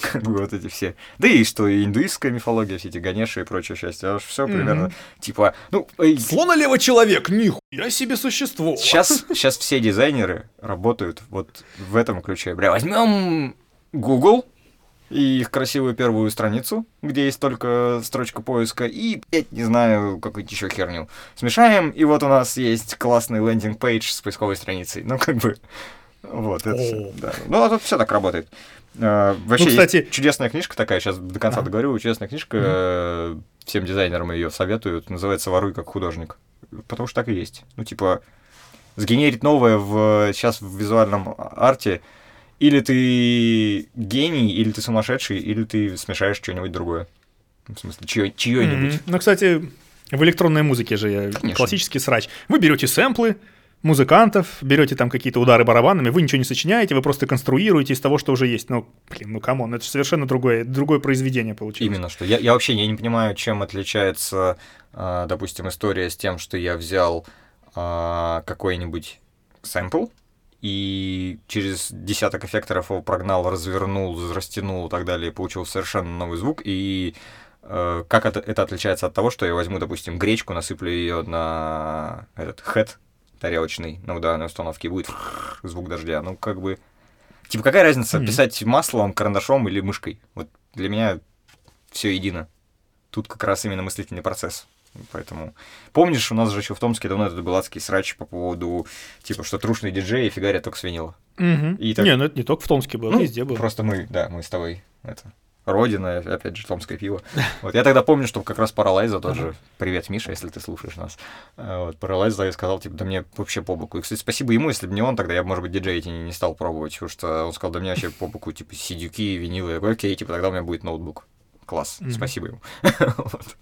[SPEAKER 2] Как бы вот эти все. Да и что, и индуистская мифология, все эти Ганеши и прочее счастье. Все примерно, типа, ну... э,
[SPEAKER 1] Слонолево человек, нихуя себе существо.
[SPEAKER 2] Сейчас, сейчас все дизайнеры работают вот в этом ключе. Бля, возьмем Google и их красивую первую страницу, где есть только строчка поиска, и, блядь, не знаю, какую-нибудь еще херню. Смешаем, и вот у нас есть классный лендинг-пейдж с поисковой страницей. Ну, как бы, вот, это всё,
[SPEAKER 1] О.
[SPEAKER 2] да. Ну, а тут все так работает. Э, Вообще,
[SPEAKER 1] Ну, кстати-
[SPEAKER 2] чудесная книжка такая, сейчас до конца
[SPEAKER 1] Ага.
[SPEAKER 2] договорю, чудесная книжка, э, всем дизайнерам ее советуют, называется «Воруй как художник». Потому что так и есть. Ну, типа, сгенерить новое в, сейчас в визуальном арте, или ты гений, или ты сумасшедший, или ты смешаешь что-нибудь другое. Ну, В смысле, чье- чье-нибудь.
[SPEAKER 1] Ну, кстати, в электронной музыке же я
[SPEAKER 2] Конечно.
[SPEAKER 1] классический срач. Вы берете сэмплы музыкантов, берете там какие-то удары барабанами, вы ничего не сочиняете, вы просто конструируете из того, что уже есть. Ну, блин, ну come on, это же совершенно другое, другое произведение получилось.
[SPEAKER 2] Именно что. Я, я вообще я не понимаю, чем отличается, а, допустим, история с тем, что я взял а, какой-нибудь сэмпл и через десяток эффекторов его прогнал, развернул, растянул и так далее, и получил совершенно новый звук. И э, как это, это отличается от того, что я возьму, допустим, гречку, насыплю ее на этот хэт тарелочный на ударной установке, будет звук дождя. Ну, как бы... Типа, какая разница,
[SPEAKER 1] Мгм.
[SPEAKER 2] писать маслом, карандашом или мышкой? Вот для меня все едино. Тут как раз именно мыслительный процесс. Поэтому... Помнишь, у нас же еще в Томске давно этот был адский срач по поводу, типа, что трушные диджеи фигарят только с винила.
[SPEAKER 1] Мгм.
[SPEAKER 2] И так-
[SPEAKER 1] Не, ну это не только в Томске было,
[SPEAKER 2] Ну,
[SPEAKER 1] везде было.
[SPEAKER 2] Просто мы, да, мы с тобой, это, Родина, опять же, томское пиво. Вот я тогда помню, что как раз Паралайза тоже, привет, Миша, если ты слушаешь нас, А, вот, Паралайза я сказал, типа, да мне вообще по боку. И, кстати, спасибо ему, если бы не он, тогда я, бы, может быть, диджеить и не, не стал пробовать, потому что он сказал, да мне вообще по боку, типа, сидюки, винилы. Я говорю, окей, типа, тогда у меня будет ноутбук. Класс, спасибо ему. Вот.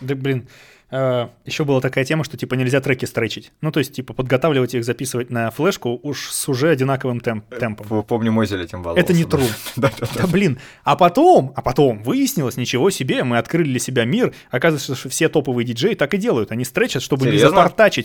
[SPEAKER 1] Да, блин, еще была такая тема, что типа нельзя треки стречить. Ну, то есть, типа, подготавливать их, записывать на флешку уж с уже одинаковым темп- темпом.
[SPEAKER 2] П- Помню, Мозель этим баловался.
[SPEAKER 1] Это не.
[SPEAKER 2] Да-да-да.
[SPEAKER 1] Да блин, а потом, а потом выяснилось, ничего себе, мы открыли для себя мир. Оказывается, что все топовые диджеи так и делают. Они стречат, чтобы не.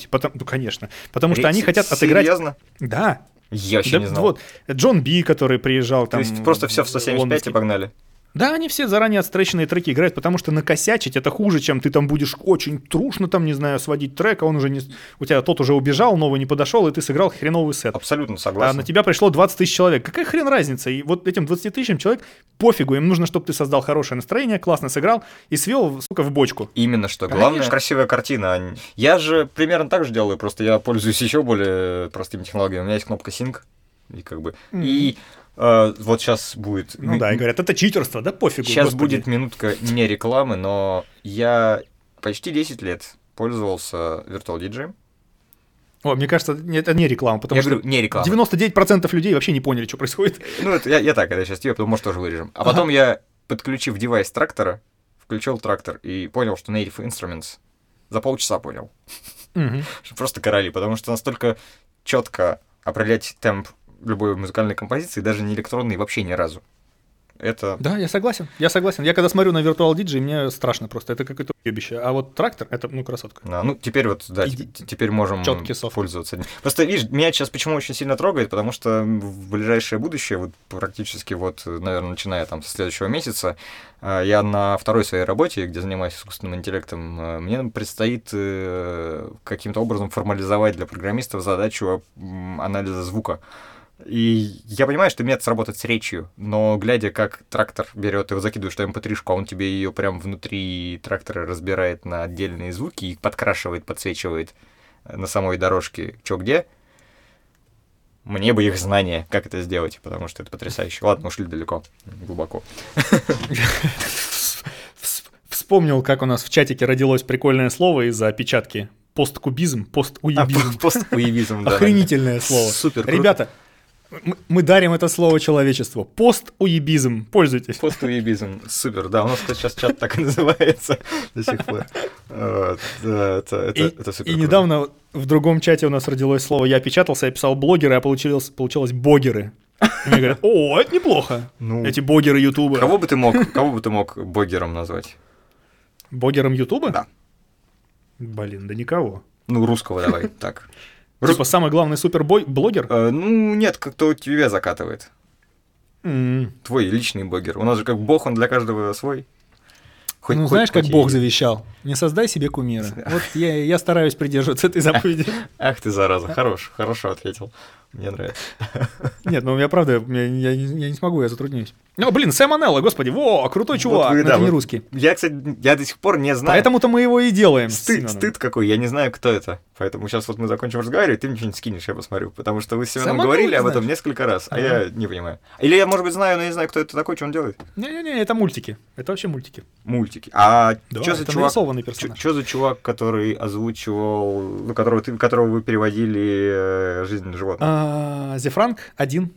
[SPEAKER 1] Потом, ну, конечно. Потому что они хотят отыграть...
[SPEAKER 2] Серьезно?
[SPEAKER 1] Да.
[SPEAKER 2] Я вообще не знал.
[SPEAKER 1] Вот, Джон Би, который приезжал
[SPEAKER 2] То
[SPEAKER 1] там...
[SPEAKER 2] есть просто все в 175 и погнали.
[SPEAKER 1] Да, они все заранее отстреченные треки играют, потому что накосячить это хуже, чем ты там будешь очень трушно, там, не знаю, сводить трек, а он уже не... У тебя тот уже убежал, новый не подошел, и ты сыграл хреновый сет.
[SPEAKER 2] Абсолютно
[SPEAKER 1] А
[SPEAKER 2] согласен.
[SPEAKER 1] на тебя пришло 20 тысяч человек. Какая хрен разница? И вот этим 20 тысячам человек пофигу. Им нужно, чтобы ты создал хорошее настроение, классно сыграл и свел, сука, в бочку.
[SPEAKER 2] Именно что.
[SPEAKER 1] Конечно.
[SPEAKER 2] Главное, красивая картина. а Я же примерно так же делаю, просто я пользуюсь еще более простыми технологиями. У меня есть кнопка Sync, и как бы... И э, вот сейчас будет...
[SPEAKER 1] Ну да, и говорят, это читерство, да пофигу.
[SPEAKER 2] Сейчас
[SPEAKER 1] господи.
[SPEAKER 2] будет минутка не рекламы, но я почти 10 лет пользовался Virtual DJ.
[SPEAKER 1] О, мне кажется, это не реклама, потому
[SPEAKER 2] Я
[SPEAKER 1] что
[SPEAKER 2] говорю, не реклама.
[SPEAKER 1] 99% людей вообще не поняли, что происходит.
[SPEAKER 2] Ну, это я, я так, это сейчас тебе, потом, может, тоже вырежем. А потом я, подключив девайс трактора, включил трактор и понял, что Native Instruments за полчаса понял. Что просто короли, потому что настолько четко определять темп любой музыкальной композиции, даже не электронной, вообще ни разу. Это
[SPEAKER 1] Да, я согласен. Я согласен. Я когда смотрю на Virtual DJ, мне страшно просто. Это какое-то уебище. А вот трактор, это, ну, красотка.
[SPEAKER 2] Да, ну, теперь вот, да,
[SPEAKER 1] Иди-
[SPEAKER 2] те- теперь можем
[SPEAKER 1] Чёткий софт.
[SPEAKER 2] пользоваться. Просто, видишь, меня сейчас почему очень сильно трогает, потому что в ближайшее будущее, вот практически вот, наверное, начиная там со следующего месяца, э, я на второй своей работе, где занимаюсь искусственным интеллектом, э, мне предстоит э, каким-то образом формализовать для программистов задачу анализа звука. И я понимаю, что метод сработать с речью, но глядя, как трактор берет и закидываешь туда mp3 а он тебе ее прям внутри трактора разбирает на отдельные звуки и подкрашивает, подсвечивает э, на самой дорожке чё где, мне бы их знания, как это сделать, потому что это потрясающе. Ладно, ушли далеко, глубоко.
[SPEAKER 1] Вс- Вспомнил, как у нас в чатике родилось прикольное слово из-за опечатки. Посткубизм,
[SPEAKER 2] А,
[SPEAKER 1] постуебизм.
[SPEAKER 2] Постуевизм, да.
[SPEAKER 1] Охренительное слово.
[SPEAKER 2] Супер.
[SPEAKER 1] Ребята, мы дарим это слово человечеству. Постуебизм. Пользуйтесь.
[SPEAKER 2] Постуебизм, супер, да, у нас сейчас чат так и называется до сих пор. Это супер
[SPEAKER 1] и недавно в другом чате у нас родилось слово «я печатался», я писал блогеры, а получилось, богеры. Мне говорят, о, это неплохо.
[SPEAKER 2] Ну,
[SPEAKER 1] Эти богеры Ютуба.
[SPEAKER 2] Кого бы ты мог, кого бы ты мог богером назвать?
[SPEAKER 1] Богером Ютуба?
[SPEAKER 2] Да.
[SPEAKER 1] Блин, да никого.
[SPEAKER 2] Ну, русского давай, так.
[SPEAKER 1] Типа самый главный суперблогер?
[SPEAKER 2] Э, Ну, нет, кто тебя закатывает.
[SPEAKER 1] М.
[SPEAKER 2] Твой личный блогер. У нас же как бог, он для каждого свой. Хоть-
[SPEAKER 1] ну,
[SPEAKER 2] хоть-
[SPEAKER 1] знаешь, как
[SPEAKER 2] хоть и-
[SPEAKER 1] Бог завещал? Не создай себе кумира. Вот я, я стараюсь придерживаться этой заповеди.
[SPEAKER 2] Ах ты, зараза, хорош, хорошо ответил. Мне нравится.
[SPEAKER 1] Нет, ну у меня правда, я, я не- я не смогу, я затрудняюсь. Ну, блин, Сэм Анелло, господи, во, крутой чувак,
[SPEAKER 2] вы,
[SPEAKER 1] но
[SPEAKER 2] да,
[SPEAKER 1] это не
[SPEAKER 2] вы-
[SPEAKER 1] русский.
[SPEAKER 2] Я, кстати, я до сих пор не знаю.
[SPEAKER 1] Поэтому-то мы его и делаем. с
[SPEAKER 2] Стыд, какой, я не знаю, кто это. Поэтому сейчас вот мы закончим разговаривать, ты мне что-нибудь скинешь, я посмотрю. Потому что вы с Семеном
[SPEAKER 1] Сама
[SPEAKER 2] говорили об этом несколько раз, а
[SPEAKER 1] Ага.
[SPEAKER 2] я не понимаю. Или я, может быть, знаю, но не знаю, кто это такой, что он делает.
[SPEAKER 1] Не-не-не, это мультики. Это вообще мультики.
[SPEAKER 2] Мультики. А
[SPEAKER 1] Да,
[SPEAKER 2] что за чувак? Что за чувак, который озвучивал, ну, которого, ты, которого вы переводили э, «Жизнь животных»?
[SPEAKER 1] А, Зе Франк один.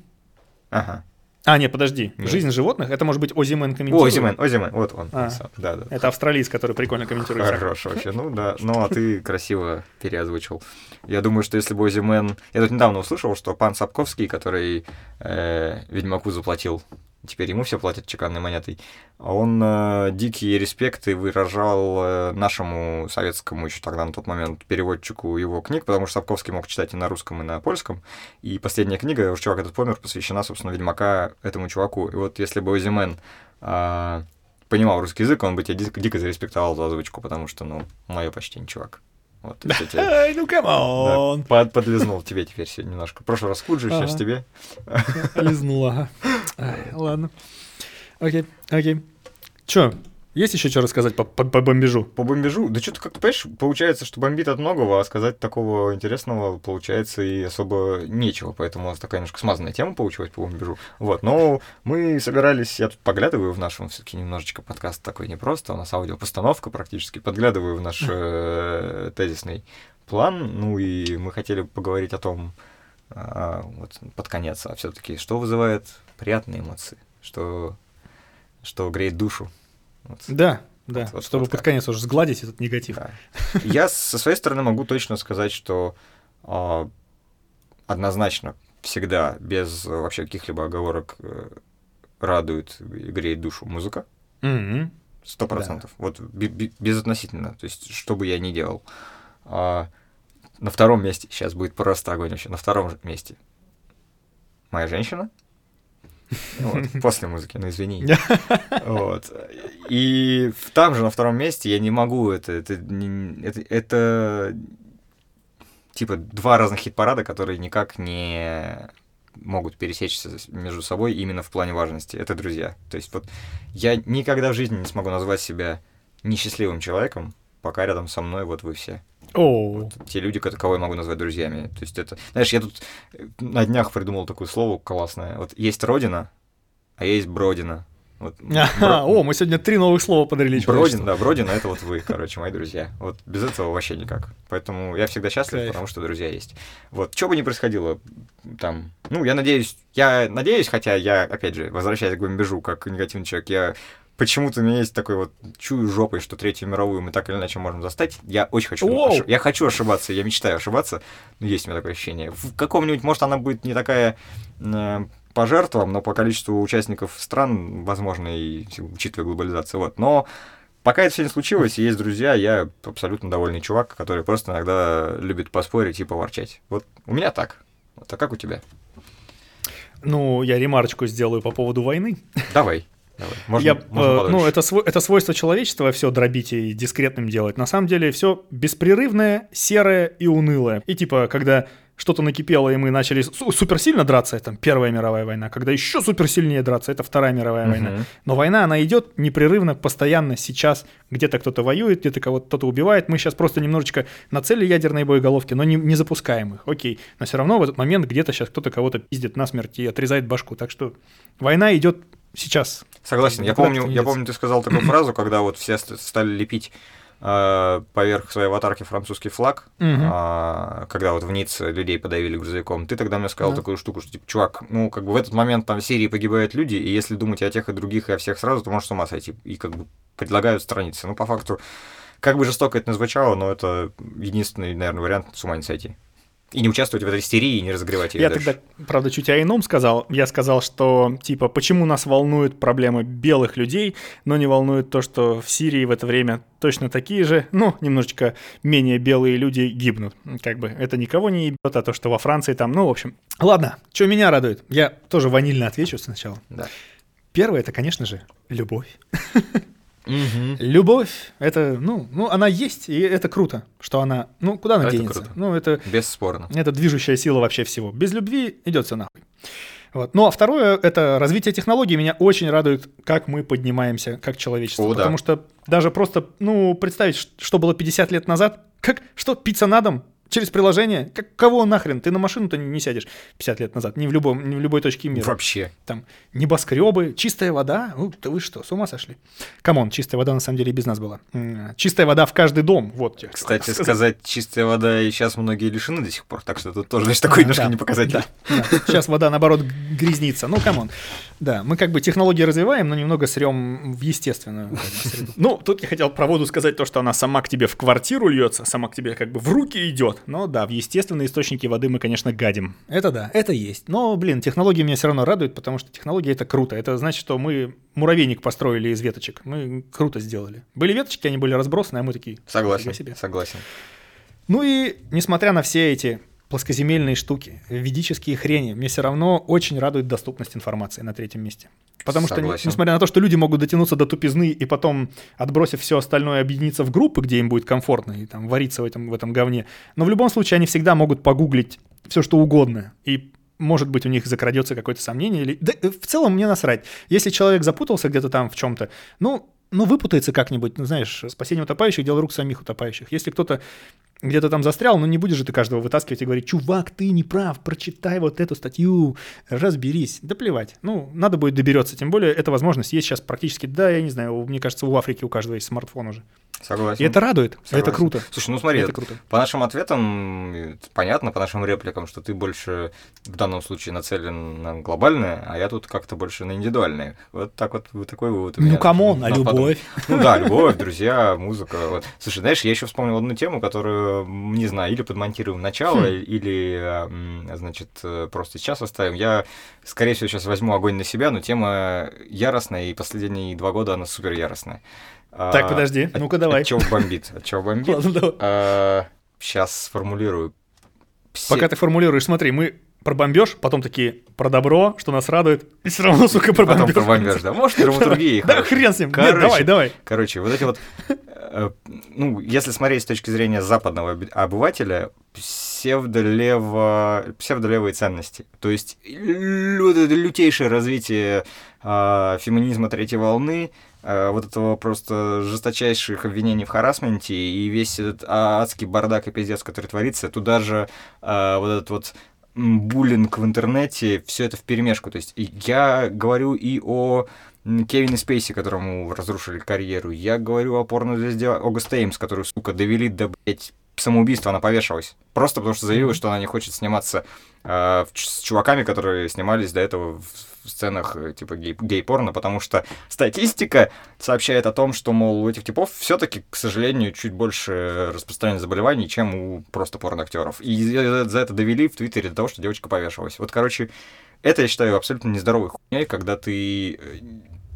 [SPEAKER 2] Ага.
[SPEAKER 1] А, нет, подожди.
[SPEAKER 2] Нет.
[SPEAKER 1] Жизнь животных. Это может быть Озимен комментирует.
[SPEAKER 2] Озимен, Озимен, вот он.
[SPEAKER 1] А.
[SPEAKER 2] Да, да.
[SPEAKER 1] Это австралиец, который прикольно комментирует.
[SPEAKER 2] Хорош вообще, ну да. Ну, а ты красиво переозвучил. Я думаю, что если бы Озимен... Я тут недавно услышал, что пан Сапковский, который э, Ведьмаку заплатил, теперь ему все платят чеканной монетой, он э, дикие респекты выражал э, нашему советскому еще тогда на тот момент переводчику его книг, потому что Сапковский мог читать и на русском, и на польском. И последняя книга, уж чувак этот помер, посвящена, собственно, Ведьмака этому чуваку. И вот если бы Ozzy Man а, понимал русский язык, он бы тебя дико, дико зареспектовал за озвучку, потому что, ну, мое почтение, чувак. Вот,
[SPEAKER 1] Ай, ну come on.
[SPEAKER 2] под- подлизнул тебе теперь сегодня немножко. В прошлый раз Куджи, сейчас тебе.
[SPEAKER 1] Лизнула, ладно. Окей, окей. Чё, есть еще что рассказать по, по, по бомбежу?
[SPEAKER 2] По бомбежу, да что-то как-то, понимаешь, получается, что бомбит от многого, а сказать такого интересного получается и особо нечего, поэтому у нас такая немножко смазанная тема получилась по бомбежу. Вот, но мы собирались, я тут поглядываю в нашем все таки немножечко подкаст такой непросто, у нас аудиопостановка практически, подглядываю в наш э, тезисный план, ну и мы хотели поговорить о том, а, вот под конец, а все-таки, что вызывает приятные эмоции, что, что греет душу. Вот.
[SPEAKER 1] Да, да,
[SPEAKER 2] Вот, вот,
[SPEAKER 1] чтобы
[SPEAKER 2] вот
[SPEAKER 1] под
[SPEAKER 2] как.
[SPEAKER 1] конец уже сгладить этот негатив.
[SPEAKER 2] Да. Я со своей стороны могу точно сказать, что а, однозначно всегда, без э, вообще каких-либо оговорок, э, радует и греет душу музыка. Сто процентов. Вот бе- бе- безотносительно. То есть, что бы я ни делал. А, на втором месте, сейчас будет просто огонь вообще, на втором месте моя женщина. Вот, после музыки, ну извини. Вот. И там же на втором месте я не могу это, это, это, это типа два разных хит-парада, которые никак не могут пересечься между собой именно в плане важности. Это друзья. То есть вот я никогда в жизни не смогу назвать себя несчастливым человеком, пока рядом со мной вот вы все.
[SPEAKER 1] О,
[SPEAKER 2] Те люди, ко- кого я могу назвать друзьями. То есть это... Знаешь, я тут э, на днях придумал такое слово классное. Вот есть родина, а есть бродина. Вот,
[SPEAKER 1] Ага, о, мы сегодня три новых слова подарили
[SPEAKER 2] Бродин, да, Бродин, это вот вы, короче, мои друзья. Вот без этого вообще никак. Поэтому я всегда счастлив,
[SPEAKER 1] Кайф.
[SPEAKER 2] потому что друзья есть. Вот, что бы ни происходило там, ну, я надеюсь, я надеюсь, хотя я, опять же, возвращаясь к бомбежу, как негативный человек, я почему-то у меня есть такой вот чую жопой, что Третью мировую мы так или иначе можем застать. Я очень хочу,
[SPEAKER 1] Воу.
[SPEAKER 2] я хочу ошибаться, я мечтаю ошибаться, но есть у меня такое ощущение. В каком-нибудь, может, она будет не такая э, по жертвам, но по количеству участников стран, возможно, и учитывая глобализацию. Вот. Но пока это все не случилось, есть друзья, я абсолютно довольный чувак, который просто иногда любит поспорить и поворчать. Вот у меня так. Вот, а как у тебя?
[SPEAKER 1] Ну, я ремарочку сделаю по поводу войны.
[SPEAKER 2] Давай. Давай. Можно,
[SPEAKER 1] Я,
[SPEAKER 2] можно
[SPEAKER 1] э, ну, это, сво- это свойство человечества все дробить и дискретным делать. На самом деле все беспрерывное, серое и унылое. И типа, когда что-то накипело, и мы начали су- суперсильно драться, это Первая мировая война. Когда еще суперсильнее драться, это Вторая мировая
[SPEAKER 2] Мгм.
[SPEAKER 1] война. Но война, она идет непрерывно, постоянно, сейчас. Где-то кто-то воюет, где-то кого-то кто-то убивает. Мы сейчас просто немножечко нацелили ядерные боеголовки, но не, не запускаем их. Окей. Но все равно в этот момент где-то сейчас кто-то кого-то пиздит насмерть и отрезает башку. Так что война идет сейчас.
[SPEAKER 2] Согласен. Я помню, я помню, ты сказал такую фразу, когда вот все ст- стали лепить э, поверх своей аватарки французский флаг, а, когда вот в Ницце людей подавили грузовиком. Ты тогда мне сказал
[SPEAKER 1] Да.
[SPEAKER 2] такую штуку, что типа, чувак, ну как бы в этот момент там в Сирии погибают люди, и если думать о тех и других и о всех сразу, то можешь с ума сойти. И как бы предлагают страницы. Ну по факту, как бы жестоко это ни звучало, но это единственный, наверное, вариант с ума не сойти. И не участвовать в этой истерии и не разогревать ее
[SPEAKER 1] Я
[SPEAKER 2] дальше.
[SPEAKER 1] тогда, правда, чуть о ином сказал. Я сказал, что, типа, почему нас волнуют проблемы белых людей, но не волнует то, что в Сирии в это время точно такие же, ну, немножечко менее белые люди гибнут. Как бы это никого не ебет, а то, что во Франции там, ну, в общем. Ладно, что меня радует? Я тоже ванильно отвечу сначала.
[SPEAKER 2] Да.
[SPEAKER 1] Первое, это, конечно же, любовь.
[SPEAKER 2] Мгм.
[SPEAKER 1] Любовь, это, ну, ну, она есть, и это круто, что она, ну, куда она
[SPEAKER 2] Это
[SPEAKER 1] денется?
[SPEAKER 2] круто.
[SPEAKER 1] Ну, это,
[SPEAKER 2] Бесспорно.
[SPEAKER 1] это движущая сила вообще всего. Без любви идет все нахуй. Вот. Ну а второе это развитие технологий. Меня очень радует, как мы поднимаемся как человечество.
[SPEAKER 2] О, да.
[SPEAKER 1] потому что даже просто, ну, представить, что было 50 лет назад, как, что, пицца на дом? Через приложение? Как, кого нахрен? Ты на машину-то не, не сядешь 50 лет назад, ни в, любом, ни в любой точке мира.
[SPEAKER 2] Вообще.
[SPEAKER 1] Там небоскребы, чистая вода. Ну, да вы что, с ума сошли? Come on, чистая вода на самом деле и без нас была. Чистая вода в каждый дом. Вот тебе.
[SPEAKER 2] Кстати,
[SPEAKER 1] сказать.
[SPEAKER 2] сказать чистая вода, и сейчас многие лишены до сих пор, так что тут тоже, значит, такой немножко
[SPEAKER 1] Да,
[SPEAKER 2] непоказательный.
[SPEAKER 1] да, да. Сейчас вода, наоборот, грязнится. Ну, come on. Да, мы как бы технологии развиваем, но немного срем в естественную как бы, среду. Ну, тут я хотел про воду сказать то, что она сама к тебе в квартиру льется, сама к тебе как бы в руки идет. Но да, в естественные источники воды мы, конечно, гадим. Это да, это есть. Но, блин, технологии меня все равно радуют, потому что технологии это круто. Это значит, что мы муравейник построили из веточек. Мы круто сделали. Были веточки, они были разбросаны, а мы такие.
[SPEAKER 2] Согласен,
[SPEAKER 1] «Фига себе».
[SPEAKER 2] согласен.
[SPEAKER 1] Ну и несмотря на все эти плоскоземельные штуки, ведические хрени, мне все равно очень радует доступность информации на третьем месте. Потому что,
[SPEAKER 2] Согласен.
[SPEAKER 1] несмотря на то, что люди могут дотянуться до тупизны и потом, отбросив все остальное, объединиться в группы, где им будет комфортно и там вариться в этом, в этом говне, но в любом случае они всегда могут погуглить все, что угодно. И может быть, у них закрадется какое-то сомнение. Или... Да, в целом мне насрать. Если человек запутался где-то там в чем-то, ну, ну, выпутается как-нибудь, ну, знаешь, спасение утопающих – дело рук самих утопающих. Если кто-то где-то там застрял, ну, не будешь же ты каждого вытаскивать и говорить, чувак, ты не прав, прочитай вот эту статью, разберись. Да плевать. Ну, надо будет доберется. Тем более, эта возможность есть сейчас практически, да, я не знаю, мне кажется, у Африки у каждого есть смартфон уже.
[SPEAKER 2] Согласен.
[SPEAKER 1] И это радует, это
[SPEAKER 2] Согласен.
[SPEAKER 1] круто.
[SPEAKER 2] Слушай, ну смотри,
[SPEAKER 1] Это круто.
[SPEAKER 2] по нашим ответам понятно, по нашим репликам, что ты больше в данном случае нацелен на глобальное, а я тут как-то больше на индивидуальное. Вот так вот, такой вывод у меня.
[SPEAKER 1] Ну, come on,
[SPEAKER 2] а подумать.
[SPEAKER 1] любовь?
[SPEAKER 2] Ну да, любовь, друзья, музыка. Вот. Слушай, знаешь, я еще вспомнил одну тему, которую, не знаю, или подмонтируем начало,
[SPEAKER 1] Хм.
[SPEAKER 2] или, значит, э, просто сейчас оставим. Я, скорее всего, сейчас возьму огонь на себя, но тема яростная, и последние два года она супер яростная.
[SPEAKER 1] Так, подожди,
[SPEAKER 2] от-
[SPEAKER 1] ну-ка давай.
[SPEAKER 2] От чего бомбит? От чего бомбит?
[SPEAKER 1] Ладно, давай.
[SPEAKER 2] Сейчас сформулирую. Все-
[SPEAKER 1] Пока ты формулируешь, смотри, мы про бомбеж, потом такие про добро, что нас радует, и все равно, сука, про
[SPEAKER 2] Потом
[SPEAKER 1] бомбеж.
[SPEAKER 2] про бомбеж, да. Может, драматургия.
[SPEAKER 1] Да
[SPEAKER 2] хорошая.
[SPEAKER 1] хрен с ним. Нет, давай, давай.
[SPEAKER 2] Короче, вот эти вот, э, ну, если смотреть с точки зрения западного обывателя, псевдолево, псевдолевые ценности. То есть лю- лютейшее развитие а, феминизма третьей волны, а, вот этого просто жесточайших обвинений в харасменте и весь этот а, адский бардак и пиздец, который творится, туда же а, вот этот вот буллинг в интернете, все это в перемешку. То есть я говорю и о Кевине Спейси, которому разрушили карьеру. Я говорю о порнозвезде Огуст Эймс, которую, сука, довели до, блядь, самоубийства, она повешалась. Просто потому что заявила, что она не хочет сниматься э, с чуваками, которые снимались до этого в сценах э, типа гей- гей-порно, потому что статистика сообщает о том, что, мол, у этих типов все-таки, к сожалению, чуть больше распространение заболеваний, чем у просто порноактеров. И за это довели в Твиттере до того, что девочка повешалась. Вот, короче, это я считаю абсолютно нездоровой хуйней, когда ты...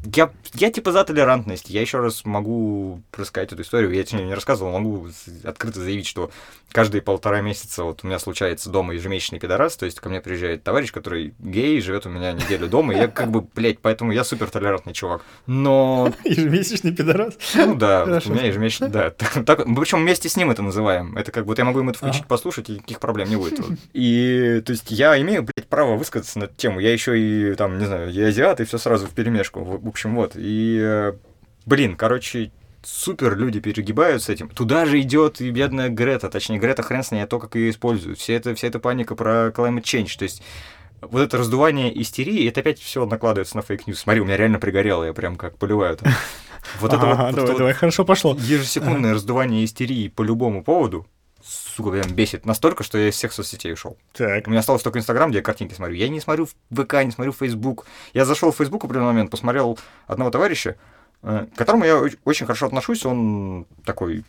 [SPEAKER 2] Я, я типа за толерантность. Я еще раз могу рассказать эту историю. Я тебе не рассказывал, могу открыто заявить, что каждые полтора месяца вот у меня случается дома ежемесячный пидорас. То есть ко мне приезжает товарищ, который гей, живет у меня неделю дома. И я как бы, блядь, поэтому я супер толерантный чувак. Но
[SPEAKER 1] Ежемесячный пидорас.
[SPEAKER 2] ну да, вот у меня ежемесячно, да. Так, так- причем вместе с ним это называем. Это как бы вот я могу ему это включить,
[SPEAKER 1] Ага.
[SPEAKER 2] послушать, и никаких проблем не будет. Вот. И то есть я имею, блядь, право высказаться на эту тему. Я еще и там, не знаю, я азиат, и все сразу в перемешку. Общем, вот. И э, блин, короче, супер люди перегибают с этим. Туда же идет и бедная Грета, точнее, Грета хрен с ней, а то, как ее используют. Вся эта, вся эта паника про climate change. То есть вот это раздувание истерии, это опять все накладывается на fake news. Смотри, у меня реально пригорело, я прям как поливаю там. Вот это вот-
[SPEAKER 1] давай, давай, хорошо пошло.
[SPEAKER 2] ежесекундное раздувание истерии по любому поводу, сука, прям бесит настолько, что я из всех соцсетей ушел.
[SPEAKER 1] Так.
[SPEAKER 2] У меня осталось только Инстаграм, где я картинки смотрю. Я не смотрю в ВК, не смотрю в Фейсбук. Я зашел в Фейсбук в определенный момент, посмотрел одного товарища, э, к которому я оч- очень хорошо отношусь. Он такой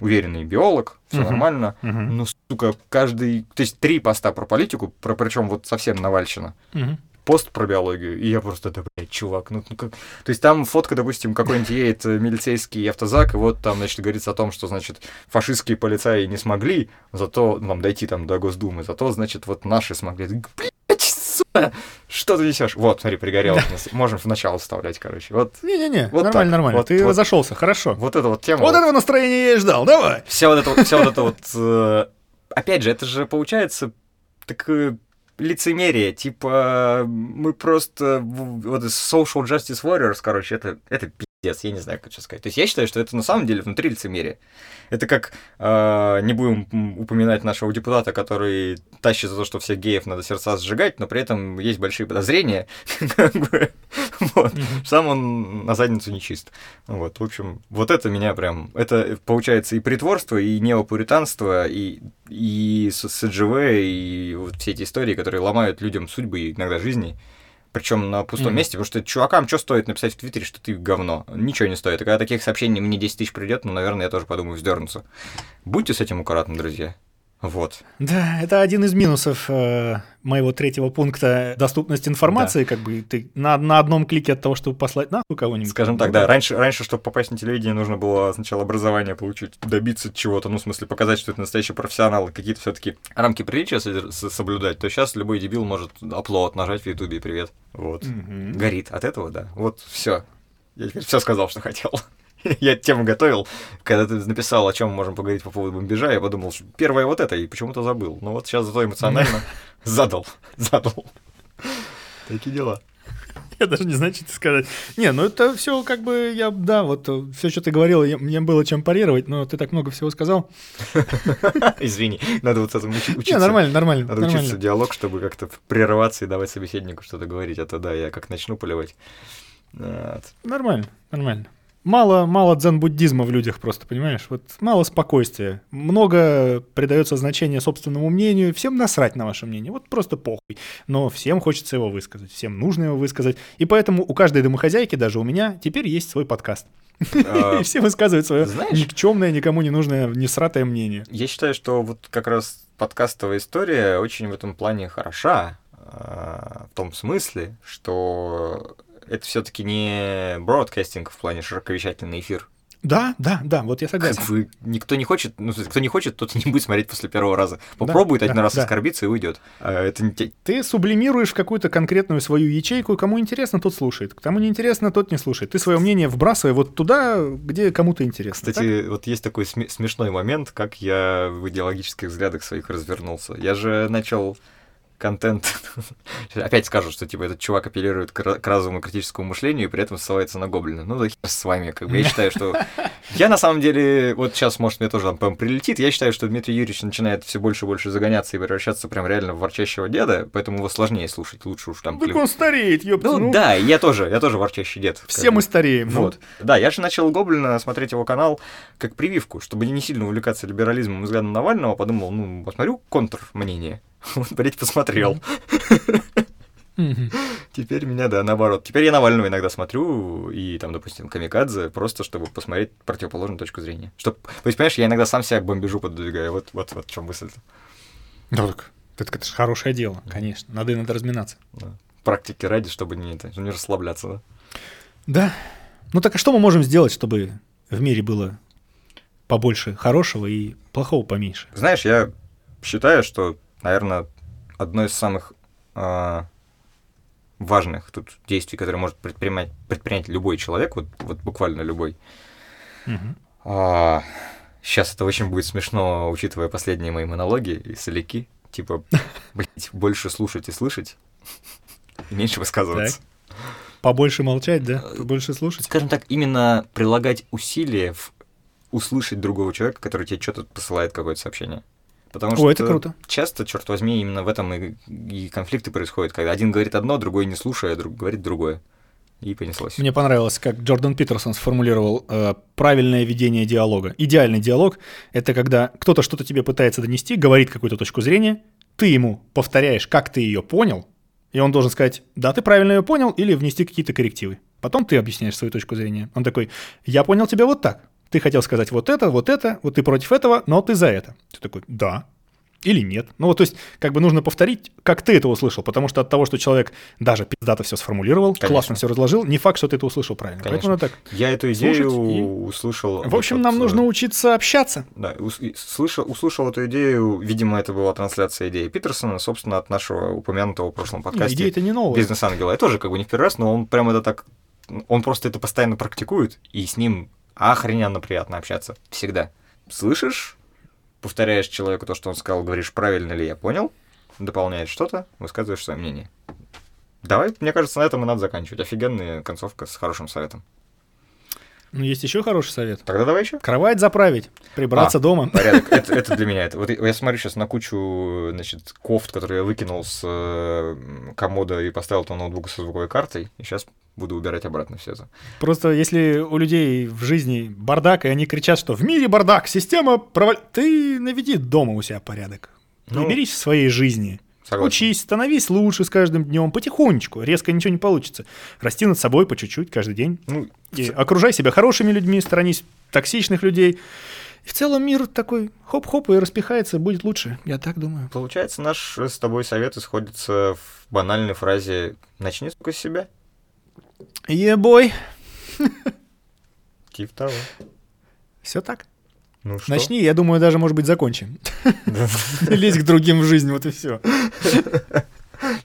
[SPEAKER 2] уверенный биолог, все
[SPEAKER 1] Мгм.
[SPEAKER 2] нормально.
[SPEAKER 1] Мгм.
[SPEAKER 2] Ну, сука, каждый... То есть три поста про политику, про, причем вот совсем навальщина.
[SPEAKER 1] Мгм.
[SPEAKER 2] Пост про биологию, и я просто, да, блядь, чувак, ну, ну как... То есть там фотка, допустим, какой-нибудь едет э, милицейский автозак, и вот там, значит, говорится о том, что, значит, фашистские полицаи не смогли, зато, ну, там, дойти там до Госдумы, зато, значит, вот наши смогли. Блядь, сука, что ты несешь? Вот, смотри, пригорел. Можем в начало вставлять, короче. Вот,
[SPEAKER 1] Не-не-не,
[SPEAKER 2] Вот
[SPEAKER 1] нормально,
[SPEAKER 2] так.
[SPEAKER 1] нормально.
[SPEAKER 2] Вот-
[SPEAKER 1] Ты
[SPEAKER 2] вот.
[SPEAKER 1] разошелся, хорошо.
[SPEAKER 2] вот эта вот тема.
[SPEAKER 1] Вот
[SPEAKER 2] вот.
[SPEAKER 1] этого настроения я и ждал, давай.
[SPEAKER 2] Вся вот эта, вся вот эта вот... э, Опять же, это же получается такое лицемерие, типа мы просто вот social justice warriors, короче, это это пиздец, я не знаю, как сейчас сказать. То есть я считаю, что это на самом деле внутри лицемерие. Это как э, не будем упоминать нашего депутата, который тащит за то, что всех геев надо сердца сжигать, но при этом есть большие подозрения, вот. Сам он на задницу не чист. Вот, в общем, вот это меня прям... Это получается и притворство, и неопуританство, и, и СДЖВ, и вот все эти истории, которые ломают людям судьбы и иногда жизни. Причем на пустом
[SPEAKER 1] Мгм.
[SPEAKER 2] месте, потому что чувакам что стоит написать в Твиттере, что ты говно? Ничего не стоит. И когда таких сообщений мне 10 тысяч придет, ну, наверное, я тоже подумаю вздернуться. Будьте с этим аккуратны, друзья. Вот.
[SPEAKER 1] Да, это один из минусов э, моего третьего пункта доступность информации, как бы ты на, на одном клике от того, чтобы послать нахуй кого-нибудь.
[SPEAKER 2] Скажем так, да, раньше, раньше, чтобы попасть на телевидение, нужно было сначала образование получить, добиться чего-то, ну, в смысле, показать, что это настоящий профессионал, какие-то все-таки рамки приличия соблюдать, то сейчас любой дебил может аплод нажать в Ютубе и привет. Вот.
[SPEAKER 1] Мгм.
[SPEAKER 2] Горит от этого, да. Вот все. Я теперь все сказал, что хотел. Я тему готовил. Когда ты написал, о чем мы можем поговорить по поводу бомбежа, я подумал, что первое вот это, и почему-то забыл. Но вот сейчас зато эмоционально задал. Задал. Такие дела.
[SPEAKER 1] Я даже не знаю, что тебе сказать. Не, ну это все как бы, я, да, вот все, что ты говорил, я- мне было чем парировать, но ты так много всего сказал.
[SPEAKER 2] Извини, надо вот этому учи- учиться.
[SPEAKER 1] Не, нормально, нормально,
[SPEAKER 2] Надо
[SPEAKER 1] нормально.
[SPEAKER 2] учиться в диалог, чтобы как-то прерываться и давать собеседнику что-то говорить, а то да, я как начну поливать. Вот.
[SPEAKER 1] Нормально, нормально. Мало, мало дзен-буддизма в людях просто, понимаешь? Вот мало спокойствия. Много придается значения собственному мнению. Всем насрать на ваше мнение. Вот просто похуй. Но всем хочется его высказать. Всем нужно его высказать. И поэтому у каждой домохозяйки, даже у меня, теперь есть свой подкаст.
[SPEAKER 2] А,
[SPEAKER 1] И все высказывают свое никчемное, никому не нужное, несратое мнение.
[SPEAKER 2] Я считаю, что вот как раз подкастовая история очень в этом плане хороша. а, В том смысле, что это все-таки не бродкастинг в плане широковещательный эфир.
[SPEAKER 1] Да, да, да, вот я согласен.
[SPEAKER 2] Как бы никто не хочет, ну, кто не хочет, тот не будет смотреть после первого раза. Попробует
[SPEAKER 1] да,
[SPEAKER 2] один раз
[SPEAKER 1] да.
[SPEAKER 2] оскорбиться и уйдет. А Это не
[SPEAKER 1] Ты сублимируешь в какую-то конкретную свою ячейку, кому интересно, тот слушает. Кому не интересно, тот не слушает. Ты свое мнение вбрасывай вот туда, где кому-то интересно.
[SPEAKER 2] Кстати, вот есть такой сме- смешной момент, как я в идеологических взглядах своих развернулся. Я же начал контент... Опять скажу, что типа этот чувак апеллирует к, ра- к разуму и критическому мышлению и при этом ссылается на гоблина. Ну да хер с вами, как бы я считаю, что... Я на самом деле, вот сейчас, может, мне тоже там прям прилетит, я считаю, что Дмитрий Юрьевич начинает все больше и больше загоняться и превращаться прям реально в ворчащего деда, поэтому его сложнее слушать, лучше уж там...
[SPEAKER 1] Так он стареет, ёпта.
[SPEAKER 2] Ну, да, и я тоже, я тоже ворчащий дед.
[SPEAKER 1] Все мы стареем. ну
[SPEAKER 2] Вот. Да, я же начал Гоблина смотреть его канал как прививку, чтобы не сильно увлекаться либерализмом и взглядом Навального, подумал, ну, посмотрю контр-мнение. Вот, блядь, посмотрел. Теперь меня, да, наоборот. Теперь я Навального иногда смотрю, и там, допустим, Камикадзе, просто чтобы посмотреть противоположную точку зрения. Чтоб, то есть, понимаешь, я иногда сам себя к бомбежу пододвигаю. Вот, вот, вот в чем мысль.
[SPEAKER 1] Ну так, это, это же хорошее дело, конечно. Надо иногда разминаться.
[SPEAKER 2] Да. Практики ради, чтобы не, это, не расслабляться, да.
[SPEAKER 1] Да. Ну так а что мы можем сделать, чтобы в мире было побольше хорошего и плохого поменьше?
[SPEAKER 2] Знаешь, я считаю, что, наверное, одно из самых а, важных тут действий, которые может предпринимать, предпринять любой человек, вот, вот буквально любой.
[SPEAKER 1] Мгм.
[SPEAKER 2] сейчас это очень будет смешно, учитывая последние мои монологи и соляки. Типа, блядь, больше слушать и слышать, и меньше высказываться.
[SPEAKER 1] Побольше молчать, да? Побольше слушать?
[SPEAKER 2] Скажем так, именно прилагать усилия в услышать другого человека, который тебе что-то посылает какое-то сообщение. Потому
[SPEAKER 1] О,
[SPEAKER 2] что
[SPEAKER 1] это круто.
[SPEAKER 2] часто, черт возьми, именно в этом и, и конфликты происходят, когда один говорит одно, другой не слушая, друг говорит другое. И понеслось.
[SPEAKER 1] Мне понравилось, как Джордан Питерсон сформулировал э, правильное ведение диалога. Идеальный диалог — это когда кто-то что-то тебе пытается донести, говорит какую-то точку зрения, ты ему повторяешь, как ты ее понял, и он должен сказать, да, ты правильно ее понял, или внести какие-то коррективы. Потом ты объясняешь свою точку зрения. Он такой, я понял тебя вот так. Ты хотел сказать вот это, вот это, вот ты против этого, но ты за это. Ты такой, да, или нет. Ну вот, то есть, как бы нужно повторить, как ты это услышал, потому что от того, что человек даже пиздато все сформулировал,
[SPEAKER 2] Конечно.
[SPEAKER 1] классно все разложил, не факт, что ты это услышал правильно.
[SPEAKER 2] Конечно.
[SPEAKER 1] Поэтому так.
[SPEAKER 2] Я эту идею
[SPEAKER 1] и-
[SPEAKER 2] услышал...
[SPEAKER 1] В общем,
[SPEAKER 2] вот
[SPEAKER 1] нам нужно
[SPEAKER 2] э,
[SPEAKER 1] учиться общаться.
[SPEAKER 2] Да, ус- и слышал, услышал эту идею, видимо, это была трансляция идеи Питерсона, собственно, от нашего упомянутого в прошлом
[SPEAKER 1] Не,
[SPEAKER 2] подкасте
[SPEAKER 1] идея-то не новая.
[SPEAKER 2] бизнес-ангела. Я тоже как бы не в первый раз, но он прям это так... Он просто это постоянно практикует, и с ним охрененно приятно общаться. Всегда. Слышишь? Повторяешь человеку то, что он сказал, говоришь, правильно ли я понял, дополняешь что-то, высказываешь свое мнение. Давай, мне кажется, на этом и надо заканчивать. Офигенная концовка с хорошим советом.
[SPEAKER 1] Ну, есть еще хороший совет.
[SPEAKER 2] Тогда давай еще.
[SPEAKER 1] Кровать заправить, прибраться
[SPEAKER 2] А.
[SPEAKER 1] дома.
[SPEAKER 2] Порядок. Это, это для меня. Это. Вот я смотрю сейчас на кучу, значит, кофт, которые я выкинул с э, комода и поставил там ноутбук со звуковой картой, и сейчас буду убирать обратно все это.
[SPEAKER 1] Просто если у людей в жизни бардак, и они кричат, что в мире бардак, система провал... Ты наведи дома у себя порядок.
[SPEAKER 2] Ну,
[SPEAKER 1] Уберись в своей жизни.
[SPEAKER 2] Согласен.
[SPEAKER 1] Учись, становись лучше с каждым днем, потихонечку. Резко ничего не получится. Расти над собой по чуть-чуть каждый день.
[SPEAKER 2] Ну,
[SPEAKER 1] И окружай себя хорошими людьми, сторонись токсичных людей. И в целом мир такой хоп-хоп и распихается, будет лучше. Я так думаю.
[SPEAKER 2] получается, наш с тобой совет исходится в банальной фразе «начни, сука, с себя».
[SPEAKER 1] Ебой.
[SPEAKER 2] Типа того.
[SPEAKER 1] Все так.
[SPEAKER 2] Ну что?
[SPEAKER 1] Начни, я думаю, даже, может быть, закончим. Лезь к другим в жизнь, вот и все.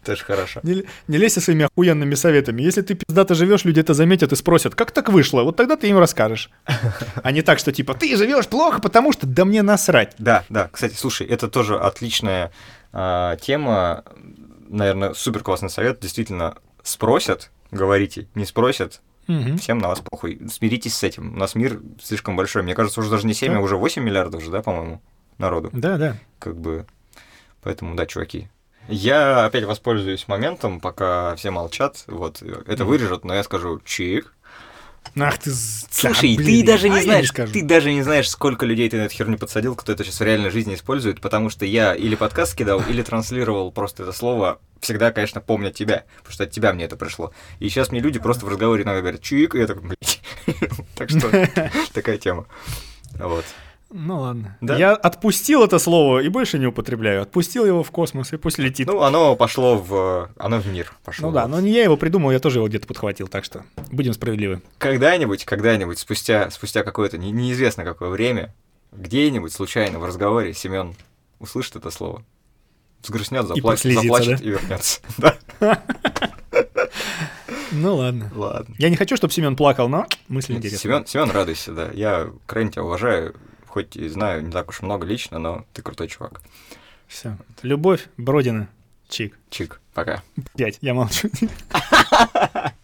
[SPEAKER 2] Тоже хорошо.
[SPEAKER 1] Не, не лезь со своими охуенными советами. Если ты пиздато живешь, люди это заметят и спросят, как так вышло? Вот тогда ты им расскажешь. А не так, что типа, ты живешь плохо, потому что да мне насрать.
[SPEAKER 2] Да, да. Кстати, слушай, это тоже отличная а, тема. Наверное, супер классный совет. Действительно, спросят, говорите, не спросят,
[SPEAKER 1] Мгм.
[SPEAKER 2] всем на вас похуй. Смиритесь с этим. У нас мир слишком большой. Мне кажется, уже даже не 7,
[SPEAKER 1] Да.
[SPEAKER 2] а уже 8 миллиардов же, да, по-моему, народу.
[SPEAKER 1] Да, да.
[SPEAKER 2] Как бы. Поэтому, да, чуваки. Я опять воспользуюсь моментом, пока все молчат. Вот, это
[SPEAKER 1] Мгм.
[SPEAKER 2] вырежут, но я скажу чик.
[SPEAKER 1] Ах ты...
[SPEAKER 2] Слушай,
[SPEAKER 1] да,
[SPEAKER 2] ты даже
[SPEAKER 1] а
[SPEAKER 2] не
[SPEAKER 1] я
[SPEAKER 2] знаешь,
[SPEAKER 1] скажу.
[SPEAKER 2] ты даже не знаешь, сколько людей ты на эту херню подсадил, кто это сейчас в реальной жизни использует, потому что я или подкаст кидал, или транслировал просто это слово, всегда, конечно, помня тебя, потому что от тебя мне это пришло. И сейчас мне люди просто в разговоре иногда говорят «чик», и я такой, блядь. Так что такая тема. Вот.
[SPEAKER 1] Ну ладно.
[SPEAKER 2] Да?
[SPEAKER 1] Я отпустил это слово и больше не употребляю. Отпустил его в космос и пусть летит. Ну,
[SPEAKER 2] Ну, оно пошло в... Оно в мир пошло.
[SPEAKER 1] да, но не я его придумал, я тоже его где-то подхватил, так что будем справедливы.
[SPEAKER 2] Когда-нибудь, когда-нибудь, спустя, спустя какое-то не- неизвестно какое время, где-нибудь случайно в разговоре Семен услышит это слово, взгрустнет, заплачет,
[SPEAKER 1] прослезится,
[SPEAKER 2] заплачет
[SPEAKER 1] да?
[SPEAKER 2] и вернется.
[SPEAKER 1] Ну ладно.
[SPEAKER 2] Ладно.
[SPEAKER 1] Я не хочу, чтобы Семен плакал, но мысль интересная.
[SPEAKER 2] Семен, Семен, радуйся, да. Я крайне тебя уважаю, хоть и знаю не так уж много лично, но ты крутой чувак.
[SPEAKER 1] Все. Любовь, Бродина, Чик.
[SPEAKER 2] Чик, пока.
[SPEAKER 1] Пять. Я молчу.